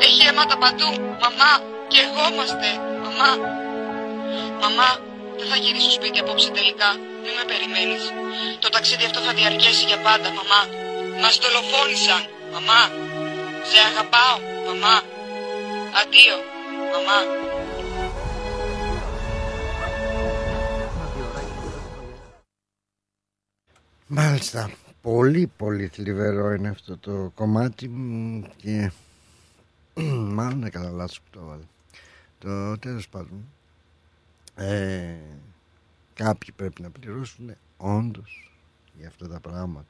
Έχει αίματα παντού, μαμά. Και ερχόμαστε, μαμά. Μαμά, δεν θα γυρίσω σπίτι απόψε τελικά. Μην με περιμένεις. Το ταξίδι αυτό θα διαρκέσει για πάντα, μαμά. Μας δολοφόνησαν, μαμά. Σε αγαπάω, μαμά. Αντίο, μαμά.
Μάλιστα. Πολύ πολύ θλιβερό είναι αυτό το κομμάτι μου και μάλλον είναι καλά λάθος που το έβαλε. Το τέλος πάντων. Ε, κάποιοι πρέπει να πληρώσουν όντως για αυτά τα πράγματα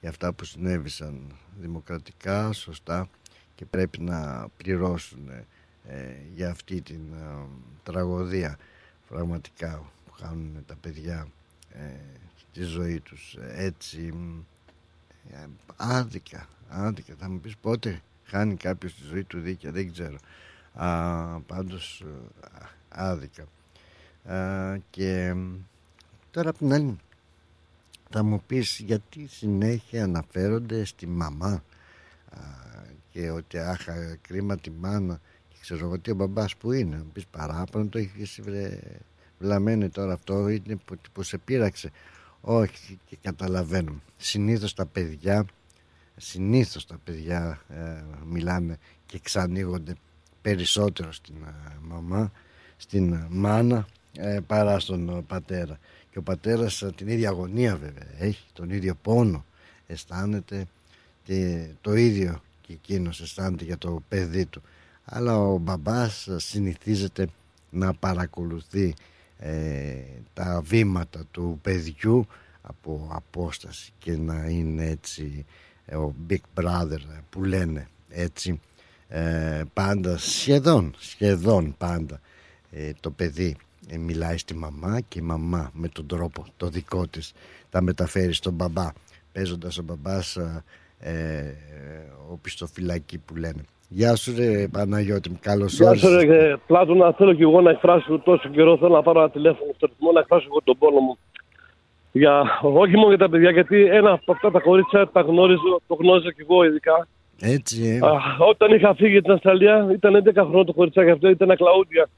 για αυτά που συνέβησαν δημοκρατικά, σωστά και πρέπει να πληρώσουν ε, για αυτή την ε, τραγωδία πραγματικά που κάνουν τα παιδιά ε, στη ζωή τους έτσι ε, άδικα, άδικα θα μου πεις πότε χάνει κάποιος τη ζωή του δίκαια δεν ξέρω. Α, πάντως άδικα και τώρα από την άλλη θα μου πεις γιατί συνέχεια αναφέρονται στη μαμά και ότι άχα κρίμα τη μάνα και ξέρω εγώ τι ο μπαμπάς που είναι. Μου πεις παράπονο το έχεις βρε βλαμμένη τώρα αυτό είναι που, που σε πείραξε όχι και καταλαβαίνω συνήθως τα παιδιά συνήθως τα παιδιά ε, μιλάνε και ξανοίγονται περισσότερο στην ε, μαμά στην μάνα ε, παρά στον πατέρα. Και ο πατέρας την ίδια αγωνία βέβαια έχει τον ίδιο πόνο αισθάνεται και το ίδιο και εκείνος αισθάνεται για το παιδί του. Αλλά ο μπαμπάς συνηθίζεται να παρακολουθεί ε, τα βήματα του παιδιού από απόσταση και να είναι έτσι ε, ο Big Brother που λένε έτσι ε, πάντα σχεδόν σχεδόν πάντα το παιδί ε, μιλάει στη μαμά και η μαμά με τον τρόπο το δικό της τα μεταφέρει στον μπαμπά παίζοντας ο μπαμπάς ε, ο πιστοφυλακή που λένε Γεια σου ρε Παναγιώτη μου, καλώς
Γεια σου ρε Πλάτου να θέλω και εγώ να εκφράσω τόσο καιρό θέλω να πάρω ένα τηλέφωνο στο ρυθμό να εκφράσω εγώ τον πόνο μου για, όχι μόνο για τα παιδιά γιατί ένα από αυτά τα κορίτσια τα γνώριζω, το γνώριζω και εγώ ειδικά
έτσι, ε.
Α, όταν είχα φύγει για την Αυστραλία, ήταν 11 χρόνια το κοριτσάκι αυτό, ήταν κλαούδια.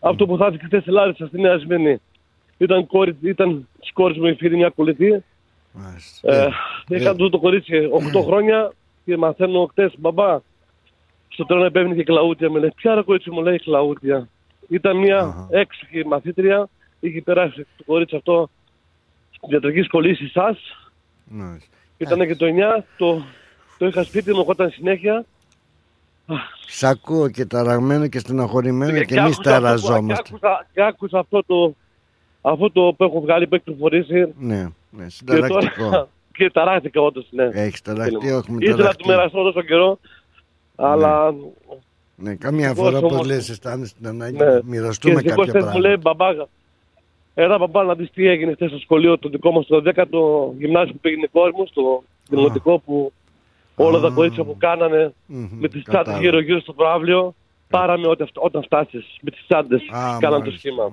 Αυτό που θα έρθει χθες στη Λάρισα στη Νέα Σμενή. Ήταν, κόρη, ήταν της κόρης μου η φίλη μια κολλητή. Ε, είχα αυτό το κορίτσι 8 χρόνια και μαθαίνω χτε μπαμπά. Στο τρένο επέμεινε και κλαούτια. Με λέει, Ποια ρε κορίτσι μου λέει κλαούτια. Ήταν μια uh-huh. έξυπνη μαθήτρια. Είχε περάσει το κορίτσι αυτό στην ιατρική σχολή στη ΣΑΣ. Ήταν και το 9. Το, το είχα σπίτι μου όταν συνέχεια
Σ' ακούω και ταραγμένο και στεναχωρημένο και, και εμείς ταραζόμαστε.
Και άκουσα, και άκουσα αυτό, το, αυτό το που έχω βγάλει, που έχει κυκλοφορήσει.
Ναι, ναι, συνταρακτικό.
Και, και ταράχτηκα όντως, ναι.
Έχεις ταραχτεί, όχι με
Ήθελα να του μοιραστώ τόσο καιρό, αλλά...
Ναι, καμιά φορά όπως λες αισθάνεσαι την ανάγκη ναι. να μοιραστούμε και κάποια πράγματα.
μου λέει μπαμπάγα, ένα μπαμπά να δεις τι έγινε χθες στο σχολείο το δικό μας, στο 10ο γυμνάσιο που πήγαινε η κόρη μου, στο δημοτικό που όλα τα κορίτσια που κανανε με τις τσάντες γύρω γύρω στο προάβλιο πάραμε όταν φτάσεις με τις τσάντες κάναν το σχήμα.